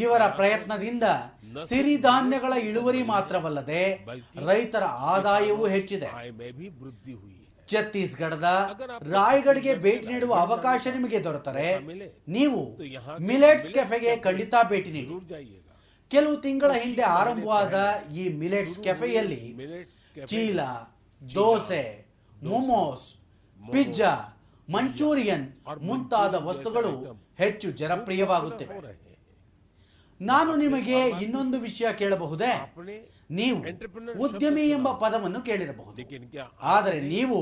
ಇವರ ಪ್ರಯತ್ನದಿಂದ ಸಿರಿಧಾನ್ಯಗಳ ಇಳುವರಿ ಮಾತ್ರವಲ್ಲದೆ ರೈತರ ಆದಾಯವೂ ಹೆಚ್ಚಿದೆ. ಛತ್ತೀಸ್ಗಢದ ರಾಯ್ಗಢಗೆ ಭೇಟಿ ನೀಡುವ ಅವಕಾಶ ನಿಮಗೆ ದೊರೆತರೆ. ನೀವು ಮಿಲೆಟ್ಸ್ ಕೆಫೆಗೆ ಖಂಡಿತ ಭೇಟಿ ನೀಡಿ. ಕೆಲವು ತಿಂಗಳ ಹಿಂದೆ ಆರಂಭವಾದ ಈ ಮಿಲೆಟ್ಸ್ ಕೆಫೆಯಲ್ಲಿ ಚೀಲ ದೋಸೆ ಮೊಮೋಸ್ ಪಿಜ್ಜಾ ಮಂಚೂರಿಯನ್ ಮುಂತಾದ ವಸ್ತುಗಳು ಹೆಚ್ಚು ಜನಪ್ರಿಯವಾಗುತ್ತಿವೆ ನಾನು ನಿಮಗೆ ಇನ್ನೊಂದು ವಿಷಯ ಕೇಳಬಹುದೇ? ನೀವು ಉದ್ಯಮಿ ಎಂಬ ಪದವನ್ನು ಕೇಳಿರಬಹುದು. ಆದರೆ ನೀವು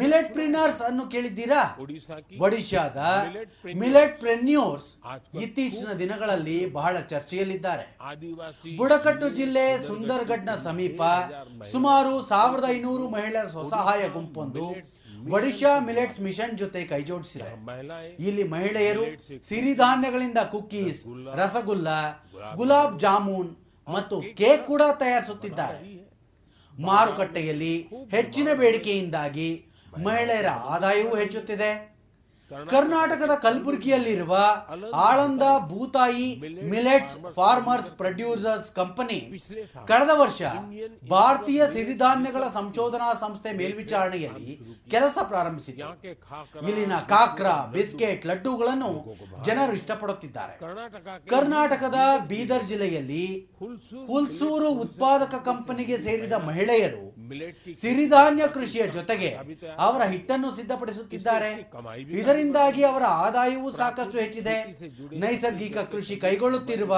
ಮಿಲೆಟ್ ಪ್ರಿನರ್ಸ್ ಅನ್ನು ಕೇಳಿದ್ದೀರಾ? ಒಡಿಶಾದ ಮಿಲೆಟ್ ಪ್ರೆನ್ಯೂರ್ಸ್ ಇತ್ತೀಚಿನ ದಿನಗಳಲ್ಲಿ ಬಹಳ ಚರ್ಚೆಯಲ್ಲಿದ್ದಾರೆ. ಬುಡಕಟ್ಟು ಜಿಲ್ಲೆ ಸುಂದರ್ಗಢ್ನ ಸಮೀಪ ಸುಮಾರು ಸಾವಿರದ ಐನೂರು ಮಹಿಳೆಯರ ಸ್ವಸಹಾಯ ಗುಂಪೊಂದು ಒಡಿಶಾ ಮಿಲೆಟ್ಸ್ ಮಿಷನ್ ಜೊತೆ ಕೈಜೋಡಿಸಿದೆ. ಇಲ್ಲಿ ಮಹಿಳೆಯರು ಸಿರಿಧಾನ್ಯಗಳಿಂದ ಕುಕ್ಕೀಸ್ ರಸಗುಲ್ಲ ಗುಲಾಬ್ ಜಾಮೂನ್ ಮತ್ತು ಕೇಕ್ ಕೂಡ ತಯಾರಿಸುತ್ತಿದ್ದಾರೆ. ಮಾರುಕಟ್ಟೆಯಲ್ಲಿ ಹೆಚ್ಚಿನ ಬೇಡಿಕೆಯಿಂದಾಗಿ ಮಹಿಳೆಯರ ಆದಾಯವೂ ಹೆಚ್ಚುತ್ತಿದೆ. ಕರ್ನಾಟಕದ ಕಲಬುರಗಿಯಲ್ಲಿರುವ Aland Bhootayi millets farmers producers company ಕಳೆದ ವರ್ಷ ಭಾರತೀಯ ಸಿರಿಧಾನ್ಯಗಳ ಸಂಶೋಧನಾ ಸಂಸ್ಥೆ ಮೇಲ್ವಿಚಾರಣೆಯಲ್ಲಿ ಕೆಲಸ ಪ್ರಾರಂಭಿಸಿದೆ ಇಲ್ಲಿನ ಕಾಕ್ರಾ ಬಿಸ್ಕೆಟ್ ಲಡ್ಡುಗಳನ್ನು ಜನರು ಇಷ್ಟಪಡುತ್ತಿದ್ದಾರೆ. ಕರ್ನಾಟಕದ ಬೀದರ್ ಜಿಲ್ಲೆಯಲ್ಲಿ ಹುಲ್ಸೂರು ಉತ್ಪಾದಕ ಕಂಪನಿಗೆ ಸೇರಿದ ಮಹಿಳೆಯರು ಸಿರಿಧಾನ್ಯ ಕೃಷಿಯ ಜೊತೆಗೆ ಅವರ ಹಿಟ್ಟನ್ನು ಸಿದ್ಧಪಡಿಸುತ್ತಿದ್ದಾರೆ. ಇದರಿಂದಾಗಿ ಅವರ ಆದಾಯವೂ ಸಾಕಷ್ಟು ಹೆಚ್ಚಿದೆ. ನೈಸರ್ಗಿಕ ಕೃಷಿ ಕೈಗೊಳ್ಳುತ್ತಿರುವ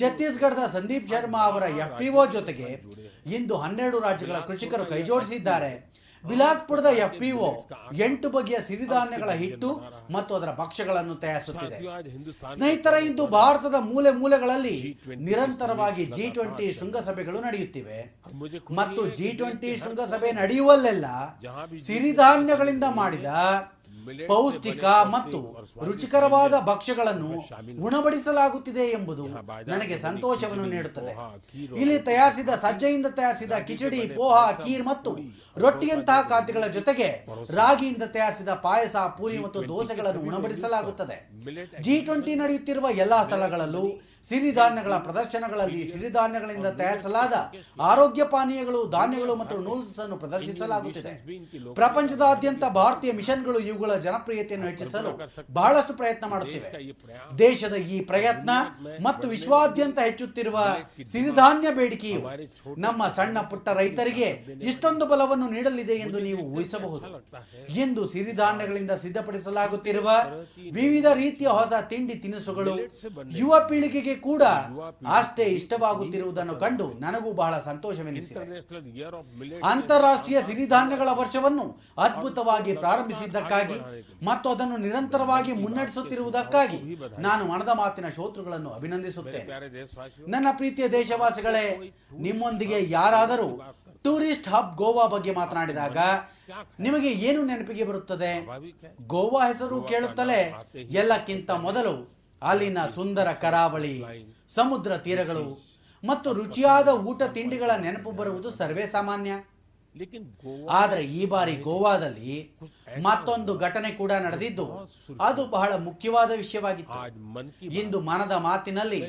ಛತ್ತೀಸ್ಗಢದ ಸಂದೀಪ್ ಶರ್ಮಾ ಅವರ ಎಫ್ಪಿಒ ಜೊತೆಗೆ ಇಂದು ಹನ್ನೆರಡು ರಾಜ್ಯಗಳ ಕೃಷಿಕರು ಕೈಜೋಡಿಸಿದ್ದಾರೆ. ಬಿಲಾಸ್ಪುರದ ಎಫ್ಪಿಒ ಎಂಟು ಬಗೆಯ ಸಿರಿಧಾನ್ಯಗಳ ಹಿಟ್ಟು ಮತ್ತು ಅದರ ಭಕ್ಷ್ಯಗಳನ್ನು ತಯಾರಿಸುತ್ತಿದೆ. ಸ್ನೇಹಿತರ ಇಂದು ಭಾರತದ ಮೂಲೆ ಮೂಲೆಗಳಲ್ಲಿ ನಿರಂತರವಾಗಿ ಜಿ ಟ್ವೆಂಟಿ ಶೃಂಗಸಭೆಗಳು ನಡೆಯುತ್ತಿವೆ. ಮತ್ತು ಜಿ ಟ್ವೆಂಟಿ ಶೃಂಗಸಭೆ ನಡೆಯುವಲ್ಲೆಲ್ಲ ಸಿರಿಧಾನ್ಯಗಳಿಂದ ಮಾಡಿದ ಪೌಷ್ಟಿಕ ಮತ್ತು ರುಚಿಕರವಾದ ಭಕ್ಷ್ಯಗಳನ್ನು ಉಣಬಡಿಸಲಾಗುತ್ತಿದೆ ಎಂಬುದು ನನಗೆ ಸಂತೋಷವನ್ನು ನೀಡುತ್ತದೆ. ಇಲ್ಲಿ ತಯಾರಿಸಿದ ಸಜ್ಜೆಯಿಂದ ತಯಾರಿಸಿದ ಕಿಚಡಿ ಪೋಹಾ ಕೀರ್ ಮತ್ತು ರೊಟ್ಟಿಯಂತಹ ಖಾದ್ಯಗಳ ಜೊತೆಗೆ ರಾಗಿಯಿಂದ ತಯಾರಿಸಿದ ಪಾಯಸ ಪೂರಿ ಮತ್ತು ದೋಸೆಗಳನ್ನು ಉಣಬಡಿಸಲಾಗುತ್ತದೆ ಜಿ ಟ್ವೆಂಟಿ ನಡೆಯುತ್ತಿರುವ ಎಲ್ಲಾ ಸ್ಥಳಗಳಲ್ಲೂ ಸಿರಿಧಾನ್ಯಗಳ ಪ್ರದರ್ಶನಗಳಲ್ಲಿ ಸಿರಿಧಾನ್ಯಗಳಿಂದ ತಯಾರಿಸಲಾದ ಆರೋಗ್ಯ ಪಾನೀಯಗಳು ಧಾನ್ಯಗಳು ಮತ್ತು ನೂಲ್ಸ್ ಅನ್ನು ಪ್ರದರ್ಶಿಸಲಾಗುತ್ತಿದೆ. ಪ್ರಪಂಚದಾದ್ಯಂತ ಭಾರತೀಯ ಮಿಷನ್ಗಳು ಇವುಗಳ ಜನಪ್ರಿಯತೆಯನ್ನು ಹೆಚ್ಚಿಸಲು ಬಹಳಷ್ಟು ಪ್ರಯತ್ನ ಮಾಡುತ್ತಿವೆ. ದೇಶದ ಈ ಪ್ರಯತ್ನ ಮತ್ತು ವಿಶ್ವಾದ್ಯಂತ ಹೆಚ್ಚುತ್ತಿರುವ ಸಿರಿಧಾನ್ಯ ಬೇಡಿಕೆಯು ನಮ್ಮ ಸಣ್ಣ ಪುಟ್ಟ ರೈತರಿಗೆ ಇಷ್ಟೊಂದು ಬಲವನ್ನು ನೀಡಲಿದೆ ಎಂದು ನೀವು ಊಹಿಸಬಹುದು. ಇಂದು ಸಿರಿಧಾನ್ಯಗಳಿಂದ ಸಿದ್ಧಪಡಿಸಲಾಗುತ್ತಿರುವ ವಿವಿಧ ರೀತಿಯ ಹೊಸ ತಿಂಡಿ ತಿನಿಸುಗಳು ಯುವ ಪೀಳಿಗೆಗೆ ಕೂಡ ಅಷ್ಟೇ ಇಷ್ಟವಾಗುತ್ತಿರುವುದನ್ನು ಕಂಡು ನನಗೂ ಬಹಳ ಸಂತೋಷವೆನಿಸಿದೆ. ಅಂತಾರಾಷ್ಟ್ರೀಯ ಸಿರಿಧಾನ್ಯಗಳ ವರ್ಷವನ್ನು ಅದ್ಭುತವಾಗಿ ಪ್ರಾರಂಭಿಸಿದ್ದಕ್ಕಾಗಿ ಮತ್ತು ಅದನ್ನು ನಿರಂತರವಾಗಿ ಮುನ್ನಡೆಸುತ್ತಿರುವುದಕ್ಕಾಗಿ ನಾನು ಮನದ ಮಾತಿನ ಶೋತೃಗಳನ್ನು ಅಭಿನಂದಿಸುತ್ತೇನೆ. ನನ್ನ ಪ್ರೀತಿಯ ದೇಶವಾಸಿಗಳೇ ನಿಮ್ಮೊಂದಿಗೆ ಯಾರಾದರೂ ಟೂರಿಸ್ಟ್ ಹಬ್ ಗೋವಾ ಬಗ್ಗೆ ಮಾತನಾಡಿದಾಗ ನಿಮಗೆ ಏನು ನೆನಪಿಗೆ ಬರುತ್ತದೆ? ಗೋವಾ ಹೆಸರು ಕೇಳುತ್ತಲೇ ಎಲ್ಲಕ್ಕಿಂತ ಮೊದಲು ಅಲ್ಲಿನ ಸುಂದರ ಕರಾವಳಿ ಸಮುದ್ರ ತೀರಗಳು ಮತ್ತು ರುಚಿಯಾದ ಊಟ ತಿಂಡಿಗಳ ನೆನಪು ಬರುವುದು ಸರ್ವೇ ಸಾಮಾನ್ಯ. ಆದರೆ ಈ ಬಾರಿ ಗೋವಾದಲ್ಲಿ ಮತ್ತೊಂದು ಘಟನೆ ಕೂಡ ನಡೆದಿದ್ದು. ಅದು ಬಹಳ ಮುಖ್ಯವಾದ ವಿಷಯವಾಗಿತ್ತು. ಇಂದು ಮನದ ಮಾತಿನಲ್ಲಿ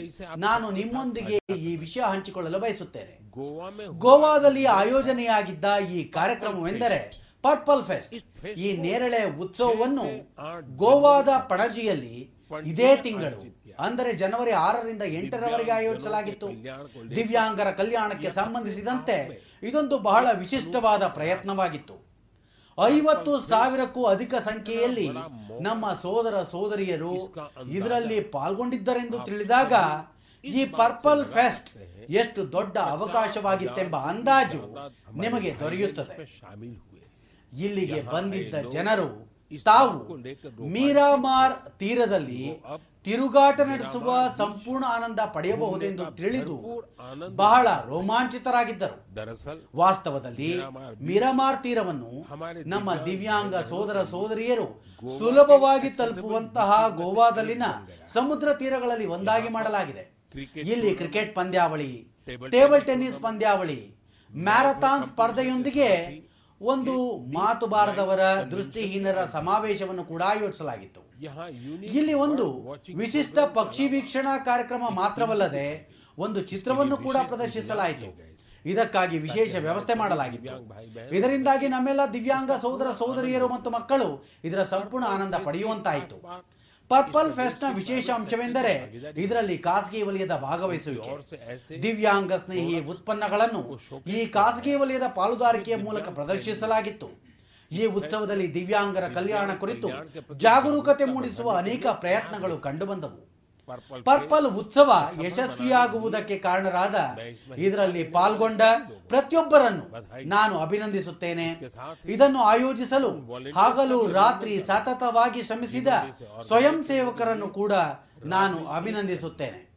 ನಾನು ನಿಮ್ಮೊಂದಿಗೆ ಈ ವಿಷಯ ಹಂಚಿಕೊಳ್ಳಲು ಬಯಸುತ್ತೇನೆ. ಗೋವಾದಲ್ಲಿ ಆಯೋಜನೆಯಾಗಿದ್ದ ಈ ಕಾರ್ಯಕ್ರಮವೆಂದರೆ ಪರ್ಪಲ್ ಫೆಸ್ಟ್ ಈ ನೇರಳೆ ಉತ್ಸವವನ್ನು ಗೋವಾದ ಪಣಜಿಯಲ್ಲಿ ಇದೇ ತಿಂಗಳು. ಅಂದರೆ ಜನವರಿ ಆರರಿಂದ ಎಂಟರವರೆಗೆ ಆಯೋಜಿಸಲಾಗಿತ್ತು. ದಿವ್ಯಾಂಗರ ಕಲ್ಯಾಣಕ್ಕೆ ಸಂಬಂಧಿಸಿದಂತೆ ಇದೊಂದು ಬಹಳ ವಿಶಿಷ್ಟವಾದ ಪ್ರಯತ್ನವಾಗಿತ್ತು. ಐವತ್ತು ಸಾವಿರಕ್ಕೂ ಅಧಿಕ ಸಂಖ್ಯೆಯಲ್ಲಿ ನಮ್ಮ ಸೋದರ ಸೋದರಿಯರು ಇದರಲ್ಲಿ ಪಾಲ್ಗೊಂಡಿದ್ದರೆಂದು ತಿಳಿದಾಗ ಈ ಪರ್ಪಲ್ ಫೆಸ್ಟ್ ಎಷ್ಟು ದೊಡ್ಡ ಅವಕಾಶವಾಗಿತ್ತೆಂಬ ಅಂದಾಜು ನಿಮಗೆ ದೊರೆಯುತ್ತದೆ. ಇಲ್ಲಿಗೆ ಬಂದಿದ್ದ ಜನರು ತಾವು ಮೀರಾಮಾರ್ ತೀರದಲ್ಲಿ ತಿರುಗಾಟ ನಡೆಸುವ ಸಂಪೂರ್ಣ ಆನಂದ ಪಡೆಯಬಹುದೆಂದು ತಿಳಿದು ಬಹಳ ರೋಮಾಂಚಿತರಾಗಿದ್ದರು. ವಾಸ್ತವದಲ್ಲಿ ಮಿರಾಮಾರ್ ತೀರವನ್ನು ನಮ್ಮ ದಿವ್ಯಾಂಗ ಸೋದರ ಸೋದರಿಯರು ಸುಲಭವಾಗಿ ತಲುಪುವಂತಹ ಗೋವಾದಲ್ಲಿನ ಸಮುದ್ರ ತೀರಗಳಲ್ಲಿ ಒಂದಾಗಿ ಮಾಡಲಾಗಿದೆ. ಇಲ್ಲಿ ಕ್ರಿಕೆಟ್ ಪಂದ್ಯಾವಳಿ ಟೇಬಲ್ ಟೆನ್ನಿಸ್ ಪಂದ್ಯಾವಳಿ ಮ್ಯಾರಥಾನ್ ಸ್ಪರ್ಧೆಯೊಂದಿಗೆ ಒಂದು ಮಾತು ಬಾರದವರ ದೃಷ್ಟಿಹೀನರ ಸಮಾವೇಶವನ್ನು ಕೂಡ ಆಯೋಜಿಸಲಾಗಿತ್ತು ಇಲ್ಲಿ ಒಂದು ವಿಶಿಷ್ಟ ಪಕ್ಷಿ ವೀಕ್ಷಣಾ ಕಾರ್ಯಕ್ರಮ ಮಾತ್ರವಲ್ಲದೆ ಒಂದು ಚಿತ್ರವನ್ನು ಕೂಡ ಪ್ರದರ್ಶಿಸಲಾಯಿತು. ಇದಕ್ಕಾಗಿ ವಿಶೇಷ ವ್ಯವಸ್ಥೆ ಮಾಡಲಾಗಿತ್ತು. ಇದರಿಂದಾಗಿ ನಮ್ಮೆಲ್ಲ ದಿವ್ಯಾಂಗ ಸೋದರ ಸಹೋದರಿಯರು ಮತ್ತು ಮಕ್ಕಳು ಇದರ ಸಂಪೂರ್ಣ ಆನಂದ ಪಡೆಯುವಂತಾಯಿತು. ಪರ್ಪಲ್ ಫೆಸ್ಟ್ನ ವಿಶೇಷ ಅಂಶವೆಂದರೆ ಇದರಲ್ಲಿ ಖಾಸಗಿ ವಲಯದ ಭಾಗವಹಿಸುವಿಕೆ. ದಿವ್ಯಾಂಗ ಸ್ನೇಹಿ ಉತ್ಪನ್ನಗಳನ್ನು ಈ ಖಾಸಗಿ ವಲಯದ ಪಾಲುದಾರಿಕೆಯ ಮೂಲಕ ಪ್ರದರ್ಶಿಸಲಾಗಿತ್ತು. ಈ ಉತ್ಸವದಲ್ಲಿ ದಿವ್ಯಾಂಗರ ಕಲ್ಯಾಣ ಕುರಿತು ಜಾಗರೂಕತೆ ಮೂಡಿಸುವ ಅನೇಕ ಪ್ರಯತ್ನಗಳು ಕಂಡುಬಂದವು. ಪರ್ಪಲ್ ಉತ್ಸವ ಯಶಸ್ವಿಯಾಗುವುದಕ್ಕೆ ಕಾರಣರಾದ ಇದರಲ್ಲಿ ಪಾಲ್ಗೊಂಡ ಪ್ರತಿಯೊಬ್ಬರನ್ನು ನಾನು ಅಭಿನಂದಿಸುತ್ತೇನೆ. ಇದನ್ನು ಆಯೋಜಿಸಲು ಹಗಲು ರಾತ್ರಿ ಸತತವಾಗಿ ಶ್ರಮಿಸಿದ ಸ್ವಯಂ ಸೇವಕರನ್ನು ಕೂಡ ನಾನು ಅಭಿನಂದಿಸುತ್ತೇನೆ.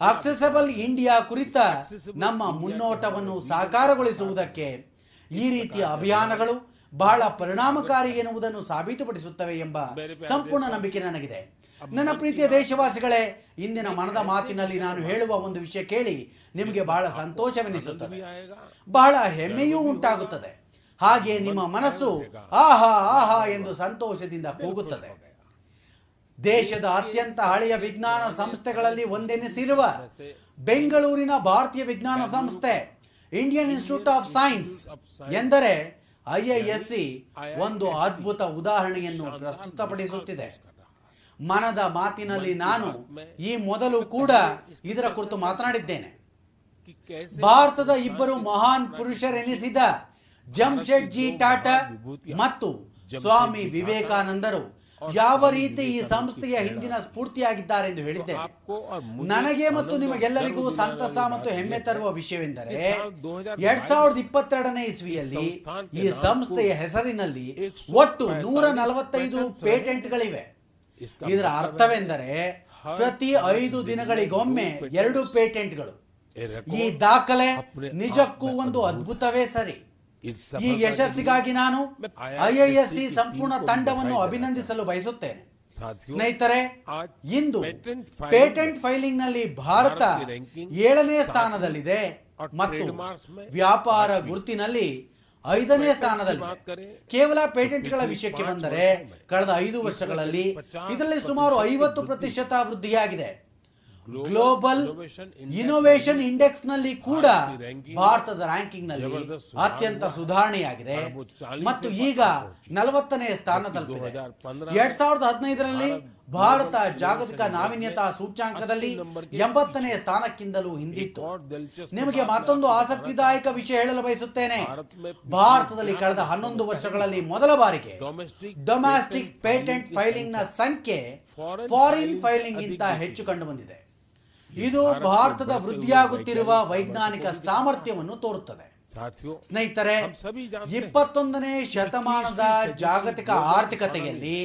ಅಕ್ಸೆಸಬಲ್ ಇಂಡಿಯಾ ಕುರಿತ ನಮ್ಮ ಮುನ್ನೋಟವನ್ನು ಸಾಕಾರಗೊಳಿಸುವುದಕ್ಕೆ ಈ ರೀತಿಯ ಅಭಿಯಾನಗಳು ಬಹಳ ಪರಿಣಾಮಕಾರಿ ಎನ್ನುವುದನ್ನು ಸಾಬೀತುಪಡಿಸುತ್ತವೆ ಎಂಬ ಸಂಪೂರ್ಣ ನಂಬಿಕೆ ನನಗಿದೆ. ನನ್ನ ಪ್ರೀತಿಯ ದೇಶವಾಸಿಗಳೇ ಇಂದಿನ ಮನದ ಮಾತಿನಲ್ಲಿ ನಾನು ಹೇಳುವ ಒಂದು ವಿಷಯ ಕೇಳಿ ನಿಮಗೆ ಬಹಳ ಸಂತೋಷವೆನಿಸುತ್ತದೆ. ಬಹಳ ಹೆಮ್ಮೆಯೂ ಉಂಟಾಗುತ್ತದೆ. ಹಾಗೆ ನಿಮ್ಮ ಮನಸ್ಸು ಆಹಾ ಆಹಾ ಎಂದು ಸಂತೋಷದಿಂದ ಕೂಗುತ್ತದೆ. ದೇಶದ ಅತ್ಯಂತ ಹಳೆಯ ವಿಜ್ಞಾನ ಸಂಸ್ಥೆಗಳಲ್ಲಿ ಒಂದೆನಿಸಿರುವ ಬೆಂಗಳೂರಿನ ಭಾರತೀಯ ವಿಜ್ಞಾನ ಸಂಸ್ಥೆ ಇಂಡಿಯನ್ ಇನ್ಸ್ಟಿಟ್ಯೂಟ್ ಆಫ್ ಸೈನ್ಸ್ ಎಂದರೆ ಐಐಎಸ್ಸಿ ಒಂದು ಅದ್ಭುತ ಉದಾಹರಣೆಯನ್ನು ಪ್ರಸ್ತುತಪಡಿಸುತ್ತಿದೆ. ಮನದ ಮಾತಿನಲ್ಲಿ ನಾನು ಈ ಮೊದಲು ಕೂಡ ಇದರ ಕುರಿತು ಮಾತನಾಡಿದ್ದೇನೆ. ಭಾರತದ ಇಬ್ಬರು ಮಹಾನ್ ಪುರುಷರೆನಿಸಿದ ಜಮ್ಶೆಡ್ಜಿ ಟಾಟಾ ಮತ್ತು ಸ್ವಾಮಿ ವಿವೇಕಾನಂದರು ಯಾವ ರೀತಿ ಈ ಸಂಸ್ಥೆಯ ಹಿಂದಿನ ಸ್ಫೂರ್ತಿಯಾಗಿದ್ದಾರೆ ಎಂದು ಹೇಳಿದ್ದೆ ನನಗೆ ಮತ್ತು ನಿಮಗೆಲ್ಲರಿಗೂ ಸಂತಸ ಮತ್ತು ಹೆಮ್ಮೆ ತರುವ ವಿಷಯವೆಂದರೆ ಎರಡ್ ಸಾವಿರದ ಇಪ್ಪತ್ತೆರಡನೇ ಇಸ್ವಿಯಲ್ಲಿ ಈ ಸಂಸ್ಥೆಯ ಹೆಸರಿನಲ್ಲಿ ಒಟ್ಟು ನೂರ ನಲವತ್ತೈದು ಪೇಟೆಂಟ್ಗಳಿವೆ. ಇದರ ಅರ್ಥವೆಂದರೆ ಪ್ರತಿ ಐದು ದಿನಗಳಿಗೊಮ್ಮೆ ಎರಡು ಪೇಟೆಂಟ್ಗಳು. ಈ ದಾಖಲೆ ನಿಜಕ್ಕೂ ಒಂದು ಅದ್ಭುತವೇ ಸರಿ. ಈ ಯಶಸ್ಸಿಗಾಗಿ ನಾನು ಐಐಎಸ್ಸಿ ಸಂಪೂರ್ಣ ತಂಡವನ್ನು ಅಭಿನಂದಿಸಲು ಬಯಸುತ್ತೇನೆ. ಸ್ನೇಹಿತರೆ ಇಂದು ಪೇಟೆಂಟ್ ಫೈಲಿಂಗ್ನಲ್ಲಿ ಭಾರತ ಏಳನೇ ಸ್ಥಾನದಲ್ಲಿದೆ ಮತ್ತು ವ್ಯಾಪಾರ ಗುರುತಿನಲ್ಲಿ ಐದನೇ ಸ್ಥಾನದಲ್ಲಿ ಕೇವಲ ಪೇಟೆಂಟ್ಗಳ ವಿಷಯಕ್ಕೆ ಬಂದರೆ ಕಳೆದ ಐದು ವರ್ಷಗಳಲ್ಲಿ ಇದರಲ್ಲಿ ಸುಮಾರು ಐವತ್ತು ಪ್ರತಿಶತ ವೃದ್ಧಿಯಾಗಿದೆ. ಗ್ಲೋಬಲ್ ಇನೋವೇಷನ್ ಇಂಡೆಕ್ಸ್ನಲ್ಲಿ ಕೂಡ ಭಾರತದ ರ್ಯಾಂಕಿಂಗ್ನಲ್ಲಿ ಅತ್ಯಂತ ಸುಧಾರಣೆಯಾಗಿದೆ. ಮತ್ತು ಈಗ ನಲವತ್ತನೇ ಸ್ಥಾನ ತಲುಪಿದೆ ಎರಡ್ ಸಾವಿರದ ಹದಿನೈದರಲ್ಲಿ ಭಾರತ ಜಾಗತಿಕ ನಾವೀನ್ಯತಾ ಸೂಚ್ಯಾಂಕದಲ್ಲಿ ಎಂಬತ್ತನೇ ಸ್ಥಾನಕ್ಕಿಂತಲೂ ಹಿಂದಿತ್ತು. ನಿಮಗೆ ಮತ್ತೊಂದು ಆಸಕ್ತಿದಾಯಕ ವಿಷಯ ಹೇಳಲು ಬಯಸುತ್ತೇನೆ. ಭಾರತದಲ್ಲಿ ಕಳೆದ ಹನ್ನೊಂದು ವರ್ಷಗಳಲ್ಲಿ ಮೊದಲ ಬಾರಿಗೆ ಡೊಮ್ಯಾಸ್ಟಿಕ್ ಪೇಟೆಂಟ್ ಫೈಲಿಂಗ್ನ ಸಂಖ್ಯೆ ಫಾರಿನ್ ಫೈಲಿಂಗ್ ಗಿಂತ ಹೆಚ್ಚು ಕಂಡು ಬಂದಿದೆ ಇದು ಭಾರತದ ವೃದ್ಧಿಯಾಗುತ್ತಿರುವ ವೈಜ್ಞಾನಿಕ ಸಾಮರ್ಥ್ಯವನ್ನು ತೋರುತ್ತದೆ. ಸ್ನೇಹಿತರೆ ಇಪ್ಪತ್ತೊಂದನೇ ಶತಮಾನದ ಜಾಗತಿಕ ಆರ್ಥಿಕತೆಯಲ್ಲಿ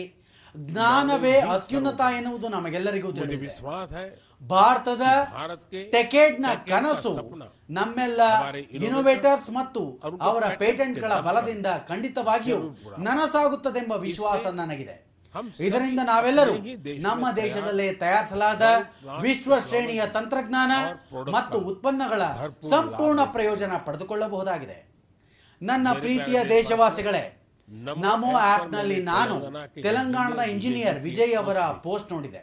ಜ್ಞಾನವೇ ಅತ್ಯುನ್ನತ ಎನ್ನುವುದು ನಮಗೆಲ್ಲರಿಗೂ ತಿಳಿದಿದೆ. ಭಾರತದ ಟೆಕೆಡ್ನ ಕನಸು ನಮ್ಮೆಲ್ಲ ಇನೋವೇಟರ್ಸ್ ಮತ್ತು ಅವರ ಪೇಟೆಂಟ್ಗಳ ಬಲದಿಂದ ಖಂಡಿತವಾಗಿಯೂ ನನಸಾಗುತ್ತದೆಂಬ ವಿಶ್ವಾಸ ನನಗಿದೆ. ಇದರಿಂದ ನಾವೆಲ್ಲರೂ ನಮ್ಮ ದೇಶದಲ್ಲೇ ತಯಾರಿಸಲಾದ ವಿಶ್ವ ಶ್ರೇಣಿಯ ತಂತ್ರಜ್ಞಾನ ಮತ್ತು ಉತ್ಪನ್ನಗಳ ಸಂಪೂರ್ಣ ಪ್ರಯೋಜನ ಪಡೆದುಕೊಳ್ಳಬಹುದಾಗಿದೆ. ನನ್ನ ಪ್ರೀತಿಯ ದೇಶವಾಸಿಗಳೇ ನಮೋ ಆಪ್ನಲ್ಲಿ ನಾನು ತೆಲಂಗಾಣದ ಇಂಜಿನಿಯರ್ ವಿಜಯ್ ಅವರ ಪೋಸ್ಟ್ ನೋಡಿದೆ.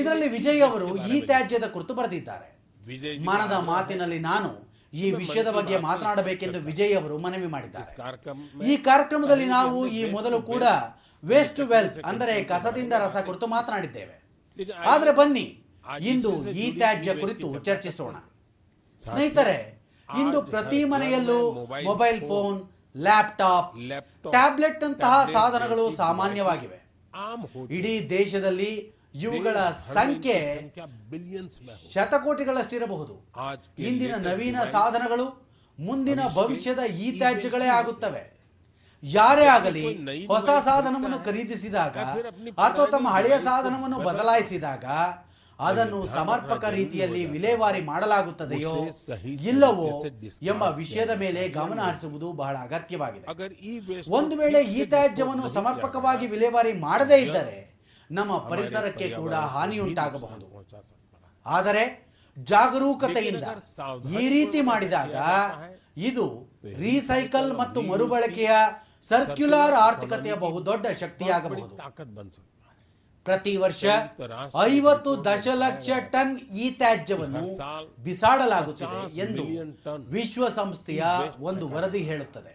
ಇದರಲ್ಲಿ ವಿಜಯ್ ಅವರು ಈ ತ್ಯಾಜ್ಯದ ಕುರಿತು ಬರೆದಿದ್ದಾರೆ. ಮನದ ಮಾತಿನಲ್ಲಿ ನಾನು ಈ ವಿಷಯದ ಬಗ್ಗೆ ಮಾತನಾಡಬೇಕೆಂದು ವಿಜಯ್ ಅವರು ಮನವಿ ಮಾಡಿದ್ದಾರೆ. ಈ ಕಾರ್ಯಕ್ರಮದಲ್ಲಿ ನಾವು ಈ ಮೊದಲು ಕೂಡ ವೇಸ್ಟ್ ಟು ವೆಲ್ತ್ ಅಂದರೆ ಕಸದಿಂದ ರಸ ಕುರಿತು ಮಾತನಾಡಿದ್ದೇವೆ. ಆದರೆ ಬನ್ನಿ ಇಂದು ಈ ತ್ಯಾಜ್ಯ ಕುರಿತು ಚರ್ಚಿಸೋಣ. ಸ್ನೇಹಿತರೆ ಇಂದು ಪ್ರತಿ ಮನೆಯಲ್ಲೂ ಮೊಬೈಲ್ ಫೋನ್ ಲ್ಯಾಪ್ಟಾಪ್ ಟ್ಯಾಬ್ಲೆಟ್ ಅಂತಹ ಸಾಧನಗಳು ಸಾಮಾನ್ಯವಾಗಿವೆ. ಇಡೀ ದೇಶದಲ್ಲಿ ಇವುಗಳ ಸಂಖ್ಯೆ ಶತಕೋಟಿಗಳಷ್ಟಿರಬಹುದು. ಇಂದಿನ ನವೀನ ಸಾಧನಗಳು ಮುಂದಿನ ಭವಿಷ್ಯದ ಈ ತ್ಯಾಜ್ಯಗಳೇ ಆಗುತ್ತವೆ. ಯಾರೇ ಆಗಲಿ ಹೊಸ ಸಾಧನವನ್ನು ಖರೀದಿಸಿದಾಗ ಅಥವಾ ತಮ್ಮ ಹಳೆಯ ಸಾಧನವನ್ನು ಬದಲಾಯಿಸಿದಾಗ ಅದನ್ನು ಸಮರ್ಪಕ ರೀತಿಯಲ್ಲಿ ವಿಲೇವಾರಿ ಮಾಡಲಾಗುತ್ತದೆಯೋ ಇಲ್ಲವೋ ಎಂಬ ವಿಷಯದ ಮೇಲೆ ಗಮನ ಹರಿಸುವುದು ಬಹಳ ಅಗತ್ಯವಾಗಿದೆ. ಒಂದು ವೇಳೆ ಈ ತ್ಯಾಜ್ಯವನ್ನು ಸಮರ್ಪಕವಾಗಿ ವಿಲೇವಾರಿ ಮಾಡದೇ ಇದ್ದರೆ ನಮ್ಮ ಪರಿಸರಕ್ಕೆ ಕೂಡ ಹಾನಿಯುಂಟಾಗಬಹುದು. ಆದರೆ ಜಾಗರೂಕತೆಯಿಂದ ಈ ರೀತಿ ಮಾಡಿದಾಗ ಇದು ರೀಸೈಕಲ್ ಮತ್ತು ಮರುಬಳಕೆಯ ಸರ್ಕ್ಯುಲರ್ ಆರ್ಥಿಕತೆಯ ಬಹುದೊಡ್ಡ ಶಕ್ತಿಯಾಗಬಹುದು. ಪ್ರತಿ ವರ್ಷ ಐವತ್ತು ದಶಲಕ್ಷ ಟನ್ ಈ ತ್ಯಾಜ್ಯವನ್ನು ಬಿಸಾಡಲಾಗುತ್ತಿದೆ ಎಂದು ವಿಶ್ವಸಂಸ್ಥೆಯ ಒಂದು ವರದಿ ಹೇಳುತ್ತದೆ.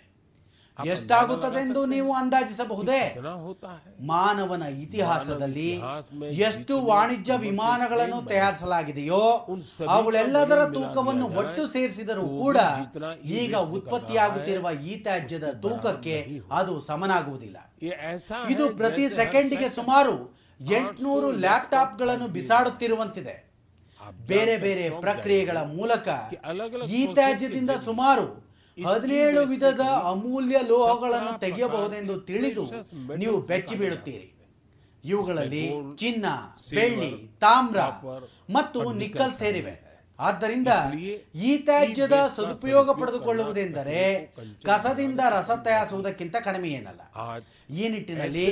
ಎಷ್ಟಾಗುತ್ತದೆ ಎಂದು ನೀವು ಅಂದಾಜಿಸಬಹುದೇ? ಮಾನವನ ಇತಿಹಾಸದಲ್ಲಿ ಎಷ್ಟು ವಾಣಿಜ್ಯ ವಿಮಾನಗಳನ್ನು ತಯಾರಿಸಲಾಗಿದೆಯೋ ಅವುಗಳೆಲ್ಲದರ ತೂಕವನ್ನು ಒಟ್ಟು ಸೇರಿಸಿದರೂ ಕೂಡ ಈಗ ಉತ್ಪತ್ತಿಯಾಗುತ್ತಿರುವ ಈ ತ್ಯಾಜ್ಯದ ತೂಕಕ್ಕೆ ಅದು ಸಮನಾಗುವುದಿಲ್ಲ. ಇದು ಪ್ರತಿ ಸೆಕೆಂಡಿಗೆ ಸುಮಾರು ಎಂಟುನೂರು ಲ್ಯಾಪ್ಟಾಪ್ಗಳನ್ನು ಬಿಸಾಡುತ್ತಿರುವಂತಿದೆ. ಬೇರೆ ಬೇರೆ ಪ್ರಕ್ರಿಯೆಗಳ ಮೂಲಕ ಈ ತ್ಯಾಜ್ಯದಿಂದ ಸುಮಾರು ಹದಿನೇಳು ವಿಧದ ಅಮೂಲ್ಯ ಲೋಹಗಳನ್ನು ತೆಗೆಯಬಹುದೆಂದು ತಿಳಿದು ನೀವು ಬೆಚ್ಚಿ ಬೀಳುತ್ತೀರಿ. ಇವುಗಳಲ್ಲಿ ಚಿನ್ನ ಬೆಳ್ಳಿ ತಾಮ್ರ ಮತ್ತು ನಿಕ್ಕಲ್ ಸೇರಿವೆ. ಆದ್ದರಿಂದ ಈ ತ್ಯಾಜ್ಯದ ಸದುಪಯೋಗ ಪಡೆದುಕೊಳ್ಳುವುದೆಂದರೆ ಕಸದಿಂದ ರಸ ತಯಾರಿಸುವುದಕ್ಕಿಂತ ಕಡಿಮೆ ಏನಲ್ಲ ಈ ನಿಟ್ಟಿನಲ್ಲಿ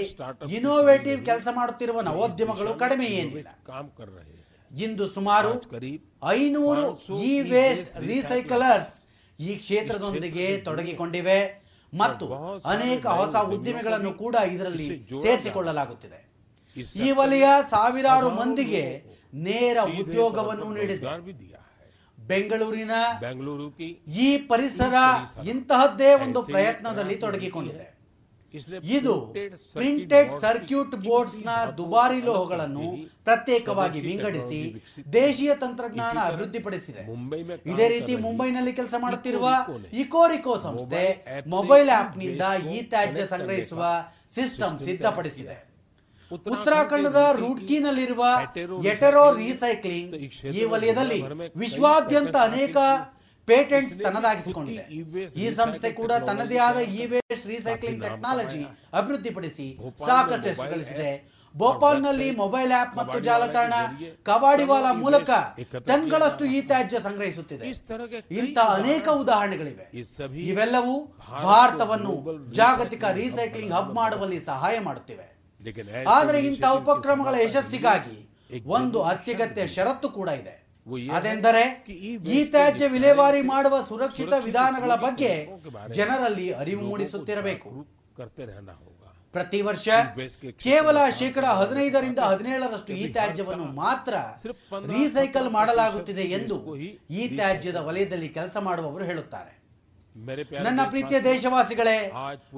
ಇನೋವೇಟಿವ್ ಕೆಲಸ ಮಾಡುತ್ತಿರುವ ನವೋದ್ಯಮಗಳು ಕಡಿಮೆ ಏನಿಲ್ಲ ಇಂದು ಸುಮಾರು ಐನೂರು ಇ ವೇಸ್ಟ್ ರೀಸೈಕಲರ್ಸ್ ಈ ಕ್ಷೇತ್ರದೊಂದಿಗೆ ತೊಡಗಿಕೊಂಡಿವೆ ಮತ್ತು ಅನೇಕ ಹೊಸ ಉದ್ಯಮಿಗಳನ್ನು ಕೂಡ ಇದರಲ್ಲಿ ಸೇರಿಸಿಕೊಳ್ಳಲಾಗುತ್ತಿದೆ. ಈ ವಲಯ ಸಾವಿರಾರು ಮಂದಿಗೆ ನೇರ ಉದ್ಯೋಗವನ್ನು ನೀಡಿದೆ. ಬೆಂಗಳೂರಿನ ಬೆಂಗಳೂರು ಈ ಪರಿಸರ ಇಂತಹದ್ದೇ ಒಂದು ಪ್ರಯತ್ನದಲ್ಲಿ ತೊಡಗಿಕೊಂಡಿದೆ. ಇದು ಪ್ರಿಂಟೆಡ್ ಸರ್ಕ್ಯೂಟ್ ಬೋರ್ಡ್ಸ್ನ ದುಬಾರಿ ಲೋಹಗಳನ್ನು ಪ್ರತ್ಯೇಕವಾಗಿ ವಿಂಗಡಿಸಿ ದೇಶೀಯ ತಂತ್ರಜ್ಞಾನ ಅಭಿವೃದ್ಧಿಪಡಿಸಿದೆ. ಇದೇ ರೀತಿ ಮುಂಬೈನಲ್ಲಿ ಕೆಲಸ ಮಾಡುತ್ತಿರುವ ಇಕೋರಿಕೋ ಸಂಸ್ಥೆ ಮೊಬೈಲ್ ಆಪ್ನಿಂದ ಈ ತ್ಯಾಜ್ಯ ಸಂಗ್ರಹಿಸುವ ಸಿಸ್ಟಮ್ ಸಿದ್ಧಪಡಿಸಿದೆ. ಉತ್ತರಾಖಂಡದ ರೂಡ್ಕಿನಲ್ಲಿರುವ ಎಟೆರೋ ರೀಸೈಕ್ಲಿಂಗ್ ಈ ವಲಯದಲ್ಲಿ ವಿಶ್ವಾದ್ಯಂತ ಅನೇಕ ಪೇಟೆಂಟ್ಸ್ ತನ್ನದಾಗಿಸಿಕೊಂಡಿದೆ. ಈ ಸಂಸ್ಥೆ ಕೂಡ ತನ್ನದೇ ಆದ ಇ ವೇಸ್ಟ್ ರೀಸೈಕ್ಲಿಂಗ್ ಟೆಕ್ನಾಲಜಿ ಅಭಿವೃದ್ಧಿಪಡಿಸಿ ಸಾಕಷ್ಟು ಹೆಸರು ಗಳಿಸಿದೆ ಭೋಪಾಲ್ನಲ್ಲಿ ಮೊಬೈಲ್ ಆಪ್ ಮತ್ತು ಜಾಲತಾಣ ಕಬಾಡಿವಾಲಾ ಮೂಲಕ ಟನ್ಗಳಷ್ಟು ಈ ತ್ಯಾಜ್ಯ ಸಂಗ್ರಹಿಸುತ್ತಿದೆ ಇಂಥ ಅನೇಕ ಉದಾಹರಣೆಗಳಿವೆ. ಇವೆಲ್ಲವೂ ಭಾರತವನ್ನು ಜಾಗತಿಕ ರೀಸೈಕ್ಲಿಂಗ್ ಹಬ್ ಮಾಡುವಲ್ಲಿ ಸಹಾಯ ಮಾಡುತ್ತಿವೆ. ಆದರೆ ಇಂಥ ಉಪಕ್ರಮಗಳ ಯಶಸ್ಸಿಗಾಗಿ ಒಂದು ಅತ್ಯಗತ್ಯ ಷರತ್ತು ಕೂಡ ಇದೆ. ಅದೆಂದರೆ ಈ ತ್ಯಾಜ್ಯ ವಿಲೇವಾರಿ ಮಾಡುವ ಸುರಕ್ಷಿತ ವಿಧಾನಗಳ ಬಗ್ಗೆ ಜನರಲ್ಲಿ ಅರಿವು ಮೂಡಿಸುತ್ತಿರಬೇಕು. ಪ್ರತಿ ವರ್ಷ ಕೇವಲ ಶೇಕಡ ಹದಿನೈದರಿಂದ ಹದಿನೇಳರಷ್ಟು ಈ ತ್ಯಾಜ್ಯವನ್ನು ಮಾತ್ರ ರೀಸೈಕಲ್ ಮಾಡಲಾಗುತ್ತಿದೆ ಎಂದು ಈ ತ್ಯಾಜ್ಯದ ವಲಯದಲ್ಲಿ ಕೆಲಸ ಮಾಡುವವರು ಹೇಳುತ್ತಾರೆ. ನನ್ನ ಪ್ರೀತಿಯ ದೇಶವಾಸಿಗಳೇ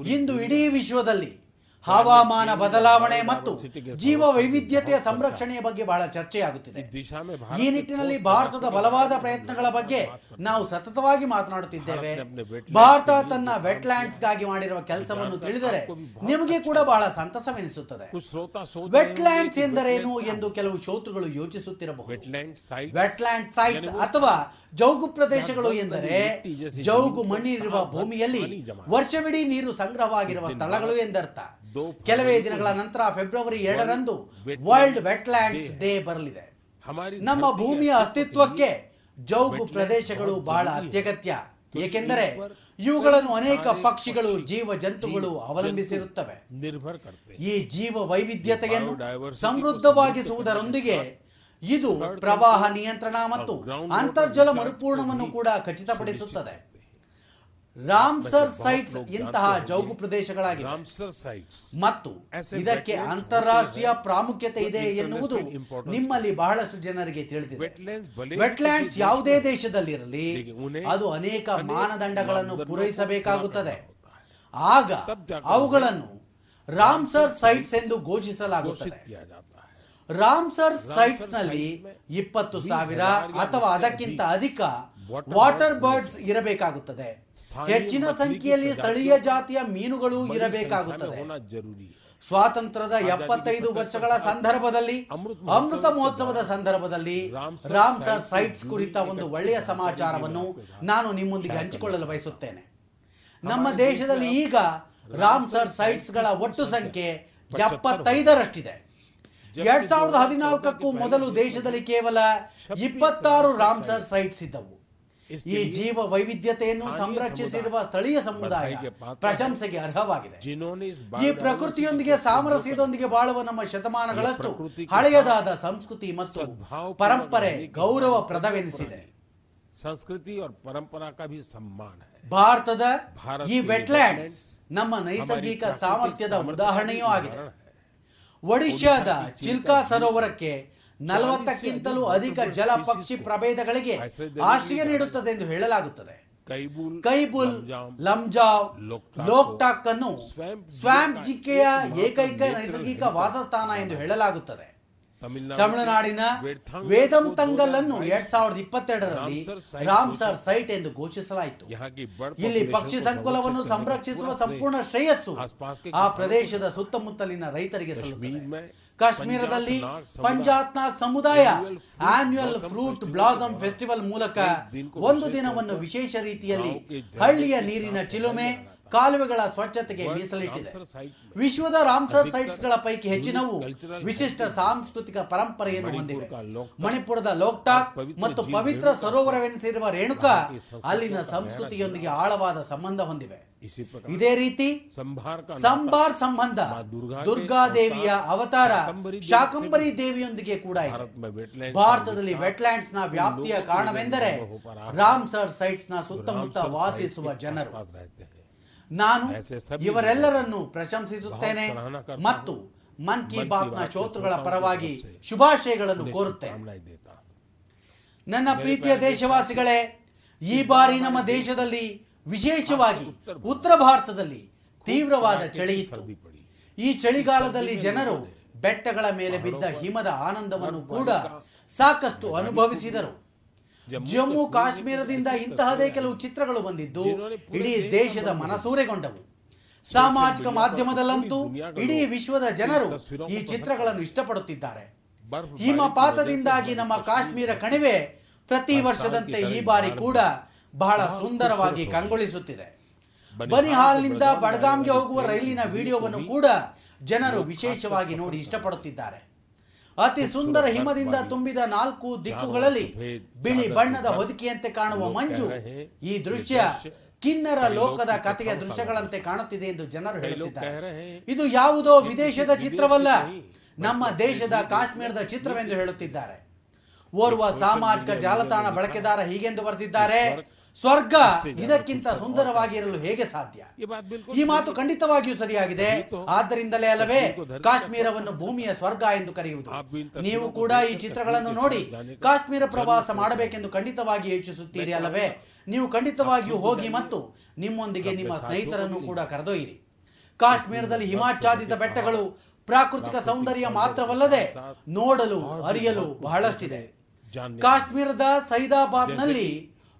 ಇಂದು ಇಡೀ ವಿಶ್ವದಲ್ಲಿ ಹವಾಮಾನ ಬದಲಾವಣೆ ಮತ್ತು ಜೀವ ವೈವಿಧ್ಯತೆಯ ಸಂರಕ್ಷಣೆಯ ಬಗ್ಗೆ ಬಹಳ ಚರ್ಚೆಯಾಗುತ್ತಿದೆ. ಈ ನಿಟ್ಟಿನಲ್ಲಿ ಭಾರತದ ಬಲವಾದ ಪ್ರಯತ್ನಗಳ ಬಗ್ಗೆ ನಾವು ಸತತವಾಗಿ ಮಾತನಾಡುತ್ತಿದ್ದೇವೆ. ಭಾರತ ತನ್ನ ವೆಟ್ಲ್ಯಾಂಡ್ಸ್ಗಾಗಿ ಮಾಡಿರುವ ಕೆಲಸವನ್ನು ತಿಳಿದರೆ ನಿಮಗೆ ಕೂಡ ಬಹಳ ಸಂತಸವೆನಿಸುತ್ತದೆ. ವೆಟ್ಲ್ಯಾಂಡ್ಸ್ ಎಂದರೇನು ಎಂದು ಕೆಲವು ಶೋತೃಗಳು ಯೋಚಿಸುತ್ತಿರಬಹುದು. ವೆಟ್ಲ್ಯಾಂಡ್ ಸೈಟ್ಸ್ ಅಥವಾ ಜೌಗು ಪ್ರದೇಶಗಳು ಎಂದರೆ ಜೌಗು ಮಣ್ಣಿರುವ ಭೂಮಿಯಲ್ಲಿ ವರ್ಷವಿಡೀ ನೀರು ಸಂಗ್ರಹವಾಗಿರುವ ಸ್ಥಳಗಳು ಎಂದರ್ಥ. ಕೆಲವೇ ದಿನಗಳ ನಂತರ ಫೆಬ್ರವರಿ ಎರಡರಂದು ವರ್ಲ್ಡ್ ವೆಟ್ಲ್ಯಾಂಡ್ಸ್ ಡೇ. ಬರಲಿದೆ. ನಮ್ಮ ಭೂಮಿಯ ಅಸ್ತಿತ್ವಕ್ಕೆ ಜೌಗು ಪ್ರದೇಶಗಳು ಬಹಳ ಅತ್ಯಗತ್ಯ. ಏಕೆಂದರೆ ಇವುಗಳನ್ನು ಅನೇಕ ಪಕ್ಷಿಗಳು ಜೀವ ಜಂತುಗಳು ಅವಲಂಬಿಸಿರುತ್ತವೆ ಈ ಜೀವ ವೈವಿಧ್ಯತೆಯನ್ನು ಸಮೃದ್ಧವಾಗಿಸುವುದರೊಂದಿಗೆ ಇದು ಪ್ರವಾಹ ನಿಯಂತ್ರಣ ಮತ್ತು ಅಂತರ್ಜಲ ಮರುಪೂರ್ಣವನ್ನು ಕೂಡ ಖಚಿತಪಡಿಸುತ್ತದೆ. ರಾಮ್ಸರ್ ಸೈಟ್ಸ್ ಇಂತಹ ಜೌಗು ಪ್ರದೇಶಗಳಾಗಿವೆ. ಮತ್ತು ಇದಕ್ಕೆ ಅಂತಾರಾಷ್ಟ್ರೀಯ ಪ್ರಾಮುಖ್ಯತೆ ಇದೆ ಎನ್ನುವುದು ನಿಮ್ಮಲ್ಲಿ ಬಹಳಷ್ಟು ಜನರಿಗೆ ತಿಳಿದಿದೆ. ವೆಟ್ಲ್ಯಾಂಡ್ಸ್ ಯಾವುದೇ ದೇಶದಲ್ಲಿರಲಿ ಅದು ಅನೇಕ ಮಾನದಂಡಗಳನ್ನು ಪೂರೈಸಬೇಕಾಗುತ್ತದೆ. ಆಗ ಅವುಗಳನ್ನು ರಾಮ್ಸರ್ ಸೈಟ್ಸ್ ಎಂದು ಘೋಷಿಸಲಾಗುತ್ತದೆ. ರಾಮ್ಸರ್ ಸೈಟ್ಸ್ನಲ್ಲಿ ಇಪ್ಪತ್ತು ಸಾವಿರ ಅಥವಾ ಅದಕ್ಕಿಂತ ಅಧಿಕ ವಾಟರ್ ಬರ್ಡ್ಸ್ ಇರಬೇಕಾಗುತ್ತದೆ. ಹೆಚ್ಚಿನ ಸಂಖ್ಯೆಯಲ್ಲಿ ಸ್ಥಳೀಯ ಜಾತಿಯ ಮೀನುಗಳು ಇರಬೇಕಾಗುತ್ತದೆ. ಸ್ವಾತಂತ್ರ್ಯದ ಎಪ್ಪತ್ತೈದು ವರ್ಷಗಳ ಸಂದರ್ಭದಲ್ಲಿ ಅಮೃತ ಮಹೋತ್ಸವದ ಸಂದರ್ಭದಲ್ಲಿ ರಾಮ್ಸರ್ ಸೈಟ್ಸ್ ಕುರಿತ ಒಂದು ಒಳ್ಳೆಯ ಸಮಾಚಾರವನ್ನು ನಾನು ನಿಮ್ಮೊಂದಿಗೆ ಹಂಚಿಕೊಳ್ಳಲು ಬಯಸುತ್ತೇನೆ. ನಮ್ಮ ದೇಶದಲ್ಲಿ ಈಗ ರಾಮ್ಸರ್ ಸೈಟ್ಸ್ಗಳ ಒಟ್ಟು ಸಂಖ್ಯೆ ಎಪ್ಪತ್ತೈದರಷ್ಟಿದೆ. ಎರಡ್ ಸಾವಿರದ ಹದಿನಾಲ್ಕಕ್ಕೂ ಮೊದಲು ದೇಶದಲ್ಲಿ ಕೇವಲ ಇಪ್ಪತ್ತಾರು ರಾಮ್ಸರ್ ಸೈಟ್ಸ್ ಇದ್ದವು. ಈ ಜೀವ ವೈವಿಧ್ಯತೆಯನ್ನು ಸಂರಕ್ಷಿಸಿರುವ ಸ್ಥಳೀಯ ಸಮುದಾಯ ಪ್ರಶಂಸೆಗೆ ಅರ್ಹವಾಗಿದೆ. ಈ ಪ್ರಕೃತಿಯೊಂದಿಗೆ ಸಾಮರಸ್ಯದೊಂದಿಗೆ ಬಾಳುವ ನಮ್ಮ ಶತಮಾನಗಳಷ್ಟು ಹಳೆಯದಾದ ಸಂಸ್ಕೃತಿ ಮತ್ತು ಪರಂಪರೆ ಗೌರವ ಪ್ರದವೆನಿಸಿದೆ. ಸಂಸ್ಕೃತಿ ಪರಂಪರಾ ಸಮ್ಮಾನ ಭಾರತದ ಈ ವೆಟ್ಲ್ಯಾಂಡ್ ನಮ್ಮ ನೈಸರ್ಗಿಕ ಸಾಮರ್ಥ್ಯದ ಉದಾಹರಣೆಯೂ ಆಗಿದೆ. ಒಡಿಶಾದ ಚಿಲ್ಕಾ ಸರೋವರಕ್ಕೆ ನಲವತ್ತಕ್ಕಿಂತಲೂ ಅಧಿಕ ಜಲ ಪಕ್ಷಿ ಪ್ರಭೇದಗಳಿಗೆ ಆಶ್ರಯ ನೀಡುತ್ತದೆ ಎಂದು ಹೇಳಲಾಗುತ್ತದೆ. ಕೈಬುಲ್ ಲಂಜಾವ್ ಲೋಕ್ಟಾಕ್ ಅನ್ನು ಸ್ವಾಂಪ್ ಜಿಕ್ಕೆಯ ಏಕೈಕ ನೈಸರ್ಗಿಕ ವಾಸಸ್ಥಾನ ಎಂದು ಹೇಳಲಾಗುತ್ತದೆ. ತಮಿಳುನಾಡಿನ ವೇದಂತಂಗಲ್ ಅನ್ನು ಎರಡ್ ಸಾವಿರದ ಇಪ್ಪತ್ತೆರಡರಲ್ಲಿ ರಾಮ್ಸರ್ ಸೈಟ್ ಎಂದು ಘೋಷಿಸಲಾಯಿತು. ಇಲ್ಲಿ ಪಕ್ಷಿ ಸಂಕುಲವನ್ನು ಸಂರಕ್ಷಿಸುವ ಸಂಪೂರ್ಣ ಶ್ರೇಯಸ್ಸು. ಆ ಪ್ರದೇಶದ ಸುತ್ತಮುತ್ತಲಿನ ರೈತರಿಗೆ ಸಲ್ಲುತ್ತದೆ. ಕಾಶ್ಮೀರದಲ್ಲಿ ಪಂಜಾತ್ನಾಗ್ ಸಮುದಾಯ ಆನ್ಯುಯಲ್ ಫ್ರೂಟ್ ಬ್ಲಾಸಮ್ ಫೆಸ್ಟಿವಲ್ ಮೂಲಕ ಒಂದು ದಿನವನ್ನು ವಿಶೇಷ ರೀತಿಯಲ್ಲಿ ಹಳ್ಳಿಯ ನೀರಿನ ಚಿಲುಮೆ ಕಾಲುವೆಗಳ ಸ್ವಚ್ಛತೆಗೆ ಮೀಸಲಿಟ್ಟಿದೆ. ವಿಶ್ವದ ರಾಮ್ಸರ್ ಸೈಟ್ಸ್ಗಳ ಪೈಕಿ ಹೆಚ್ಚಿನವು ವಿಶಿಷ್ಟ ಸಾಂಸ್ಕೃತಿಕ ಪರಂಪರೆಯನ್ನು ಹೊಂದಿವೆ ಮಣಿಪುರದ ಲೋಕ್ಟಾಕ್ ಮತ್ತು ಪವಿತ್ರ ಸರೋವರವೆನಿಸಿರುವ ರೇಣುಕಾ ಅಲ್ಲಿನ ಸಂಸ್ಕೃತಿಯೊಂದಿಗೆ ಆಳವಾದ ಸಂಬಂಧ ಹೊಂದಿವೆ. ಇದೇ ರೀತಿ ಸಂಬಾರ್ ಸಂಬಂಧ ದುರ್ಗಾದೇವಿಯ ಅವತಾರ ಶಾಕಂಬರಿ ದೇವಿಯೊಂದಿಗೆ ಕೂಡ ಇದೆ. ಭಾರತದಲ್ಲಿ ವೆಟ್ಲ್ಯಾಂಡ್ಸ್ನ ವ್ಯಾಪ್ತಿಯ ಕಾರಣವೆಂದರೆ ರಾಮ್ಸರ್ ಸೈಟ್ಸ್ನ ಸುತ್ತಮುತ್ತ ವಾಸಿಸುವ ಜನರು. ನಾನು ಇವರೆಲ್ಲರನ್ನು ಪ್ರಶಂಸಿಸುತ್ತೇನೆ ಮತ್ತು ಮನ್ ಕಿ ಬಾತ್ನ ಶ್ರೋತೃಗಳ ಪರವಾಗಿ ಶುಭಾಶಯಗಳನ್ನು ಕೋರುತ್ತೇನೆ. ನನ್ನ ಪ್ರೀತಿಯ ದೇಶವಾಸಿಗಳೇ ಈ ಬಾರಿ ನಮ್ಮ ದೇಶದಲ್ಲಿ ವಿಶೇಷವಾಗಿ ಉತ್ತರ ಭಾರತದಲ್ಲಿ ತೀವ್ರವಾದ ಚಳಿ ಇತ್ತು. ಈ ಚಳಿಗಾಲದಲ್ಲಿ ಜನರು ಬೆಟ್ಟಗಳ ಮೇಲೆ ಬಿದ್ದ ಹಿಮದ ಆನಂದವನ್ನು ಕೂಡ ಸಾಕಷ್ಟು ಅನುಭವಿಸಿದರು. ಜಮ್ಮು ಕಾಶ್ಮೀರದಿಂದ ಇಂತಹದೇ ಕೆಲವು ಚಿತ್ರಗಳು ಬಂದಿದ್ದು. ಇಡೀ ದೇಶದ ಮನಸೂರೆಗೊಂಡವು. ಸಾಮಾಜಿಕ ಮಾಧ್ಯಮದಲ್ಲಂತೂ ಇಡೀ ವಿಶ್ವದ ಜನರು ಈ ಚಿತ್ರಗಳನ್ನು ಇಷ್ಟಪಡುತ್ತಿದ್ದಾರೆ. ಹಿಮಪಾತದಿಂದಾಗಿ ನಮ್ಮ ಕಾಶ್ಮೀರ ಕಣಿವೆ ಪ್ರತಿ ವರ್ಷದಂತೆ ಈ ಬಾರಿ ಕೂಡ ಬಹಳ ಸುಂದರವಾಗಿ ಕಂಗೊಳಿಸುತ್ತಿದೆ. ಬನಿಹಾಲ್ನಿಂದ ಬಡ್ಗಾಮ್ಗೆ ಹೋಗುವ ರೈಲಿನ ವಿಡಿಯೋವನ್ನು ಕೂಡ ಜನರು ವಿಶೇಷವಾಗಿ ನೋಡಿ ಇಷ್ಟಪಡುತ್ತಿದ್ದಾರೆ. ಅತಿ ಸುಂದರ ಹಿಮದಿಂದ ತುಂಬಿದ ನಾಲ್ಕು ದಿಕ್ಕುಗಳಲ್ಲಿ ಬಿಳಿ ಬಣ್ಣದ ಹೊದಿಕೆಯಂತೆ ಕಾಣುವ ಮಂಜು. ಈ ದೃಶ್ಯ ಕಿನ್ನರ ಲೋಕದ ಕಥೆಯ ದೃಶ್ಯಗಳಂತೆ ಕಾಣುತ್ತಿದೆ ಎಂದು ಜನರು ಹೇಳುತ್ತಿದ್ದಾರೆ. ಇದು ಯಾವುದೋ ವಿದೇಶದ ಚಿತ್ರವಲ್ಲ ನಮ್ಮ ದೇಶದ ಕಾಶ್ಮೀರದ ಚಿತ್ರವೆಂದು ಹೇಳುತ್ತಿದ್ದಾರೆ. ಓರ್ವ ಸಾಮಾಜಿಕ ಜಾಲತಾಣ ಬಳಕೆದಾರ ಹೀಗೆಂದು ಬರೆದಿದ್ದಾರೆ. ಸ್ವರ್ಗ ಇದಕ್ಕಿಂತ ಸುಂದರವಾಗಿರಲು ಹೇಗೆ ಸಾಧ್ಯ? ಈ ಮಾತು ಖಂಡಿತವಾಗಿಯೂ ಸರಿಯಾಗಿದೆ. ಆದ್ದರಿಂದಲೇ ಅಲ್ಲವೇ ಕಾಶ್ಮೀರವನ್ನು ಭೂಮಿಯ ಸ್ವರ್ಗ ಎಂದು ಕರೆಯುವುದು. ನೀವು ಕೂಡ ಈ ಚಿತ್ರಗಳನ್ನು ನೋಡಿ ಕಾಶ್ಮೀರ ಪ್ರವಾಸ ಮಾಡಬೇಕೆಂದು ಖಂಡಿತವಾಗಿ ಯೋಚಿಸುತ್ತೀರಿ ಅಲ್ಲವೇ? ನೀವು ಖಂಡಿತವಾಗಿಯೂ ಹೋಗಿ ಮತ್ತು ನಿಮ್ಮೊಂದಿಗೆ ನಿಮ್ಮ ಸ್ನೇಹಿತರನ್ನು ಕೂಡ ಕರೆದೊಯ್ಯಿರಿ. ಕಾಶ್ಮೀರದಲ್ಲಿ ಹಿಮಾಚಾದಿತ ಬೆಟ್ಟಗಳು ಪ್ರಾಕೃತಿಕ ಸೌಂದರ್ಯ ಮಾತ್ರವಲ್ಲದೆ ನೋಡಲು ಅರಿಯಲು ಬಹಳಷ್ಟಿದೆ. ಕಾಶ್ಮೀರದ ಸೈದಾಬಾದ್ನಲ್ಲಿ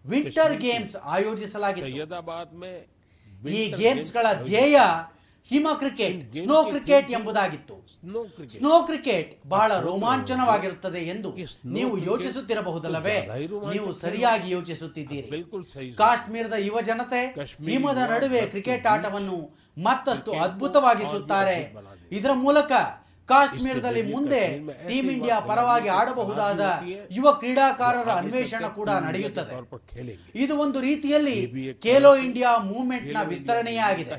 ವಿಂಟರ್ ಗೇಮ್ಸ್ ಆಯೋಜಿಸಲಾಗಿತ್ತು. ಈ ಗೇಮ್ಸ್ಗಳ ಧ್ಯೇಯ ಹಿಮ ಕ್ರಿಕೆಟ್ ಸ್ನೋ ಕ್ರಿಕೆಟ್ ಎಂಬುದಾಗಿತ್ತು. ಸ್ನೋ ಕ್ರಿಕೆಟ್ ಬಹಳ ರೋಮಾಂಚನವಾಗಿರುತ್ತದೆ ಎಂದು ನೀವು ಯೋಚಿಸುತ್ತಿರಬಹುದಲ್ಲವೇ? ನೀವು ಸರಿಯಾಗಿ ಯೋಚಿಸುತ್ತಿದ್ದೀರಿ. ಕಾಶ್ಮೀರದ ಯುವ ಜನತೆ ಹಿಮದ ನಡುವೆ ಕ್ರಿಕೆಟ್ ಆಟವನ್ನು ಮತ್ತಷ್ಟು ಅದ್ಭುತವಾಗಿಸುತ್ತಾರೆ. ಇದರ ಮೂಲಕ ಕಾಶ್ಮೀರದಲ್ಲಿ ಮುಂದೆ ಟೀಮ್ ಇಂಡಿಯಾ ಪರವಾಗಿ ಆಡಬಹುದಾದ ಯುವ ಕ್ರೀಡಾಕಾರರ ಅನ್ವೇಷಣೆ ಕೂಡ ನಡೆಯುತ್ತದೆ. ಇದು ಒಂದು ರೀತಿಯಲ್ಲಿ ಖೇಲೋ ಇಂಡಿಯಾ ಮೂವ್ಮೆಂಟ್ನ ವಿಸ್ತರಣೆಯಾಗಿದೆ.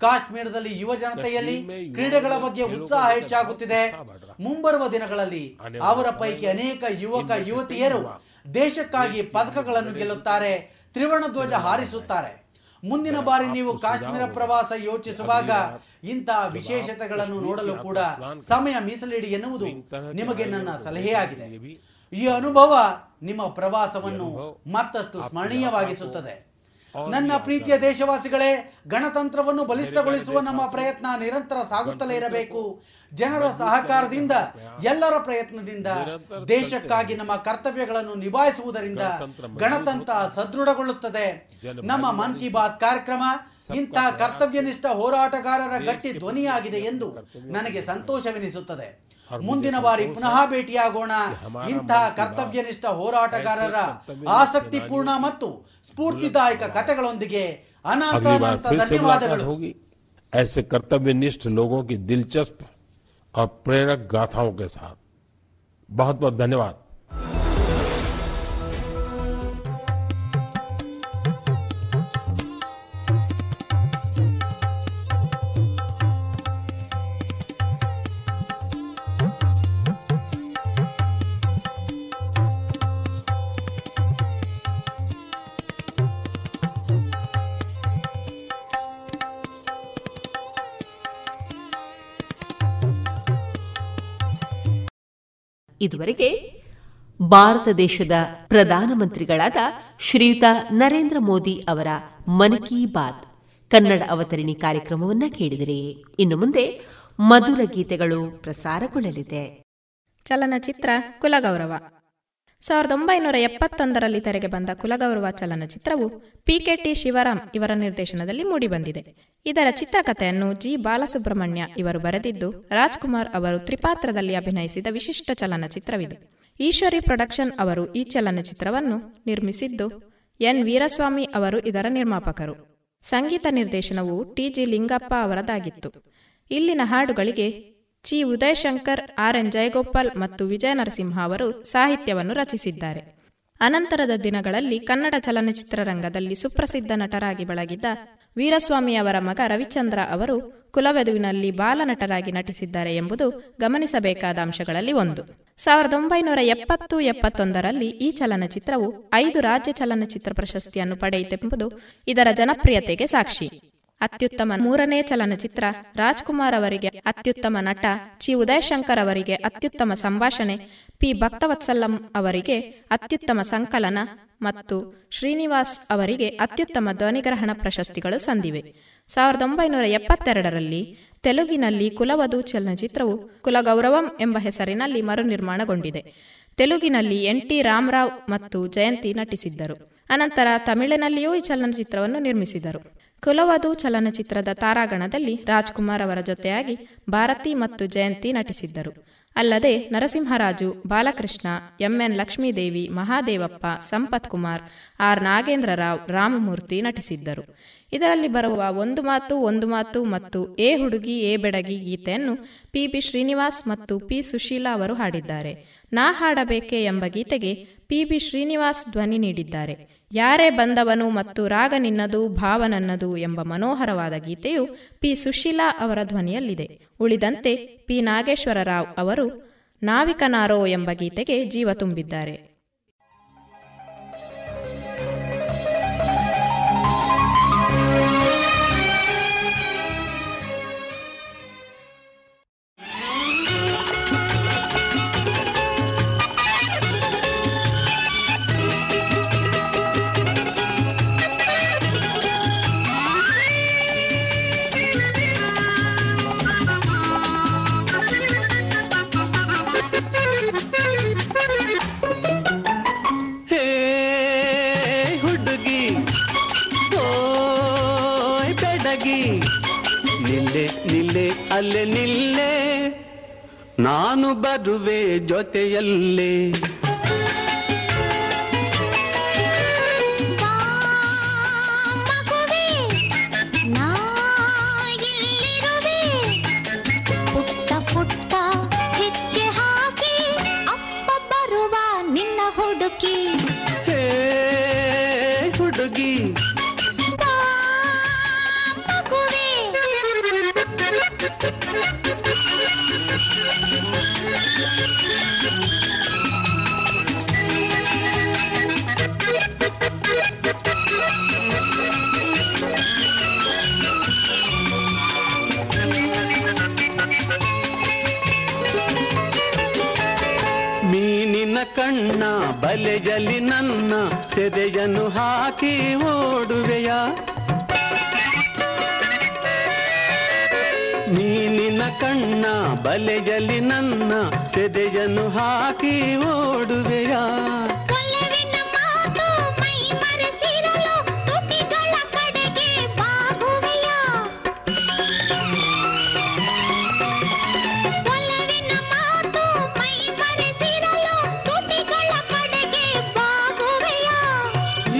ಕಾಶ್ಮೀರದಲ್ಲಿ ಯುವ ಜನತೆಯಲ್ಲಿ ಕ್ರೀಡೆಗಳ ಬಗ್ಗೆ ಉತ್ಸಾಹ ಹೆಚ್ಚಾಗುತ್ತಿದೆ. ಮುಂಬರುವ ದಿನಗಳಲ್ಲಿ ಅವರ ಪೈಕಿ ಅನೇಕ ಯುವಕ ಯುವತಿಯರು ದೇಶಕ್ಕಾಗಿ ಪದಕಗಳನ್ನು ಗೆಲ್ಲುತ್ತಾರೆ. ತ್ರಿವರ್ಣ ಧ್ವಜ ಹಾರಿಸುತ್ತಾರೆ. ಮುಂದಿನ ಬಾರಿ ನೀವು ಕಾಶ್ಮೀರ ಪ್ರವಾಸ ಯೋಚಿಸುವಾಗ ಇಂತಹ ವಿಶೇಷತೆಗಳನ್ನು ನೋಡಲು ಕೂಡ ಸಮಯ ಮೀಸಲಿಡಿ ಎನ್ನುವುದು ನಿಮಗೆ ನನ್ನ ಸಲಹೆಯಾಗಿದೆ ಈ ಅನುಭವ ನಿಮ್ಮ ಪ್ರವಾಸವನ್ನು ಮತ್ತಷ್ಟು ಸ್ಮರಣೀಯವಾಗಿಸುತ್ತದೆ ನನ್ನ ಪ್ರೀತಿಯ ದೇಶವಾಸಿಗಳೇ ಗಣತಂತ್ರವನ್ನು ಬಲಿಷ್ಠಗೊಳಿಸುವ ನಮ್ಮ ಪ್ರಯತ್ನ ನಿರಂತರ ಸಾಗುತ್ತಲೇ ಇರಬೇಕು. ಜನರ ಸಹಕಾರದಿಂದ ಎಲ್ಲರ ಪ್ರಯತ್ನದಿಂದ ದೇಶಕ್ಕಾಗಿ ನಮ್ಮ ಕರ್ತವ್ಯಗಳನ್ನು ನಿಭಾಯಿಸುವುದರಿಂದ ಗಣತಂತ್ರ ಸದೃಢಗೊಳ್ಳುತ್ತದೆ. ನಮ್ಮ ಮನ್ ಕಿ ಬಾತ್ ಕಾರ್ಯಕ್ರಮ ಇಂತಹ ಕರ್ತವ್ಯನಿಷ್ಠ ಹೋರಾಟಗಾರರ ಗಟ್ಟಿ ಧ್ವನಿಯಾಗಿದೆ ಎಂದು ನನಗೆ ಸಂತೋಷವೆನಿಸುತ್ತದೆ. ಮುಂದಿನ ಬಾರಿ ಪುನಃ ಭೇಟಿಯಾಗೋಣ. ಇಂತಹ ಕರ್ತವ್ಯನಿಷ್ಠ ಹೋರಾಟಗಾರರ ಆಸಕ್ತಿಪೂರ್ಣ ಮತ್ತು ಸ್ಫೂರ್ತಿದಾಯಕ ಕಥೆಗಳೊಂದಿಗೆ ಅನಾಥ ಅನಂತ ಧನ್ಯವಾದಗಳು ऐसे कर्तव्यनिष्ठ लोगों की दिलचस्प और प्रेरक गाथाओं के साथ बहुत बहुत धन्यवाद ಇದುವರೆಗೆ ಭಾರತ ದೇಶದ ಪ್ರಧಾನಮಂತ್ರಿಗಳಾದ ಶ್ರೀಯುತ ನರೇಂದ್ರ ಮೋದಿ ಅವರ ಮನ್ ಕಿ ಬಾತ್ ಕನ್ನಡ ಅವತರಣಿ ಕಾರ್ಯಕ್ರಮವನ್ನ ಕೇಳಿದಿರಿ. ಇನ್ನು ಮುಂದೆ ಮಧುರ ಗೀತೆಗಳು ಪ್ರಸಾರಗೊಳ್ಳಲಿದೆ. ಚಲನಚಿತ್ರ ಕುಲಗೌರವ. ಸಾವಿರದ ಒಂಬೈನೂರ ಎಪ್ಪತ್ತೊಂದರಲ್ಲಿ ತೆರೆಗೆ ಬಂದ ಕುಲಗೌರವ ಚಲನಚಿತ್ರವು ಪಿಕೆಟಿ ಶಿವರಾಮ್ ಇವರ ನಿರ್ದೇಶನದಲ್ಲಿ ಮೂಡಿಬಂದಿದೆ. ಇದರ ಚಿತ್ರಕಥೆಯನ್ನು ಜಿ. ಬಾಲಸುಬ್ರಹ್ಮಣ್ಯ ಇವರು ಬರೆದಿದ್ದು, ರಾಜ್ಕುಮಾರ್ ಅವರು ತ್ರಿಪಾತ್ರದಲ್ಲಿ ಅಭಿನಯಿಸಿದ ವಿಶಿಷ್ಟ ಚಲನಚಿತ್ರವಿದೆ. ಈಶ್ವರಿ ಪ್ರೊಡಕ್ಷನ್ ಅವರು ಈ ಚಲನಚಿತ್ರವನ್ನು ನಿರ್ಮಿಸಿದ್ದು, ಎನ್. ವೀರಸ್ವಾಮಿ ಅವರು ಇದರ ನಿರ್ಮಾಪಕರು. ಸಂಗೀತ ನಿರ್ದೇಶನವು ಟಿ. ಜಿ. ಲಿಂಗಪ್ಪ ಅವರದಾಗಿತ್ತು. ಇಲ್ಲಿನ ಹಾಡುಗಳಿಗೆ ಚಿ ಉದಯಶಂಕರ್, ಆರ್ ಎನ್ ಜಯಗೋಪಾಲ್ ಮತ್ತು ವಿಜಯ ನರಸಿಂಹ ಅವರು ಸಾಹಿತ್ಯವನ್ನು ರಚಿಸಿದ್ದಾರೆ. ಅನಂತರದ ದಿನಗಳಲ್ಲಿ ಕನ್ನಡ ಚಲನಚಿತ್ರರಂಗದಲ್ಲಿ ಸುಪ್ರಸಿದ್ಧ ನಟರಾಗಿ ಬೆಳಗಿದ್ದ ವೀರಸ್ವಾಮಿ ಅವರ ಮಗ ರವಿಚಂದ್ರ ಅವರು ಕುಲವೆದುವಿನಲ್ಲಿ ಬಾಲನಟರಾಗಿ ನಟಿಸಿದ್ದಾರೆ ಎಂಬುದು ಗಮನಿಸಬೇಕಾದ ಅಂಶಗಳಲ್ಲಿ ಒಂದು. ಸಾವಿರದ ಒಂಬೈನೂರ ಎಪ್ಪತ್ತು ಎಪ್ಪತ್ತೊಂದರಲ್ಲಿ ಈ ಚಲನಚಿತ್ರವು ಐದು ರಾಜ್ಯ ಚಲನಚಿತ್ರ ಪ್ರಶಸ್ತಿಯನ್ನು ಪಡೆಯಿತೆಂಬುದು ಇದರ ಜನಪ್ರಿಯತೆಗೆ ಸಾಕ್ಷಿ. ಅತ್ಯುತ್ತಮ. ಮೂರನೇ ಚಲನಚಿತ್ರ, ರಾಜ್ಕುಮಾರ್ ಅವರಿಗೆ ಅತ್ಯುತ್ತಮ ನಟ ಚಿ. ಉದಯಶಂಕರ್ ಅವರಿಗೆ ಅತ್ಯುತ್ತಮ ಸಂಭಾಷಣೆ, ಪಿ. ಭಕ್ತವತ್ಸಲಂ ಅವರಿಗೆ ಅತ್ಯುತ್ತಮ ಸಂಕಲನ ಮತ್ತು ಶ್ರೀನಿವಾಸ್ ಅವರಿಗೆ ಅತ್ಯುತ್ತಮ ಧ್ವನಿಗ್ರಹಣ ಪ್ರಶಸ್ತಿಗಳು ಸಂದಿವೆ. ಸಾವಿರದ ಒಂಬೈನೂರ ಎಪ್ಪತ್ತೆರಡರಲ್ಲಿ ತೆಲುಗಿನಲ್ಲಿ ಕುಲವಧು ಚಲನಚಿತ್ರವು ಕುಲಗೌರವಂ ಎಂಬ ಹೆಸರಿನಲ್ಲಿ ಮರುನಿರ್ಮಾಣಗೊಂಡಿದೆ. ತೆಲುಗಿನಲ್ಲಿ ಎನ್. ಟಿ. ರಾಮರಾವ್ ಮತ್ತು ಜಯಂತಿ ನಟಿಸಿದ್ದರು. ಅನಂತರ ತಮಿಳಿನಲ್ಲಿಯೂ ಈ ಚಲನಚಿತ್ರವನ್ನು ನಿರ್ಮಿಸಿದರು. ಕುಲವಧು ಚಲನಚಿತ್ರದ ತಾರಾಗಣದಲ್ಲಿ ರಾಜ್ಕುಮಾರ್ ಅವರ ಜೊತೆಯಾಗಿ ಭಾರತಿ ಮತ್ತು ಜಯಂತಿ ನಟಿಸಿದ್ದರು. ಅಲ್ಲದೆ ನರಸಿಂಹರಾಜು, ಬಾಲಕೃಷ್ಣ, ಎಂಎನ್ ಲಕ್ಷ್ಮೀದೇವಿ, ಮಹಾದೇವಪ್ಪ, ಸಂಪತ್ ಕುಮಾರ್, ಆರ್ ನಾಗೇಂದ್ರ ರಾವ್ ರಾಮಮೂರ್ತಿ ನಟಿಸಿದ್ದರು. ಇದರಲ್ಲಿ ಬರುವ ಒಂದು ಮಾತು ಒಂದು ಮಾತು ಮತ್ತು ಎ ಹುಡುಗಿ, ಎ ಬೆಡಗಿ ಗೀತೆಯನ್ನು ಪಿ ಬಿ ಶ್ರೀನಿವಾಸ್ ಮತ್ತು ಪಿ ಸುಶೀಲಾ ಅವರು ಹಾಡಿದ್ದಾರೆ. ನಾ ಹಾಡಬೇಕೆ ಎಂಬ ಗೀತೆಗೆ ಪಿ ಬಿ ಶ್ರೀನಿವಾಸ್ ಧ್ವನಿ ನೀಡಿದ್ದಾರೆ. ಯಾರೇ ಬಂದವನು ಮತ್ತು ರಾಗ ನಿನ್ನದು ಭಾವ ನನ್ನದು ಎಂಬ ಮನೋಹರವಾದ ಗೀತೆಯು ಪಿ ಸುಶೀಲಾ ಅವರ ಧ್ವನಿಯಲ್ಲಿದೆ. ಉಳಿದಂತೆ ಪಿ ನಾಗೇಶ್ವರ ರಾವ್ ಅವರು ನಾವಿಕನಾರೋ ಎಂಬ ಗೀತೆಗೆ ಜೀವ ತುಂಬಿದ್ದಾರೆ. ನಿಲ್ಲೇ ನಿಲ್ಲೆ ನಾನು ಬರುವೆ ಜೊತೆಯಲ್ಲೇ. ಕಣ್ಣ ಬಲೆಯಲ್ಲಿ ನನ್ನ ಸೆದೆಯನ್ನು ಹಾಕಿ ಓಡುವೆಯ? ಮೀನಿನ ಕಣ್ಣ ಬಲೆಯಲ್ಲಿ ನನ್ನ ಸೆದೆಯನ್ನು ಹಾಕಿ ಓಡುವೆಯ?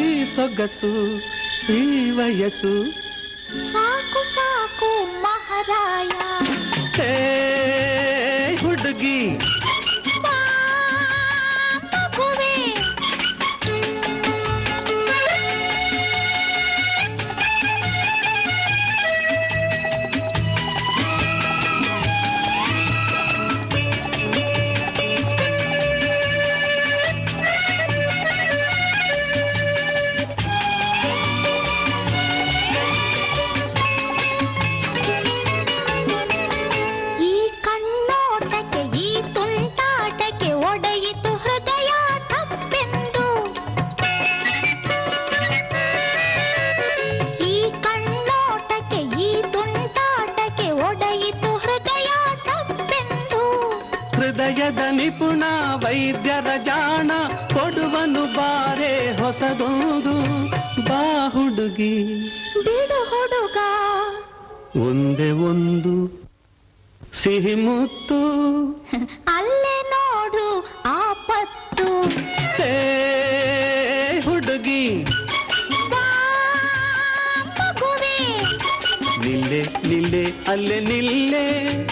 ಈ ಸೊಗಸು ಈ ವಯಸ್ಸು ಸಾಕು ಮಹಾರಾಯ ಹೇ ಹುಡುಗಿ ಮಗುವೇ ನಿಪುಣ ವೈದ್ಯರ ಜಾಣ ಕೊಡುವನು ಬಾರೆ ಹೊಸದೊಂದು ಬಾ ಹುಡುಗಿ. ಬಿಡು ಹುಡುಗ. ಒಂದೇ ಒಂದು ಸಿಹಿ ಮುತ್ತು. ಅಲ್ಲೇ ನೋಡು ಆಪತ್ತು ಪತ್ತು. ಹುಡುಗಿ. ನಿಲ್ಲೆ ನಿಲ್ಲೆ ಅಲ್ಲೇ ನಿಲ್ಲೆ.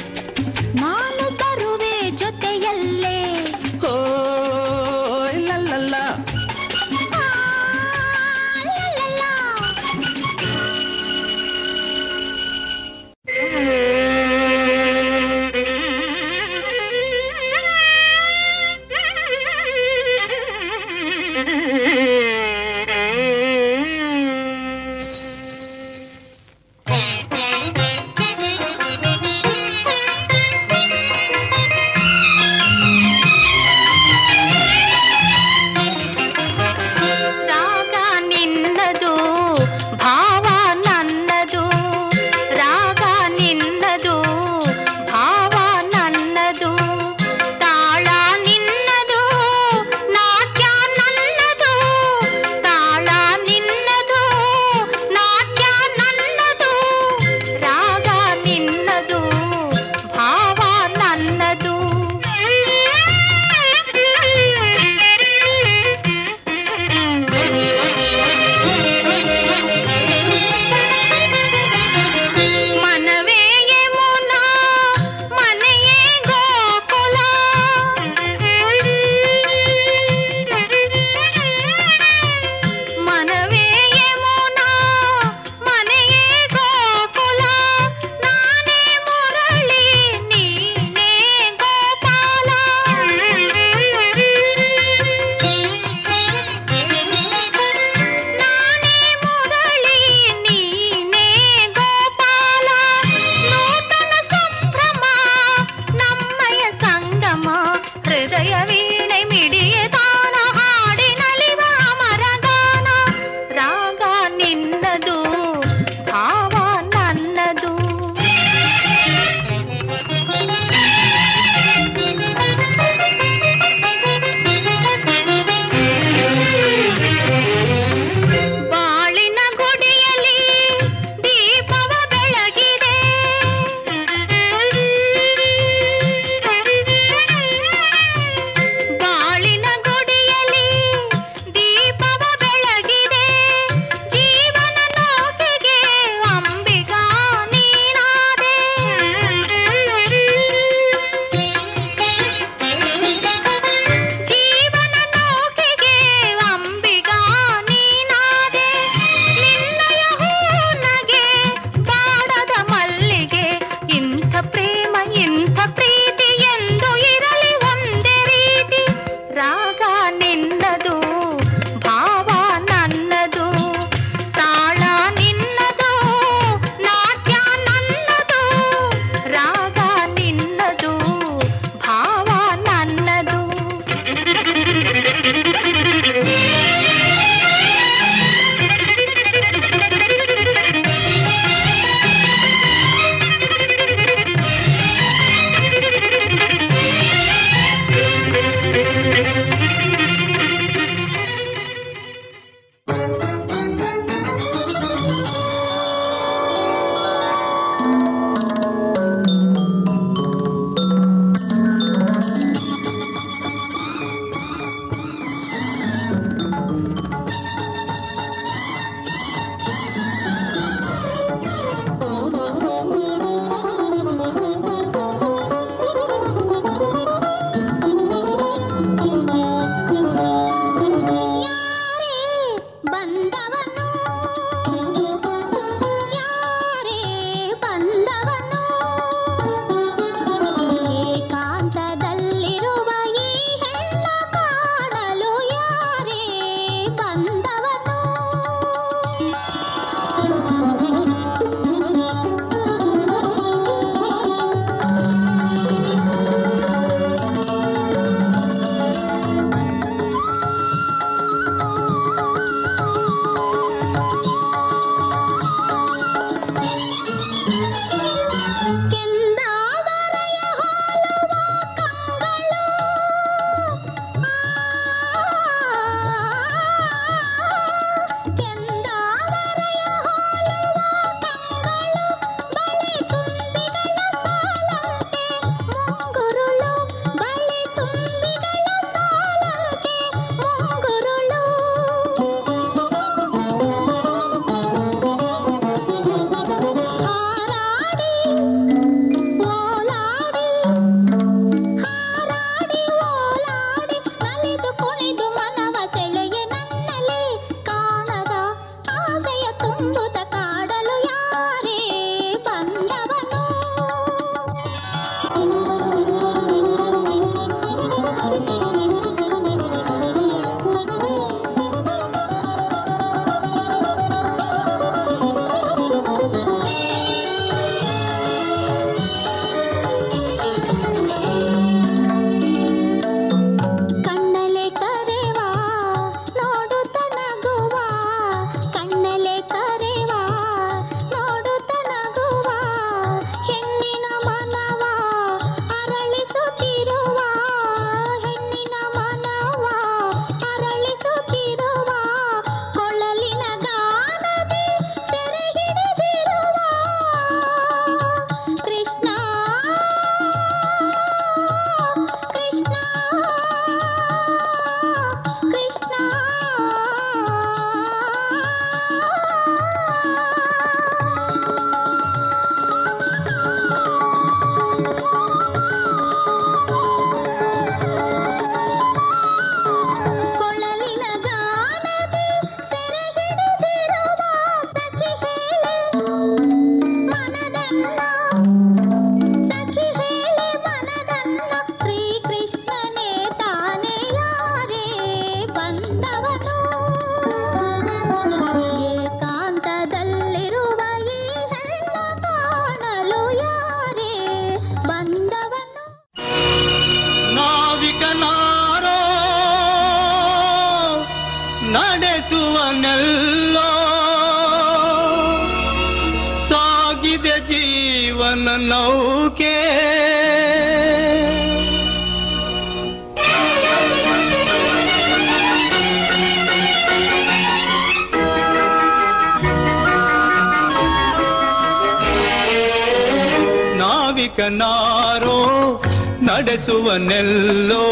ನಡೆಸುವನೆಲ್ಲೋ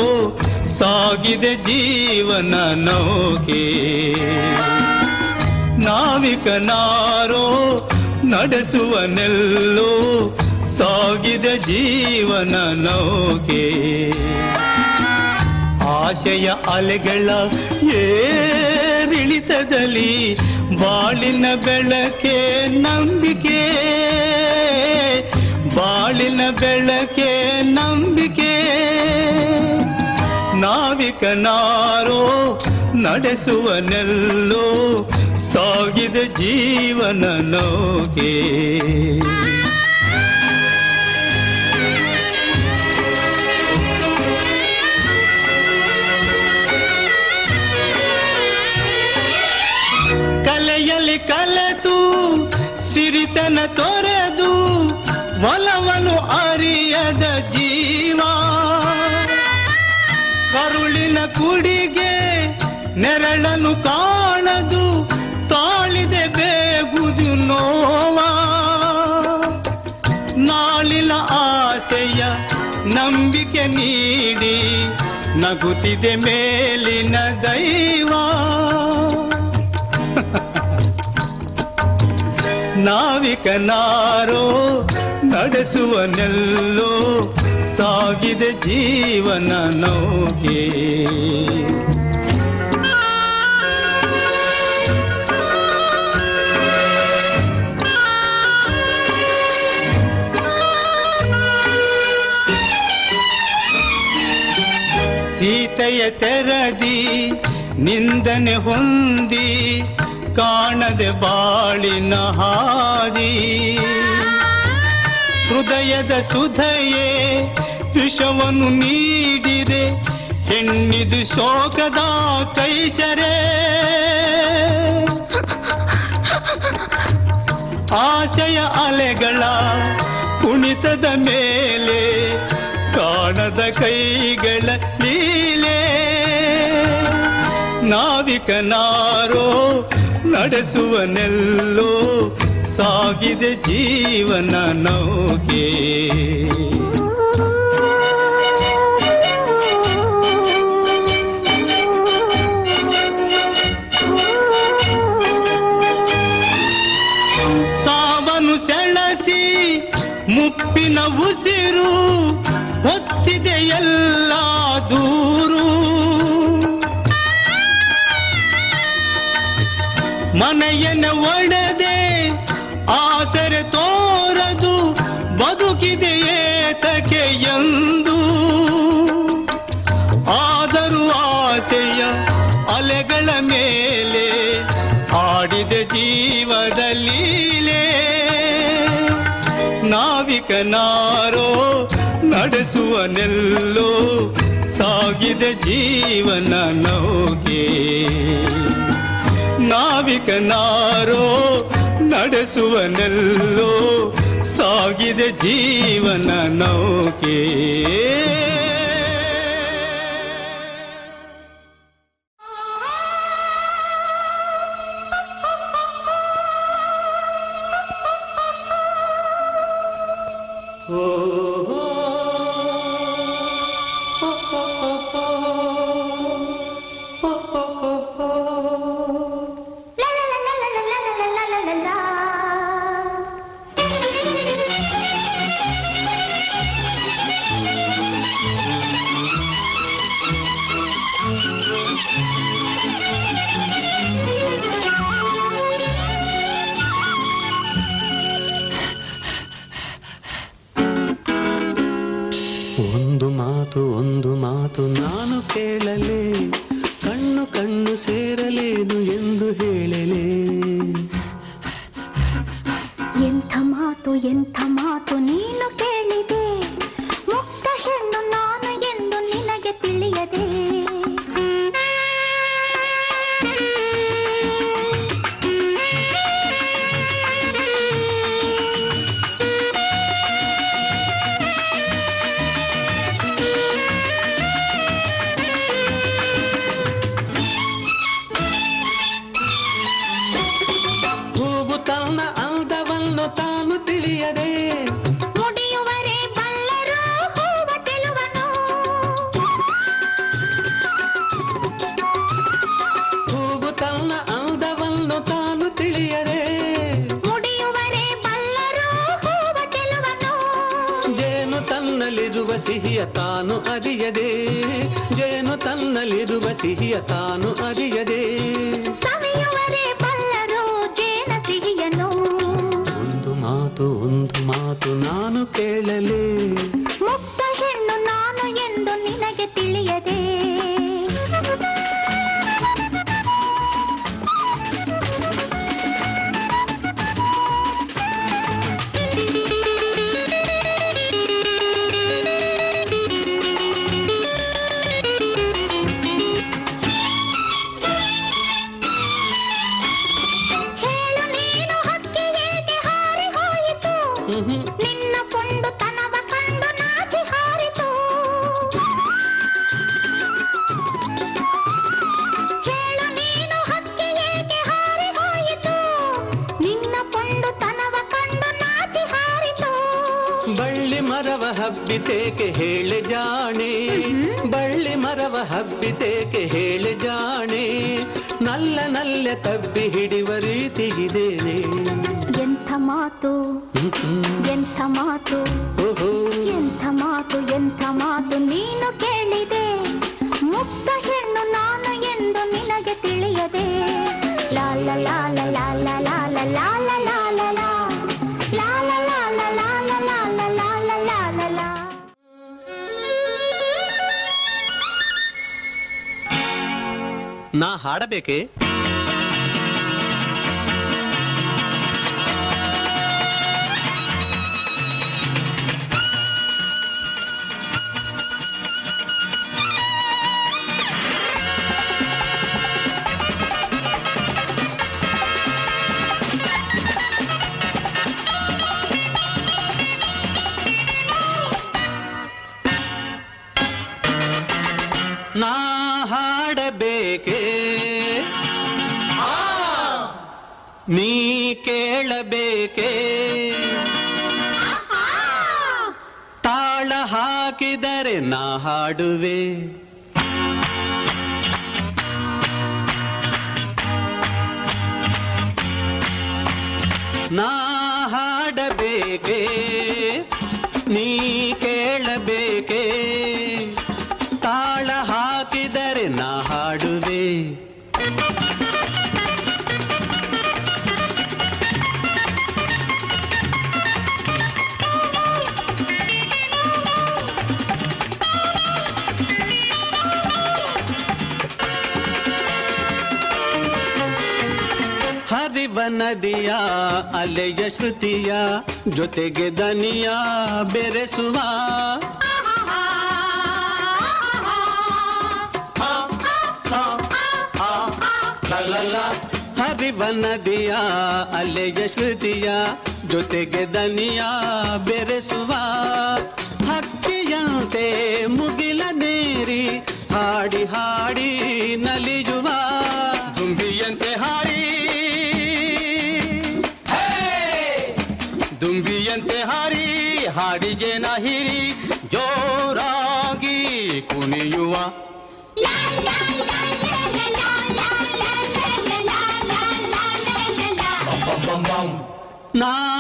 ಸಾಗಿದೆ ಜೀವನ ನೌಕೆ. ನಾವಿಕನಾರೋ ನಡೆಸುವನೆಲ್ಲೋ ಸಾಗಿದೆ ಜೀವನ ನೌಕೆ. ಆಶಯ ಅಲೆಗಳ ಏರಿಳಿತದಲ್ಲಿ ಬಾಳಿನ ಬೆಳಕೆ ನಂಬಿಕೆ. ಬಾಳಿನ ಬೆಳಕೆ ನಾವಿಕನಾರೋ ನಡೆಸುವನೆಲ್ಲೋ ಸಾಗಿದ ಜೀವನ ನೋಗೆ ಕಲೆಯಲ್ಲಿ ಕಲೆತು ಸಿರಿತನ ತೊರೆದು ಕುಡಿಗೆ ನೆರಳನು ಕಾಣದು, ತಾಳಿದೆ ಬೇಗುದು ನೋವ. ನಾಳಿನ ಆಸೆಯ ನಂಬಿಕೆ ನೀಡಿ, ನಗುತ್ತಿದೆ ಮೇಲಿನ ದೈವ. ನಾವಿಕನಾರೋ, ನಡೆಸುವನೆಲ್ಲೋ ಸಾಗಿದೆ ಜೀವನ ನೌಕೆ. ಸೀತೆಯ ತೆರದಿ ನಿಂದನೆ ಹೊಂದಿ ಕಾಣದೆ ಬಾಳಿನ ಹಾದಿ. ಹೃದಯದ ಸುಧಯೇ ವಿಷವನ್ನು ನೀಡಿದೆ. ಹೆಣ್ಣಿದು ಶೋಕದ ಕೈಸರೆ. ಆಶಯ ಅಲೆಗಳ ಕುಣಿತದ ಮೇಲೆ ಕಾಣದ ಕೈಗಳ ಲೀಲೆ. ನಾವಿಕನಾರೋ ನಡೆಸುವನೆಲ್ಲೋ ಸಾಗಿದೆ ಜೀವನ ನೌಕೆ. ಮುಪ್ಪಿನ ಉಸಿರು ಹೊತ್ತಿದೆ ಎಲ್ಲ ದೂರು. ಮನೆಯನ್ನು ಒಡೆದೆ ನಾವಿಕನಾರೋ ನಡೆಸುವನೆಲ್ಲೋ ಸಾಗಿದೆ ಜೀವನ ನೌಕೆ ನಾವಿಕನಾರೋ ನಡೆಸುವನೆಲ್ಲೋ ಸಾಗಿದೆ ಜೀವನ ನೌಕೆ de qué? பாடுவே ನದಿಯ ಅಲೆಯ ಶ್ರುತಿಯ ಜೊತೆಗೆ ದನಿಯ ಬೆರೆಸುವ. ಹರಿವ ನದಿಯ ಅಲೆಯ ಶ್ರುತಿಯ ಜೊತೆಗೆ ದನಿಯ ಬೆರೆಸುವ. ಹಕ್ಕಿಯಂತೆ ಮುಗಿಲ ನೇರಿ ಹಾಡಿ ಹಾಡಿ ನಲಿಯುವ. ಗುಂಬಿಯಂತೆ ಹಾಡಿ ಹಾಡಿಗೆ ನಹಿರಿ ಜೋರಾಗಿ ಕುಣಿಯುವ ನಾ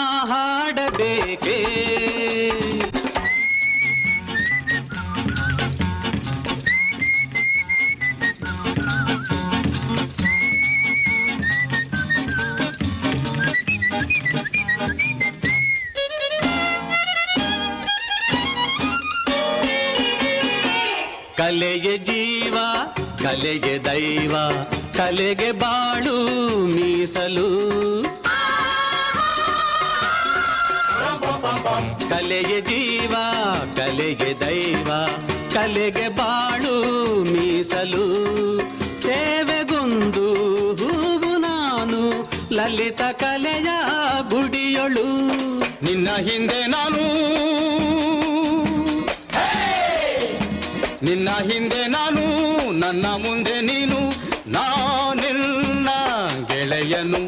ಕಲೆಗೆ ದೈವ, ಕಲೆಗೆ ಬಾಳು ಮೀಸಲು. ಕಲೆಗೆ ಜೀವ, ಕಲೆಗೆ ದೈವ, ಕಲೆಗೆ ಬಾಳು ಮೀಸಲು. ಸೇವೆಗೊಂದು ಹೂವು ನಾನು, ಲಲಿತ ಕಲೆಯ ಗುಡಿಯೊಳು. ನಿನ್ನ ಹಿಂದೆ ನಾನು. ನಿನ್ನ ಹಿಂದೆ ನನ್ನ ಮುಂದೆ ನೀನು ನಾನೆಲ್ಲ ಗೆಳೆಯನು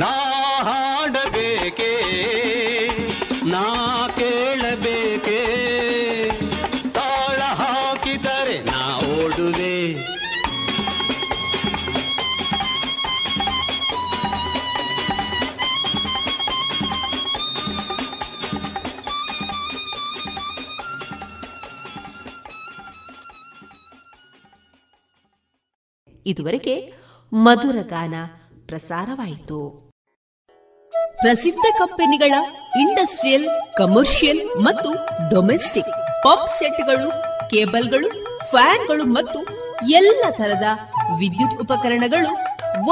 ನಾ ಇದುವರೆಗೆ ಮಧುರ ಗಾನ ಪ್ರಸಾರವಾಯಿತು. ಪ್ರಸಿದ್ಧ ಕಂಪನಿಗಳ ಇಂಡಸ್ಟ್ರಿಯಲ್, ಕಮರ್ಷಿಯಲ್ ಮತ್ತು ಡೊಮೆಸ್ಟಿಕ್ ಪಾಪ್ ಸೆಟ್ಗಳು, ಕೇಬಲ್ಗಳು, ಫ್ಯಾನ್ಗಳು ಮತ್ತು ಎಲ್ಲ ತರದ ವಿದ್ಯುತ್ ಉಪಕರಣಗಳು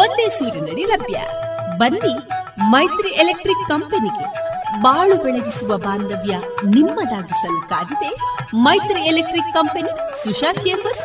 ಒಂದೇ ಸೂರಿನಡಿ ಲಭ್ಯ. ಬನ್ನಿ ಮೈತ್ರಿ ಎಲೆಕ್ಟ್ರಿಕ್ ಕಂಪನಿಗೆ ಬಾಳು ಬೆಳಗಿಸುವ ಬಾಂಧವ್ಯ ನಿಮ್ಮದಾಗಿಸಲು ಕಾದಿದೆ Maitri electric company Susha chambers